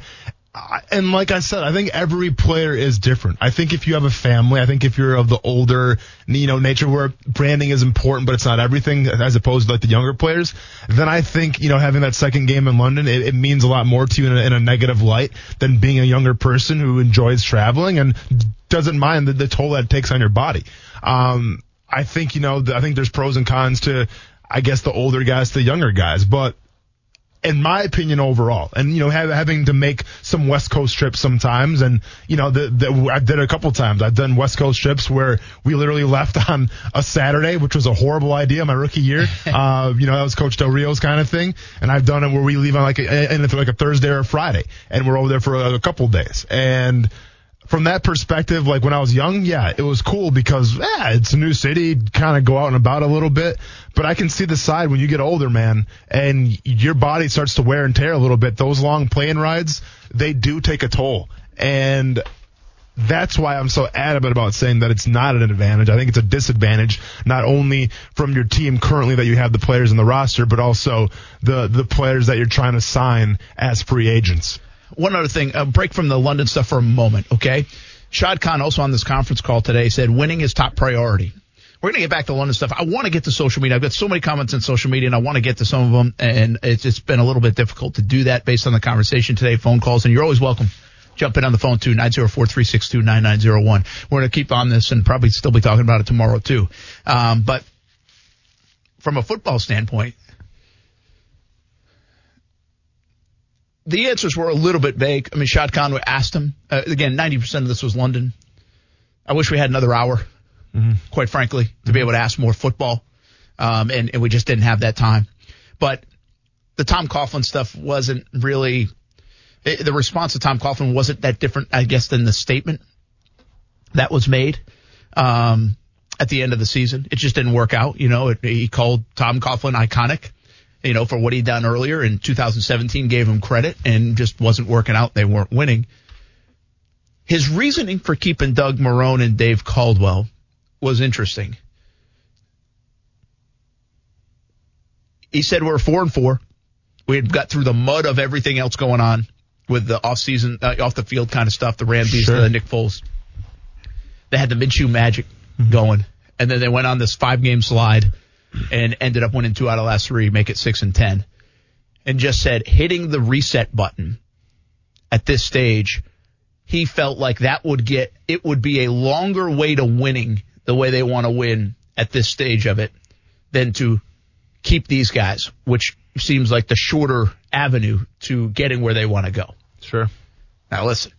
And like I said, I think every player is different. I think if you have a family, I think if you're of the older, you know, nature where branding is important, but it's not everything, as opposed to like the younger players, then I think you know having that second game in London, it, it means a lot more to you in a, in a negative light than being a younger person who enjoys traveling and doesn't mind the, the toll that takes on your body. Um, I think you know, I think there's pros and cons to. I guess the older guys to the younger guys. But in my opinion overall, and you know, have, having to make some West Coast trips sometimes, and you know, the, the, I did a couple times. I've done West Coast trips where we literally left on a Saturday, which was a horrible idea my rookie year. *laughs* uh, you know, that was Coach Del Rio's kind of thing, and I've done it where we leave on like a, and it's like a Thursday or a Friday, and we're over there for a, a couple days, and from that perspective, like when I was young, yeah, it was cool because yeah, it's a new city, kind of go out and about a little bit. But I can see the side when you get older, man, and your body starts to wear and tear a little bit. Those long plane rides, they do take a toll, and that's why I'm so adamant about saying that it's not an advantage. I think it's a disadvantage, not only from your team currently that you have the players in the roster, but also the the players that you're trying to sign as free agents one other thing, a break from the London stuff for a moment, okay? Shad Khan also on this conference call today said winning is top priority. We're going to get back to London stuff. I want to get to social media. I've got so many comments in social media and I want to get to some of them and it's, it's been a little bit difficult to do that based on the conversation today, phone calls, and you're always welcome. Jump in on the phone too, 904-362-9901. We're going to keep on this and probably still be talking about it tomorrow too. Um, but from a football standpoint, the answers were a little bit vague. I mean, Shad Khan asked him. Uh, again, 90% of this was London. I wish we had another hour, mm-hmm. quite frankly, to mm-hmm. be able to ask more football. Um, and, and we just didn't have that time. But the Tom Coughlin stuff wasn't really, it, the response to Tom Coughlin wasn't that different, I guess, than the statement that was made. Um, at the end of the season, it just didn't work out. You know, it, he called Tom Coughlin iconic you know, for what he'd done earlier in 2017, gave him credit and just wasn't working out. They weren't winning. His reasoning for keeping Doug Marrone and Dave Caldwell was interesting. He said we're four and four. We had got through the mud of everything else going on with the off season, uh, off the field kind of stuff, the Ramseys, sure. the Nick Foles. They had the Minshew magic mm-hmm. going, and then they went on this five game slide and ended up winning two out of the last three, make it six and ten. And just said hitting the reset button at this stage, he felt like that would get it would be a longer way to winning the way they want to win at this stage of it than to keep these guys, which seems like the shorter avenue to getting where they want to go. Sure. Now listen,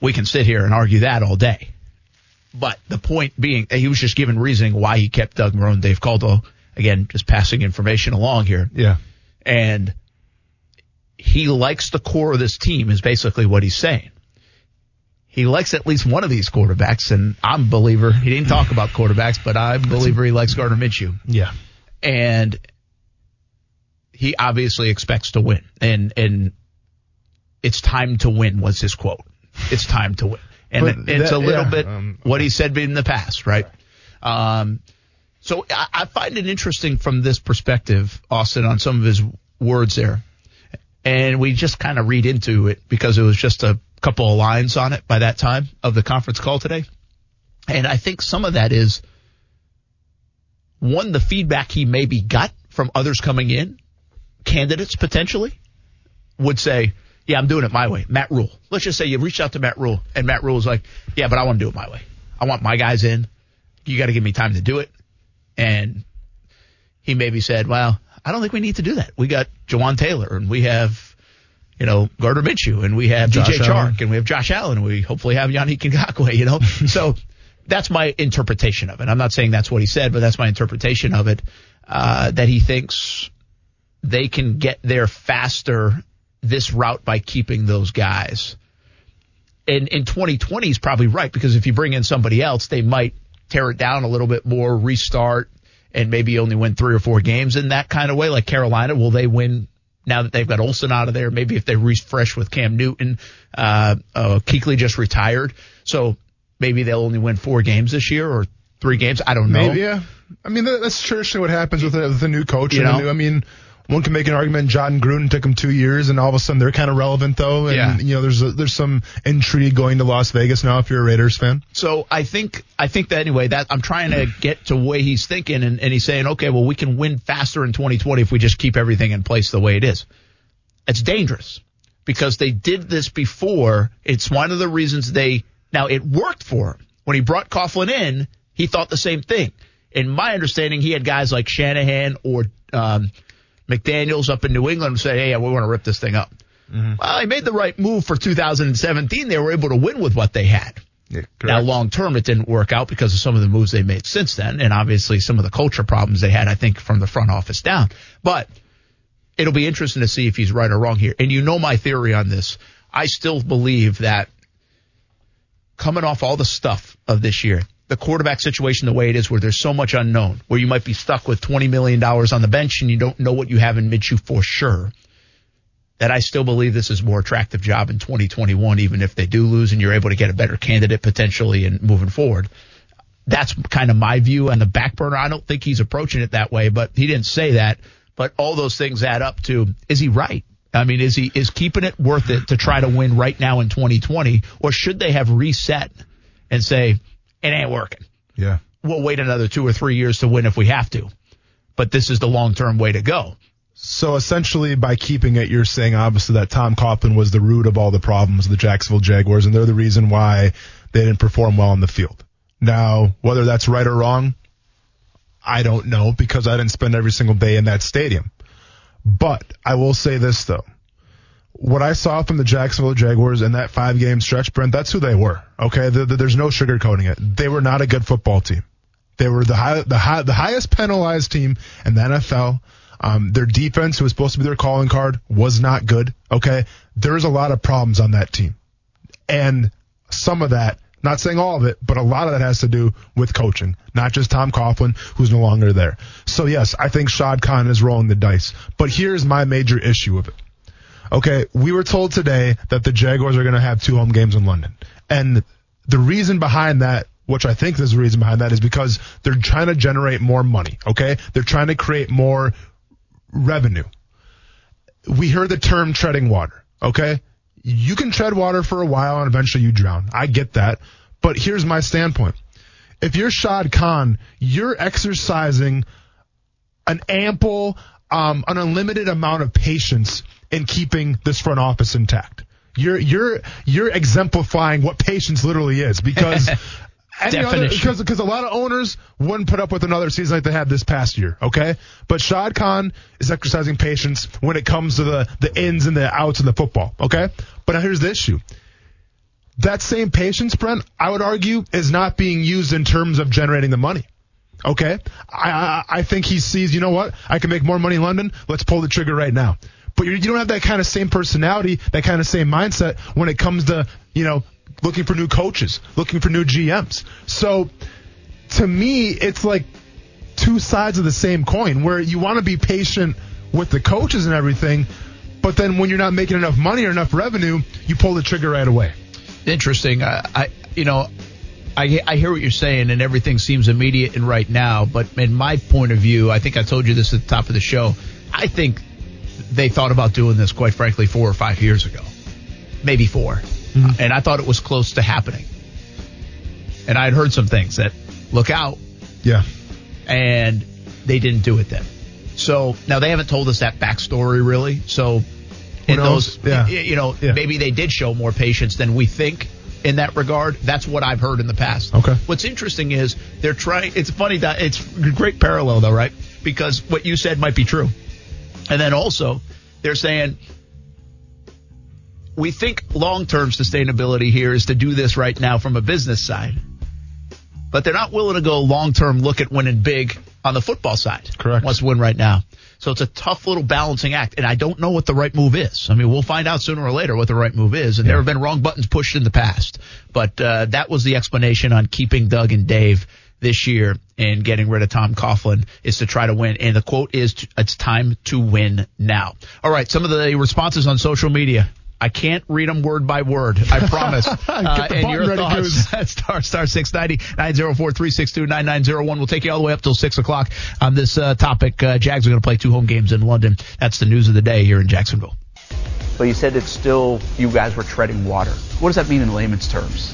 we can sit here and argue that all day. But the point being, he was just given reasoning why he kept Doug Marrone, Dave Caldwell. Again, just passing information along here. Yeah. And he likes the core of this team is basically what he's saying. He likes at least one of these quarterbacks, and I'm a believer. He didn't talk about quarterbacks, but I'm a believer he likes Gardner Minshew. Yeah. And he obviously expects to win. And and it's time to win was his quote. It's time to win and but it's that, a little yeah, bit um, what he said in the past, right? Um, so I, I, find it interesting from this perspective, Austin, on some of his words there, and we just kind of read into it because it was just a couple of lines on it by that time of the conference call today, and I think some of that is one the feedback he maybe got from others coming in, candidates potentially, would say yeah, I'm doing it my way. Matt Rhule. Let's just say you reach out to Matt Rhule, and Matt Rhule is like, yeah, but I want to do it my way. I want my guys in. You got to give me time to do it. And he maybe said, well, I don't think we need to do that. We got Jawaan Taylor, and we have, you know, Gardner Minshew, and we have Josh DJ Chark, and we have Josh Allen, and we hopefully have Yannick Ngakoue, you know? *laughs* so that's my interpretation of it. I'm not saying that's what he said, but that's my interpretation of it, uh, that he thinks they can get there faster this route by keeping those guys. And in 2020 is probably right because if you bring in somebody else, they might tear it down a little bit more, restart, and maybe only win three or four games in that kind of way. Like Carolina, will they win now that they've got Olsen out of there? Maybe if they refresh with Cam Newton, uh, uh, Kuechly just retired, so maybe they'll only win four games this year or three games. I don't know. Maybe, yeah. I mean, that's traditionally what happens with the, a new coach. You know? New, I mean, one can make an argument. Jon Gruden took them two years, and all of a sudden they're kind of relevant though. And yeah. you know, there's a, there's some intrigue going to Las Vegas now if you're a Raiders fan. So I think I think that anyway. That I'm trying to get to the way he's thinking, and, and he's saying, okay, well we can win faster in 2020 if we just keep everything in place the way it is. It's dangerous because they did this before. It's one of the reasons they now it worked for him when he brought Coughlin in. He thought the same thing In my understanding, he had guys like Shanahan or um, McDaniels up in New England say, "Hey, we want to rip this thing up." Mm-hmm. Well, he made the right move for 2017. They were able to win with what they had. now, long term, it didn't work out because of some of the moves they made since then, and obviously some of the culture problems they had. I think from the front office down, but it'll be interesting to see if he's right or wrong here. And you know my theory on this. I still believe that coming off all the stuff of this year, the quarterback situation the way it is, where there's so much unknown, where you might be stuck with $20 million on the bench and you don't know what you have in Minshew for sure, that I still believe this is a more attractive job in 2021, even if they do lose and you're able to get a better candidate potentially and moving forward. That's kind of my view on the back burner. I don't think he's approaching it that way, but he didn't say that. But all those things add up to, is he right? I mean, is he, is keeping it worth it to try to win right now in 2020? Or should they have reset and say, it ain't working? Yeah. We'll wait another two or three years to win if we have to. But this is the long term way to go. So essentially, by keeping it, you're saying obviously that Tom Coughlin was the root of all the problems of the Jacksonville Jaguars, and they're the reason why they didn't perform well on the field. Now, whether that's right or wrong, I don't know because I didn't spend every single day in that stadium. But I will say this though. What I saw from the Jacksonville Jaguars in that five game stretch, Brent, that's who they were. Okay. The, the, there's no sugarcoating it. They were not a good football team. They were the high, the high, the highest penalized team in the NFL. Um, their defense, who was supposed to be their calling card, was not good. Okay. There's a lot of problems on that team. And some of that, not saying all of it, but a lot of that has to do with coaching, not just Tom Coughlin, who's no longer there. So yes, I think Shad Khan is rolling the dice. But here's my major issue with it. Okay, we were told today that the Jaguars are going to have two home games in London. And the reason behind that, which I think is the reason behind that, is because they're trying to generate more money. Okay, they're trying to create more revenue. We heard the term treading water. Okay, you can tread water for a while and eventually you drown. I get that. But here's my standpoint. If you're Shad Khan, you're exercising an ample, um, an unlimited amount of patience in keeping this front office intact. You're, you're, you're exemplifying what patience literally is because *laughs* other, because, because a lot of owners wouldn't put up with another season like they had this past year. Okay. But Shad Khan is exercising patience when it comes to the, the ins and the outs of the football. Okay. But now here's the issue. That same patience, Brent, I would argue is not being used in terms of generating the money. Okay. I, I, I think he sees, you know what? I can make more money in London. Let's pull the trigger right now. But you don't have that kind of same personality, that kind of same mindset when it comes to, you know, looking for new coaches, looking for new GMs. So to me, it's like two sides of the same coin where you want to be patient with the coaches and everything, but then when you're not making enough money or enough revenue, you pull the trigger right away. Interesting. I, I you know, I, I hear what you're saying, and everything seems immediate and right now. But in my point of view, I think I told you this at the top of the show. I think they thought about doing this, quite frankly, four or five years ago, maybe 4 mm-hmm. and I thought it was close to happening. And I had heard some things that look out, Yeah. and they didn't do it then. So now they haven't told us that backstory really. So in those, Yeah. you know, Yeah. maybe they did show more patience than we think in that regard. That's what I've heard in the past. Okay. What's interesting is they're trying. It's funny that it's great parallel though, right? Because what you said might be true, and then also they're saying we think long-term sustainability here is to do this right now from a business side, but they're not willing to go long-term look at winning big on the football side. Correct. Wants to win right now. So it's a tough little balancing act, and I don't know what the right move is. I mean, we'll find out sooner or later what the right move is, and there have been wrong buttons pushed in the past, but uh, that was the explanation on keeping Doug and Dave this year and getting rid of Tom Coughlin is to try to win. And the quote is, "It's time to win now." All right, some of the responses on social media. I can't read them word by word. I *laughs* promise. Get the Uh, and your ready, thoughts *laughs* star star 690 904 362 9901. We'll take you all the way up till 6 o'clock on this uh, topic. Uh, Jags are going to play two home games in London. That's the news of the day here in Jacksonville. But you said it's still, you guys were treading water. What does that mean in layman's terms?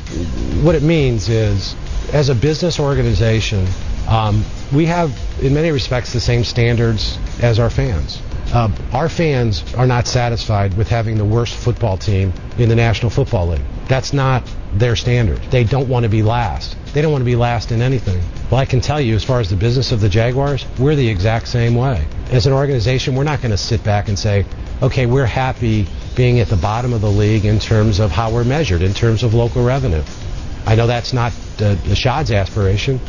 What it means is, as a business organization, um, we have, in many respects, the same standards as our fans. Uh, our fans are not satisfied with having the worst football team in the National Football League. That's not their standard. They don't want to be last. They don't want to be last in anything. Well, I can tell you, as far as the business of the Jaguars, we're the exact same way. As an organization, we're not going to sit back and say, okay, we're happy being at the bottom of the league in terms of how we're measured, in terms of local revenue. I know that's not uh, the Shad's aspiration.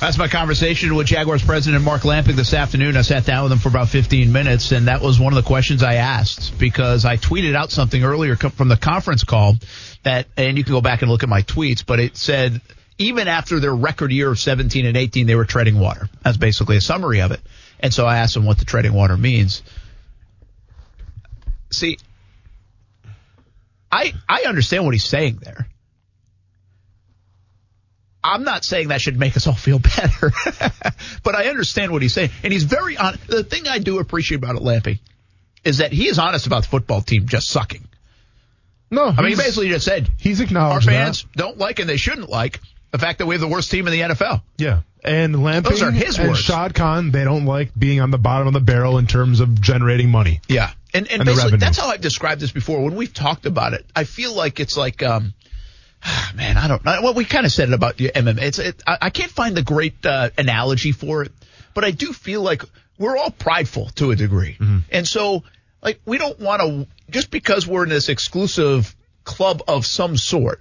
That's my conversation with Jaguars president Mark Lamping this afternoon. I sat down with him for about 15 minutes, and that was one of the questions I asked because I tweeted out something earlier from the conference call that, and you can go back and look at my tweets, but it said even after their record year of 17 and 18, they were treading water. That's basically a summary of it. And so I asked him what the treading water means. See, I I understand what he's saying there. I'm not saying that should make us all feel *laughs* better, but I understand what he's saying. And he's very on. The thing I do appreciate about it, Lampy, is that he is honest about the football team just sucking. No, I mean, he basically just said he's acknowledged our fans don't like and they shouldn't like the fact that we have the worst team in the NFL. Yeah. And Lamping Those are his and words. Shad Khan, they don't like being on the bottom of the barrel in terms of generating money. Yeah. And, and, And basically, that's how I've described this before. When we've talked about it, I feel like it's like, um, *sighs* man, I don't know. Well, we kind of said it about your MMA. It's, it, I, I can't find the great uh, analogy for it, but I do feel like we're all prideful to a degree. And so, like, we don't want to, just because we're in this exclusive club of some sort,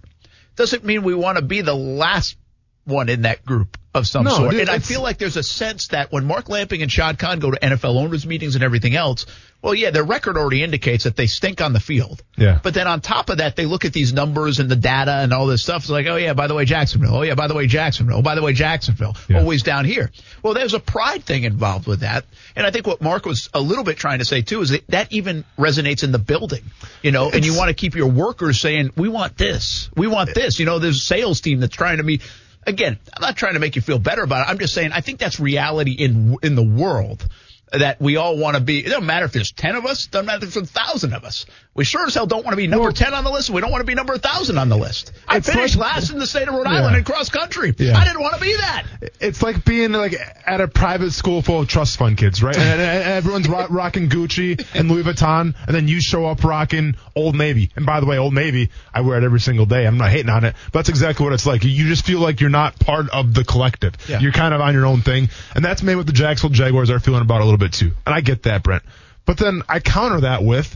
doesn't mean we want to be the last one in that group of some No, sort. dude, and I feel like there's a sense that when Mark Lamping and Shad Khan go to NFL owners meetings and everything else, well, yeah, their record already indicates that they stink on the field. Yeah. But then on top of that, they look at these numbers and the data and all this stuff. It's like, oh yeah, by the way, Jacksonville. Oh yeah, by the way, Jacksonville. Oh, by the way, Jacksonville. Always down here. Well, there's a pride thing involved with that. And I think what Mark was a little bit trying to say too is that that even resonates in the building, you know, and you want to keep your workers saying, we want this. We want this. You know, there's a sales team that's trying to be, again, I'm not trying to make you feel better about it. I'm just saying, I think that's reality in, in the world that we all want to be. It doesn't matter if there's 10 of us. It doesn't matter if there's a thousand of us. We sure as hell don't want to be number 10 on the list. We don't want to be number 1,000 on the list. I It's finished like- last in the state of Rhode Yeah. Island in cross country. Yeah. I didn't want to be that. It's like being like at a private school full of trust fund kids, right? And, everyone's ro- *laughs* rocking Gucci and Louis Vuitton, and then you show up rocking Old Navy. And by the way, Old Navy, I wear it every single day. I'm not hating on it, but that's exactly what it's like. You just feel like you're not part of the collective. Yeah. You're kind of on your own thing, and that's maybe what the Jacksonville Jaguars are feeling about a little bit too. And I get that, Brent. But then I counter that with,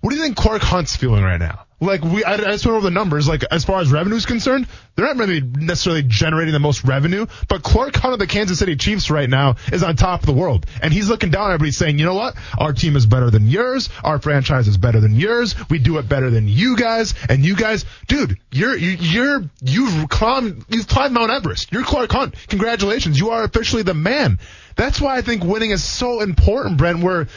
what do you think Clark Hunt's feeling right now? Like we, I, I just went over the numbers. Like as far as revenue is concerned, they're not really necessarily generating the most revenue. But Clark Hunt of the Kansas City Chiefs right now is on top of the world, and he's looking down. at Everybody saying, you know what? Our team is better than yours. Our franchise is better than yours. We do it better than you guys. And you guys, dude, you're you, you're you've climbed you've climbed Mount Everest. You're Clark Hunt. Congratulations, you are officially the man. That's why I think winning is so important, Brent. Where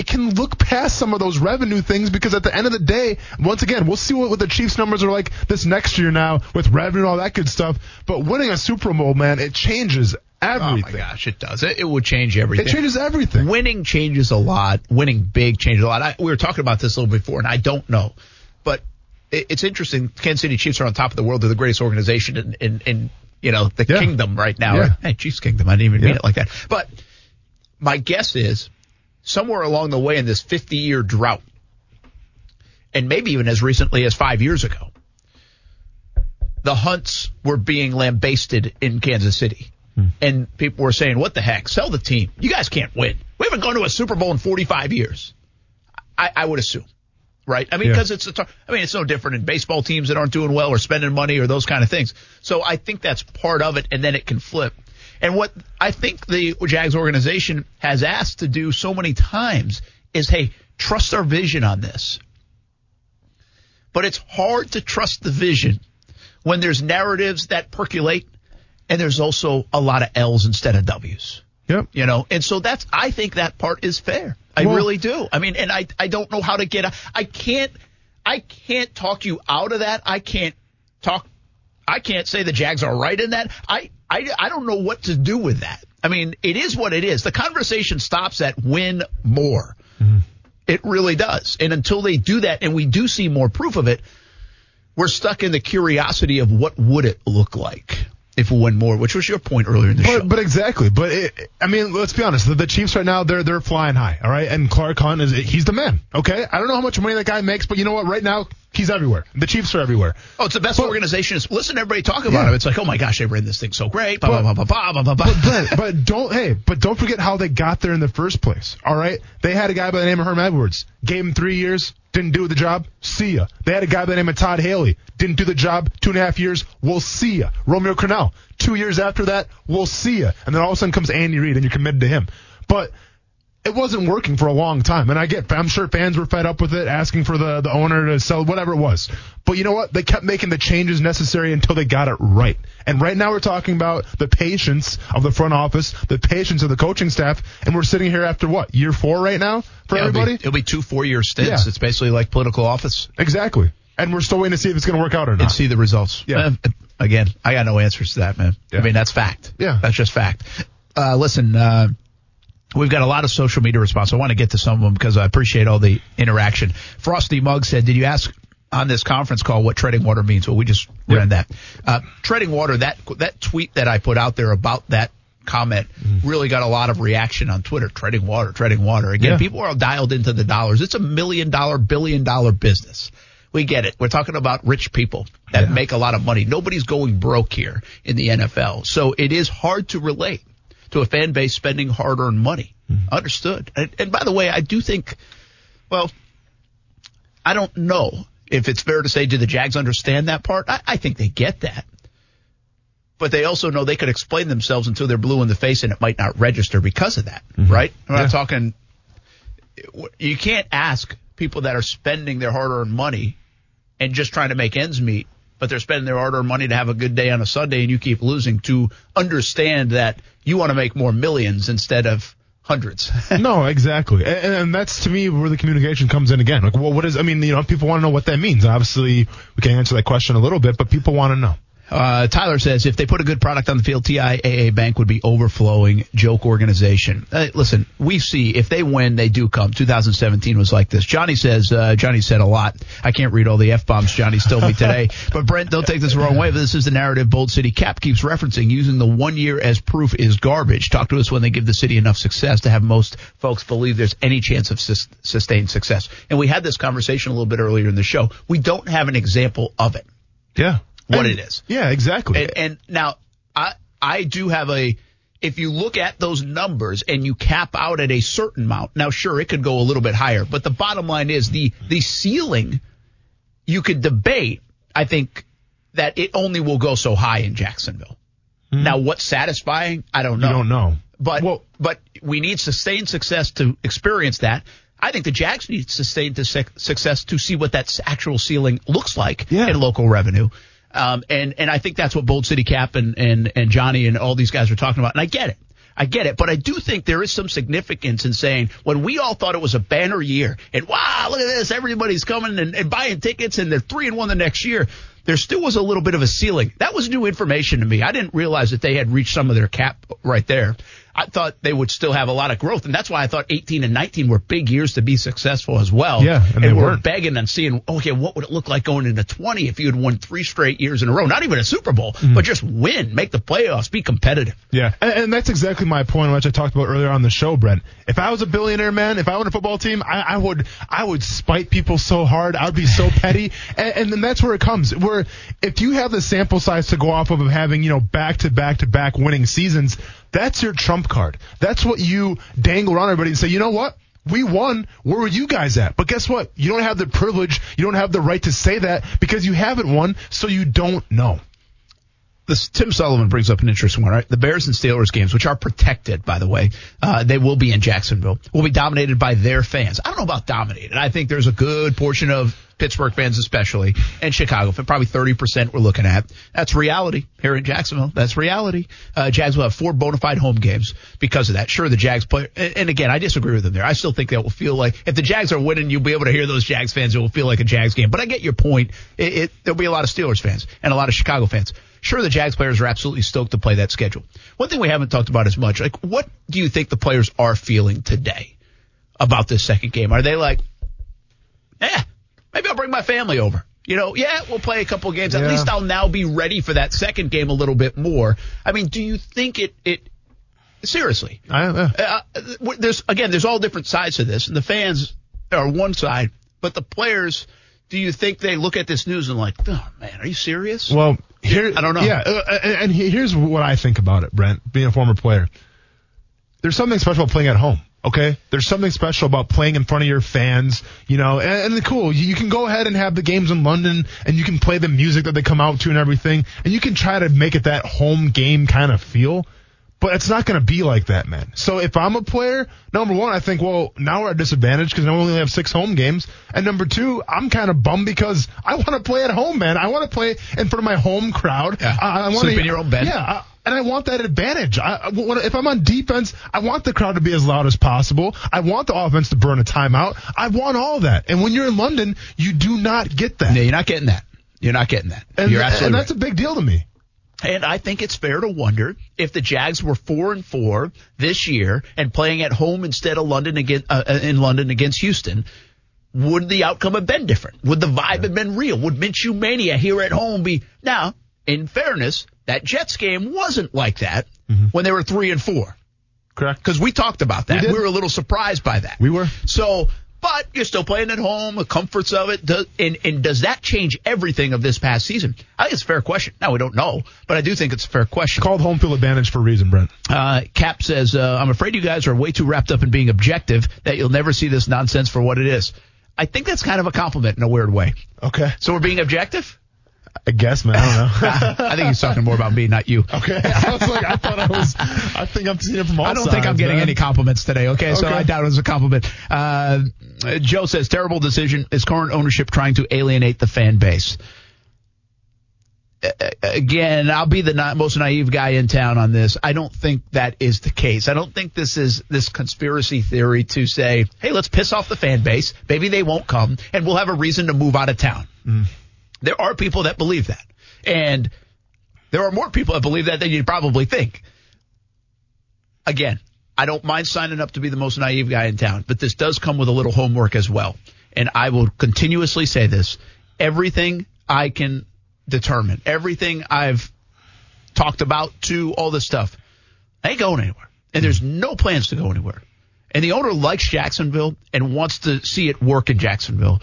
it can look past some of those revenue things because at the end of the day, once again, we'll see what, what the Chiefs numbers are like this next year now with revenue and all that good stuff. But winning a Super Bowl, man, it changes everything. Oh my gosh, it does. It, it would change everything. It changes everything. Winning changes a lot. Winning big changes a lot. I, we were talking about this a little before, and I don't know, but it, it's interesting. Kansas City Chiefs are on top of the world. They're the greatest organization in, in, in you know the kingdom right now. Yeah. Hey, Chiefs kingdom. I didn't even mean it like that. But my guess is somewhere along the way in this 50 year drought, and maybe even as recently as five years ago, the hunts were being lambasted in Kansas City. Hmm. And people were saying, what the heck? Sell the team. You guys can't win. We haven't gone to a Super Bowl in 45 years. I, I would assume. Right? I mean, Yeah. because it's, a, I mean, it's no different in baseball teams that aren't doing well or spending money or those kind of things. So I think that's part of it, and then it can flip. And what I think the Jags organization has asked to do so many times is, hey, trust our vision on this. But it's hard to trust the vision when there's narratives that percolate and there's also a lot of L's instead of W's. Yep. You know, and so that's, I think that part is fair. I Well- really do. I mean, and I, I don't know how to get, I can't, I can't talk you out of that. I can't talk, I can't say the Jags are right in that. I, I, I don't know what to do with that. I mean, it is what it is. The conversation stops at win more. Mm-hmm. It really does. And until they do that, and we do see more proof of it, we're stuck in the curiosity of what would it look like if we win more, which was your point earlier in the show. But, but exactly. But it, I mean, let's be honest. The, the Chiefs right now, they're they're flying high. All right, and Clark Hunt is he's the man. Okay, I don't know how much money that guy makes, but you know what? Right now, He's everywhere. The Chiefs are everywhere. Oh, it's the best organization. Listen to everybody talk about Yeah. him. It's like, oh my gosh, they ran this thing so great. Blah, blah, blah, blah, blah, blah, blah, blah. But, but don't hey, but don't forget how they got there in the first place. All right, they had a guy by the name of Herm Edwards, gave him three years, didn't do the job. See ya. They had a guy by the name of Todd Haley, didn't do the job. Two and a half years, we'll see ya. Romeo Crennel, two years after that, we'll see ya. And then all of a sudden comes Andy Reid, and you're committed to him. But it wasn't working for a long time. And I get, I'm sure fans were fed up with it, asking for the, the owner to sell whatever it was. But you know what? They kept making the changes necessary until they got it right. And right now we're talking about the patience of the front office, the patience of the coaching staff, and we're sitting here after what, year four right now for Yeah, it'll be- everybody? It'll be, two four-year stints. Yeah. It's basically like political office. Exactly. And we're still waiting to see if it's going to work out or not. And see the results. Yeah. Again, I got no answers to that, man. I mean, that's fact. Yeah. That's just fact. Uh, listen, uh, we've got a lot of social media response. I want to get to some of them because I appreciate all the interaction. Frosty Mug said, did you ask on this conference call what treading water means? Well, we just ran that. Uh, treading water, that, that tweet that I put out there about that comment really got a lot of reaction on Twitter. Treading water, treading water. Again, Yeah. people are all dialed into the dollars. It's a million dollar, billion dollar business. We get it. We're talking about rich people that make a lot of money. Nobody's going broke here in the NFL. So it is hard to relate to a fan base spending hard earned money. Hmm. Understood. And, and by the way, I do think, well, I don't know if it's fair to say, do the Jags understand that part? I, I think they get that. But they also know they could explain themselves until they're blue in the face and it might not register because of that, mm-hmm. right? I'm not talking, you can't ask people that are spending their hard earned money and just trying to make ends meet, but they're spending their hard earned money to have a good day on a Sunday and you keep losing to understand that you want to make more millions instead of hundreds. *laughs* no, exactly, and, and that's to me where the communication comes in again. Like, well, what is? I mean, you know, people want to know what that means. Obviously, we can answer that question a little bit, but people want to know. Uh, Tyler says if they put a good product on the field, TIAA Bank would be overflowing. Joke organization. Uh, listen, we see if they win, they do come. 2017 was like this. Johnny says, uh, Johnny said a lot. I can't read all the F bombs Johnny stole me today. *laughs* but Brent, don't take this the wrong way. But this is the narrative Bold City Cap keeps referencing. Using the one year as proof is garbage. Talk to us when they give the city enough success to have most folks believe there's any chance of sus- sustained success. And we had this conversation a little bit earlier in the show. We don't have an example of it. Yeah. What And- it is. Yeah, exactly. And, and now I I do have a if you look at those numbers and you cap out at a certain amount, now sure it could go a little bit higher, but the bottom line is the the ceiling you could debate. I think that it only will go so high in Jacksonville. Hmm. Now what's satisfying? I don't know. You don't know. But well, but we need sustained success to experience that. I think the Jags need sustained success to see what that actual ceiling looks like in local revenue. Um, and and I think that's what Bold City Cap and and and Johnny and all these guys are talking about. And I get it. I get it, but I do think there is some significance in saying when we all thought it was a banner year and wow, look at this, everybody's coming and, and buying tickets and they're three and one the next year. There still was a little bit of a ceiling. That was new information to me. I didn't realize that they had reached some of their cap right there. I thought they would still have a lot of growth, and that's why I thought 18 and 19 were big years to be successful as well. Yeah, and they we're weren't. begging and seeing, okay, what would it look like going into 20 if you had won three straight years in a row? Not even a Super Bowl, Mm-hmm. but just win, make the playoffs, be competitive. Yeah, and, and that's exactly my point, which I talked about earlier on the show, Brent. If I was a billionaire man, if I owned a football team, I, I would, I would spite people so hard. I would be so petty, *laughs* and, and then that's where it comes. Where if you have the sample size to go off of of having, you know, back to back to back winning seasons, that's your trump card. That's what you dangle around everybody and say, you know what? We won. Where were you guys at? But guess what? You don't have the privilege. You don't have the right to say that because you haven't won, so you don't know. This Tim Sullivan brings up an interesting one, right? The Bears and Steelers games, which are protected, by the way, uh, they will be in Jacksonville, will be dominated by their fans. I don't know about dominated. I think there's a good portion of Pittsburgh fans, especially, and Chicago, probably 30% we're looking at. That's reality here in Jacksonville. That's reality. Uh, Jags will have four bona fide home games because of that. Sure, the Jags play, and and again, I disagree with them there. I still think that will feel like, if the Jags are winning, you'll be able to hear those Jags fans. It will feel like a Jags game. But I get your point. It, it, there'll be a lot of Steelers fans and a lot of Chicago fans. Sure, the Jags players are absolutely stoked to play that schedule. One thing we haven't talked about as much, like, what do you think the players are feeling today about this second game? Are they like, eh, maybe I'll bring my family over? You know, yeah, we'll play a couple games. At Yeah. least I'll now be ready for that second game a little bit more. I mean, do you think it, it, seriously? I, uh, Uh, there's again, there's all different sides to this, and the fans are one side, but the players do you think they look at this news and like, oh man, are you serious? Well, here I don't know. Yeah, uh, and, and here's what I think about it, Brent. Being a former player, there's something special about playing at home. Okay, there's something special about playing in front of your fans, you know, and, and cool. You, you can go ahead and have the games in London, and you can play the music that they come out to and everything, and you can try to make it that home game kind of feel. But it's not going to be like that, man. So if I'm a player, number one, I think, well, now we're at disadvantage because now we only have six home games. And number two, I'm kind of bummed because I want to play at home, man. I want to play in front of my home crowd. Yeah. I, I want Sleep in your own bed. Yeah. I, and I want that advantage. I, if I'm on defense, I want the crowd to be as loud as possible. I want the offense to burn a timeout. I want all that. And when you're in London, you do not get that. No, you're not getting that. You're not getting that. And, you're absolutely and right. that's a big deal to me. And I think it's fair to wonder if the Jags were four and four this year and playing at home instead of London against, uh, uh, in London against Houston, would the outcome have been different? Would the vibe have been real? Would Minshew mania here at home be now? In fairness, that Jets game wasn't like that when they were three and four. Correct. Because we talked about that. We We, were a little surprised by that. We were. So, but you're still playing at home, the comforts of it. Does, and, and does that change everything of this past season? I think it's a fair question. Now, we don't know, but I do think it's a fair question. Called home field advantage for a reason, Brent. Uh, Cap says, uh, I'm afraid you guys are way too wrapped up in being objective that you'll never see this nonsense for what it is. I think that's kind of a compliment in a weird way. Okay. So we're being objective? I guess, man. I don't know. *laughs* I think he's talking more about me, not you. Okay. *laughs* I was like, I thought I was, I think I'm seeing it from all I don't think I'm getting man. any compliments today. Okay, so Okay. I doubt it was a compliment. Uh, Joe says terrible decision. Is current ownership trying to alienate the fan base? Again, I'll be the na- most naive guy in town on this. I don't think that is the case. I don't think this is this conspiracy theory to say, "Hey, let's piss off the fan base. Maybe they won't come, and we'll have a reason to move out of town." There are people that believe that, and there are more people that believe that than you probably think again, I don't mind signing up to be the most naive guy in town, but this does come with a little homework as well. And I will continuously say this. Everything I can determine, everything I've talked about to all this stuff, I ain't going anywhere. And there's no plans to go anywhere. And the owner likes Jacksonville and wants to see it work in Jacksonville.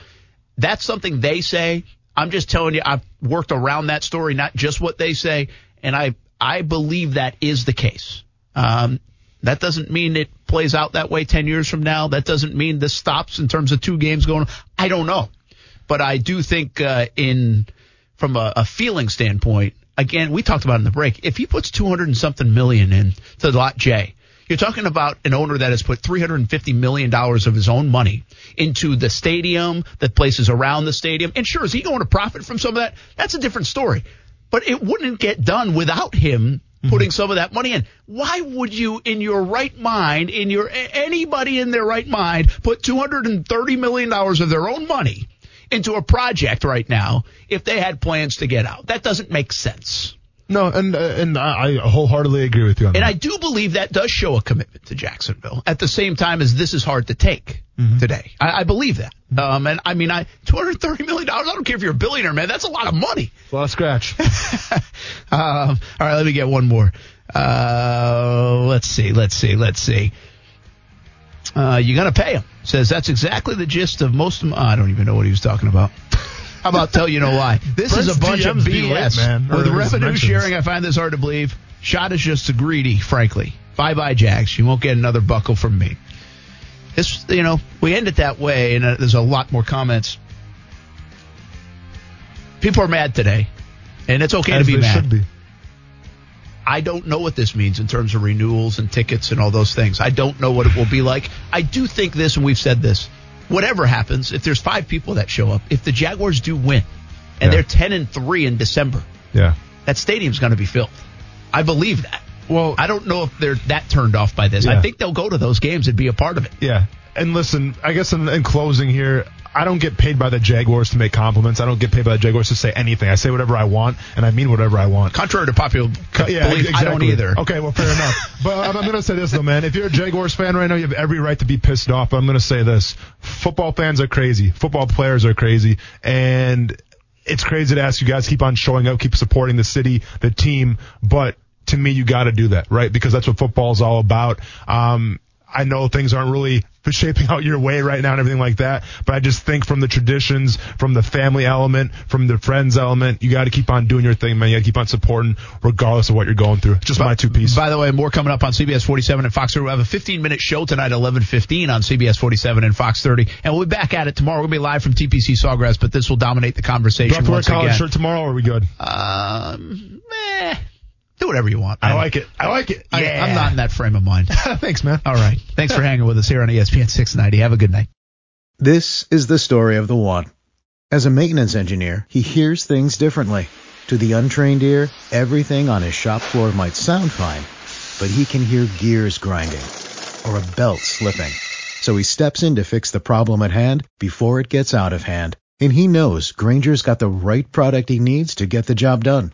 That's something they say. I'm just telling you, I've worked around that story, not just what they say. And I, I believe that is the case. Um, that doesn't mean it plays out that way 10 years from now. That doesn't mean this stops in terms of two games going. I don't know. But I do think, uh, in, from a, a feeling standpoint, again, we talked about in the break. If he puts 200 and something million in to Lot J, you're talking about an owner that has put $350 million of his own money into the stadium, the places around the stadium. And sure, is he going to profit from some of that? That's a different story. But it wouldn't get done without him mm-hmm. putting some of that money in. Why would you, in your right mind, in your anybody in their right mind, put 230 million dollars of their own money into a project right now if they had plans to get out? That doesn't make sense. No, and uh, and I wholeheartedly agree with you on And that. And I do believe that does show a commitment to Jacksonville at the same time as this is hard to take today. I, I believe that. Um, and I mean, I $230 million, I don't care if you're a billionaire, man. That's a lot of money. a lot of scratch. *laughs* Um, all right, let me get one more. Uh, let's see, let's see, let's see. Uh, you're gonna pay him. Says that's exactly the gist of most of. My, I don't even know what he was talking about. *laughs* How about tell you know why? This is a bunch of DMs be lit, BS. man, With revenue mentions. sharing, I find this hard to believe. Shad is just greedy, frankly. Bye bye, Jags. You won't get another buckle from me. This, you know, we end it that way, and uh, there's a lot more comments. People are mad today, and it's okay As to be mad. be. I don't know what this means in terms of renewals and tickets and all those things. I don't know what it will be like. I do think this, and we've said this. Whatever happens, if there's five people that show up, if the Jaguars do win, and Yeah. they're ten and three in December, Yeah. that stadium's going to be filled. I believe that. Well, I don't know if they're that turned off by this. I think they'll go to those games and be a part of it. Yeah. And listen, I guess in, in closing here, I don't get paid by the Jaguars to make compliments. I don't get paid by the Jaguars to say anything. I say whatever I want, and I mean whatever I want. Contrary to popular Yeah, belief, I don't either. Okay, well, fair enough. But I'm, I'm going to say this though, man. If you're a Jaguars fan right now, you have every right to be pissed off. But I'm going to say this: football fans are crazy. Football players are crazy, and it's crazy to ask you guys keep on showing up, keep supporting the city, the team. But to me, you got to do that, right? Because that's what football is all about. Um, I know things aren't really *laughs* shaping out your way right now and everything like that, but I just think from the traditions, from the family element, from the friends element, you got to keep on doing your thing, man. You got to keep on supporting regardless of what you're going through. Just my two pieces. By the way, more coming up on CBS 47 and Fox 30. We have a 15 minute show tonight 11:15 on CBS 47 and Fox 30, and we'll be back at it tomorrow. We'll be live from TPC Sawgrass, but this will dominate the Do I conversation have to wear a collared again. shirt tomorrow or are we good? Um, eh, do whatever you want. I man. like it. I like it. I, Yeah. I'm not in that frame of mind. *laughs* Thanks, man. All right. Thanks for hanging with us here on ESPN 690. Have a good night. This is the story of the one. As a maintenance engineer, he hears things differently. To the untrained ear, everything on his shop floor might sound fine, but he can hear gears grinding or a belt slipping. So he steps in to fix the problem at hand before it gets out of hand. And he knows Grainger's got the right product he needs to get the job done,